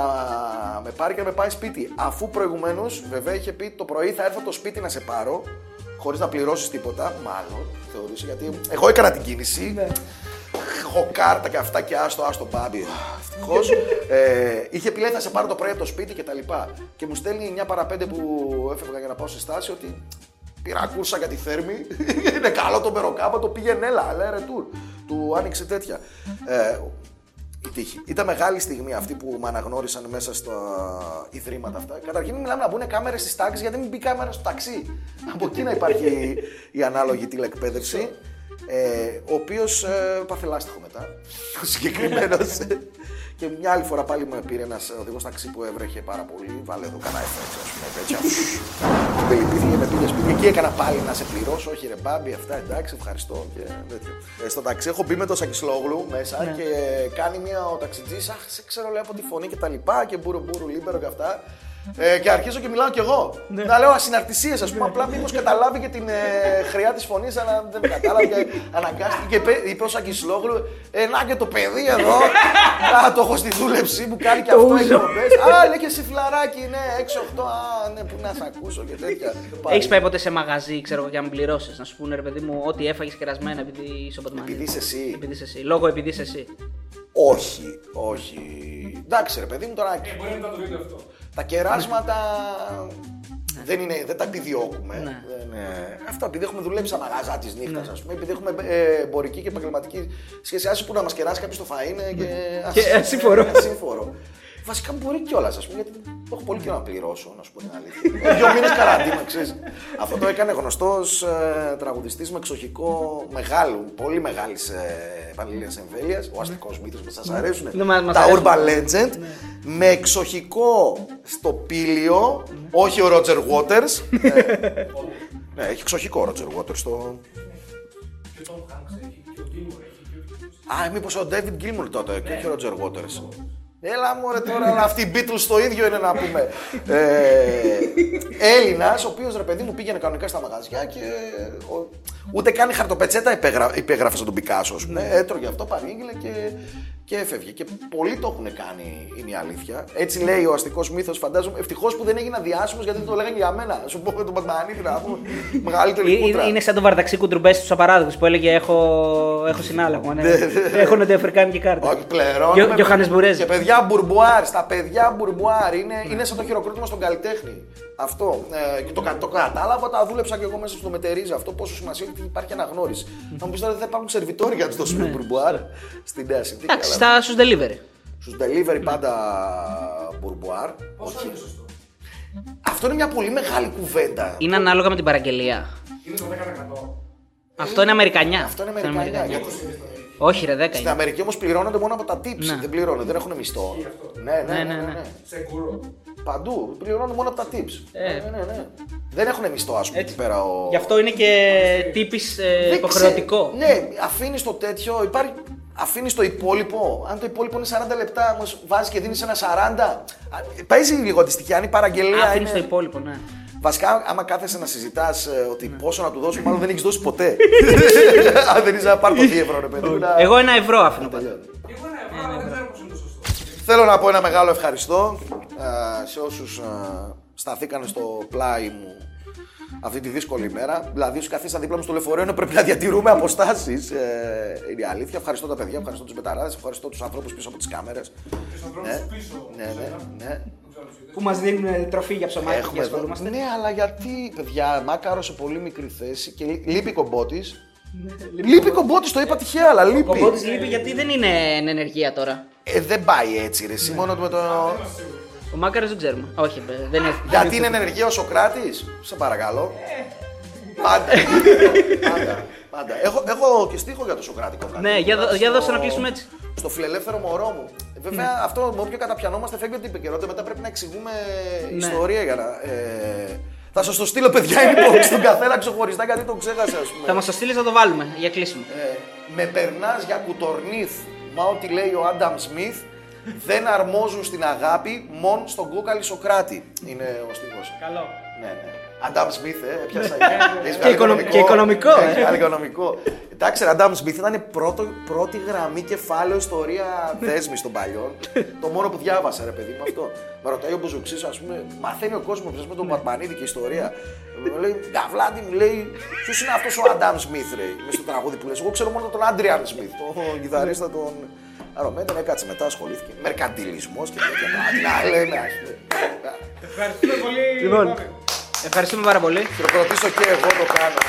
με πάρει και να με πάει σπίτι. Αφού προηγουμένως, βέβαια, είχε πει το πρωί θα έρθω το σπίτι να σε πάρω, χωρίς να πληρώσεις τίποτα. Μάλλον θεωρούσε γιατί. Εγώ έκανα την κίνηση. Έχω κάρτα και αυτά και άστο, άστο μπάμπι. Ευτυχώς. ε, είχε πει λέει θα σε πάρω το πρωί από το σπίτι και τα λοιπά. Και μου στέλνει 9 παρα 5 που έφευγα για να πάω σε στάση ότι πήρα κούρσα για τη θέρμη. (laughs) Είναι καλό το μεροκάμπα, το πήγαινε έλα, αλλά ρετούρ. Του άνοιξε τέτοια. Ε, η τύχη. Ήταν μεγάλη στιγμή αυτή που με αναγνώρισαν μέσα στα ιδρύματα αυτά. Καταρχήν μιλάμε να μπουν κάμερες στις τάξεις γιατί μην μπει κάμερα στο ταξί. Από εκεί να υπάρχει η ανάλογη τηλεκπαίδευση. Ε, ο οποίος ε, παθελάστηχο μετά. (laughs) Ο συγκεκριμένος. Και μια άλλη φορά πάλι με πήρε ένας οδηγός ταξί που έβρεχε πάρα πολύ. Βάλε εδώ κανένα FX, ας πούμε τέτοια. (laughs) Με λυπήθηκε, με πήγε σπίτι. Εκεί έκανα πάλι να σε πληρώσω. Όχι ρε μπάμπι, αυτά εντάξει, ευχαριστώ. Και τέτοιο. Ε, στο ταξί έχω μπει με το Σακισλόγλου μέσα Ναι. και κάνει μια ο ταξιτζής. Αχ, σε ξέρω λέει από τη φωνή και τα λοιπά και μπούρου μπούρου λίμπερο και αυτά. Ε, και αρχίζω και μιλάω κι εγώ. Να λέω ασυναρτησίες, ας πούμε. Απλά μήπως καταλάβει και την ε, χρειά της φωνής, αλλά δεν κατάλαβε. και αναγκάστηκε και είπε, είπε ο Σακισλόγλου, ε, να και το παιδί εδώ. Α, το έχω στη δούλεψή μου, κάνει και Το αυτό ούζο. εκπομπές. Α, λέει και εσύ φλαράκι, ναι, 6-8. Α, ναι, που να σε ακούσω και τέτοια. Έχεις πάει ποτέ σε μαγαζί, ξέρω εγώ, για να πληρώσεις. Να σου πούνε ρε παιδί μου, ότι έφαγες κερασμένα επειδή είσαι από Επειδή είσαι εσύ. Επειδή είσαι εσύ. Λόγω επειδή είσαι εσύ. Όχι, όχι. Εντάξει, ρε παιδί μου τώρα. Μπορεί να το δείτε αυτό. Τα κεράσματα δεν, είναι, δεν τα επιδιώκουμε. Ναι. Δεν, ε, αυτό επειδή έχουμε δουλέψει στα μαγαζά της νύχτας, ας πούμε, επειδή έχουμε ε, εμπορική και επαγγελματική σχέση. Άσε που να μας κεράσει κάποιος το φα είναι και. ας- Και ασύμφορο. (laughs) ασύμφορο. Βασικά μπορεί κιόλας, ας πούμε, γιατί το έχω πολύ καιρό να πληρώσω, να σου πω την αλήθεια. Ε, Δύο μήνες καραντίνα, ξέρεις. Αυτό το έκανε γνωστός ε, τραγουδιστής με εξοχικό μεγάλου, πολύ μεγάλης ε, πανελλήνιας εμβέλειας. Ο αστικός μύθο που σας αρέσουν. Ναι, μας- μας τα αρέσουν. Urban Legend. Με εξοχικό στο πήλιο, όχι ο Roger Waters. ε, ναι, έχει εξοχικό ο Roger Waters στο. Α, μήπως ο David Gilmour τότε και όχι ο Roger Waters. Έλα μωρέ τώρα, αλλά αυτοί οι Beatles το ίδιο είναι να πούμε. Ε, Έλληνας, ο οποίος ρε παιδί μου πήγαινε κανονικά στα μαγαζιά και ο- ούτε καν η χαρτοπετσέτα υπέγρα, υπέγραφε σαν τον Πικάσο, ας πούμε. Έτρωγε αυτό, παρήγγειλε και, και έφευγε. Και πολλοί το έχουν κάνει, είναι η αλήθεια. Έτσι λέει ο αστικός μύθος, φαντάζομαι. Ευτυχώς που δεν έγινα διάσημος γιατί δεν το λέγανε για μένα. Σου πω με τον Μπατμανίδη να πούμε. Μεγαλύτερη Ε, κούτρα. Είναι, είναι σαν τον Βαρδαξί κουντρουμπές στους απαράδεκτους που έλεγε Έχω, έχω συνάλλαγμα. Ναι. έχω νοτιοαφρικάνικη κάρτα. Όχι, πληρώνουμε. Γιο- Γιωχάνης Μπουρέζης. Και παιδιά πουρμπουάρ, στα παιδιά πουρμπουάρ. Είναι, είναι σαν το χειροκρότημα στον καλλιτέχνη. Αυτό. Ε, και το, κα- το κατάλαβα, τα δούλεψα και εγώ μέσα στο μετερίζει αυτό. Πόσο σημασία έχει ότι υπάρχει αναγνώριση. Θα μου πεις τώρα δεν θα υπάρχουν σερβιτόροι για να τους δώσουμε πουρμπουάρ στη νέα συνθήκη. Ναι. Εντάξει, στα, στους delivery. Στου delivery πάντα πουρμπουάρ. Όχι. Αυτό είναι μια πολύ μεγάλη κουβέντα. Είναι ανάλογα με την παραγγελία. Είναι το 10%. Αυτό είναι Αμερικανιά. Αυτό είναι Αμερικανιά. Γιατί Όχι, ρε, 10 Στην είναι. Αμερική όμως πληρώνονται μόνο από τα tips. Ναι. Δεν πληρώνουν, δεν έχουν μισθό. Ναι, ναι, ναι. ναι, ναι. Σεκούρο. Παντού. Πληρώνουν μόνο από τα tips. Ε. Ναι, ναι, ναι. Δεν έχουν μισθό, ας πούμε, εκεί πέρα. Ο... Γι' αυτό είναι και τύπης Δεν υποχρεωτικό. ξέρω. Ναι, αφήνεις το τέτοιο. Υπάρχει... Αφήνεις το υπόλοιπο. Αν το υπόλοιπο είναι 40 λεπτά, όμω βάζεις και δίνεις ένα 40. Α, Παίζει λίγο αντιστοιχεία. Αν η παραγγελία Αφήνεις είναι. το υπόλοιπο, ναι. Βασικά, άμα κάθεσαι να συζητάς ότι πόσο να του δώσουμε, μάλλον δεν έχεις δώσει ποτέ. (laughs) Αν δεν είσαι να πάρει το 2 ευρώ, ρε παιδί. μου, να- Εγώ ένα ευρώ αφήνω πάντα. Θέλω να πω ένα μεγάλο ευχαριστώ ε, σε όσους ε, σταθήκαν στο πλάι μου αυτή τη δύσκολη μέρα. Δηλαδή, όσοι καθίσαν δίπλα μου στο λεωφορείο, ενώ πρέπει να διατηρούμε αποστάσεις. Ε, είναι η αλήθεια. Ευχαριστώ τα παιδιά, ευχαριστώ τους μεταράδε, ευχαριστώ τους ανθρώπους πίσω από τις κάμερες. Ναι, ναι, ναι, ναι. Που μας δίνουν τροφή για ψωμάκι και Έχουμε εδώ. ασχολούμαστε. Ναι, αλλά γιατί, παιδιά, μάκαρο σε πολύ μικρή θέση και λεί- λείπει κομπότης. Λείπει κομπότης, το είπα τυχαία, αλλά Ο λείπει. κομπότης λείπει γιατί δεν είναι εν ενεργεία τώρα. Ε, δεν πάει έτσι, ρε. εσύ, Μόνο με το. Ο Μάκαρο δεν ξέρουμε. Όχι, ε, δεν είναι. Γιατί είναι ενεργεία ο Σοκράτης, σε παρακαλώ. Πάντα. (laughs) πάντα. πάντα. Έχω, έχω και στίχο για το Σοκράτικο κάτι. Ναι, για, δω- για δώστε να κλείσουμε έτσι. Στο φιλελεύθερο μωρό μου. Ε, Βέβαια, αυτό με όποιο καταπιανόμαστε φεύγει από την επικαιρότητα. Μετά πρέπει να εξηγούμε Ναι. ιστορία για να. Ε, Θα σας το στείλω, παιδιά, inbox στον καθένα ξεχωριστά γιατί το ξέχασα, ας πούμε. Θα μας το στείλεις, θα το βάλουμε για κλείσιμο. Ε, με περνάς για κουτορνίθ, μα ό,τι λέει ο Άνταμ Σμιθ, δεν αρμόζουν στην αγάπη, μόν στον κόκαλη Σοκράτη. Είναι ο στίχος. Καλό. Ναι, ναι. Αντάμ Σμιθ, ε, έπιασα. Έχεις Και βγάλει οικονομ- και οικονομικό, ε. Έχεις βγάλει οικονομικό. Εντάξει, ρε, Αντάμ Σμιθ ήταν πρώτο, πρώτη γραμμή κεφάλαιο ιστορία δέσμης των παλιών. το μόνο που διάβασα, ρε παιδί μου αυτό. Με ρωτάει ο Μπουζουξής, ας πούμε, μαθαίνει ο κόσμος με τον Πατμανίδη και ιστορία. Μου λέει, Γαβλάντι, μου λέει, ποιος είναι αυτός ο Αντάμ Σμιθ, ρε, μες στο τραγούδι που λες. Εγώ ξέρω μόνο τον Άντριαν Σμιθ, τον κιθαρίστα τον. Άρα μετά με κάτσε μετά ασχολήθηκε. Μερκαντιλισμός και τέτοια πράγματα. Τι να λέμε, α πούμε. Ευχαριστούμε πολύ. Λοιπόν, ευχαριστούμε πάρα πολύ. Χειροκροτήσω και εγώ το κάνω.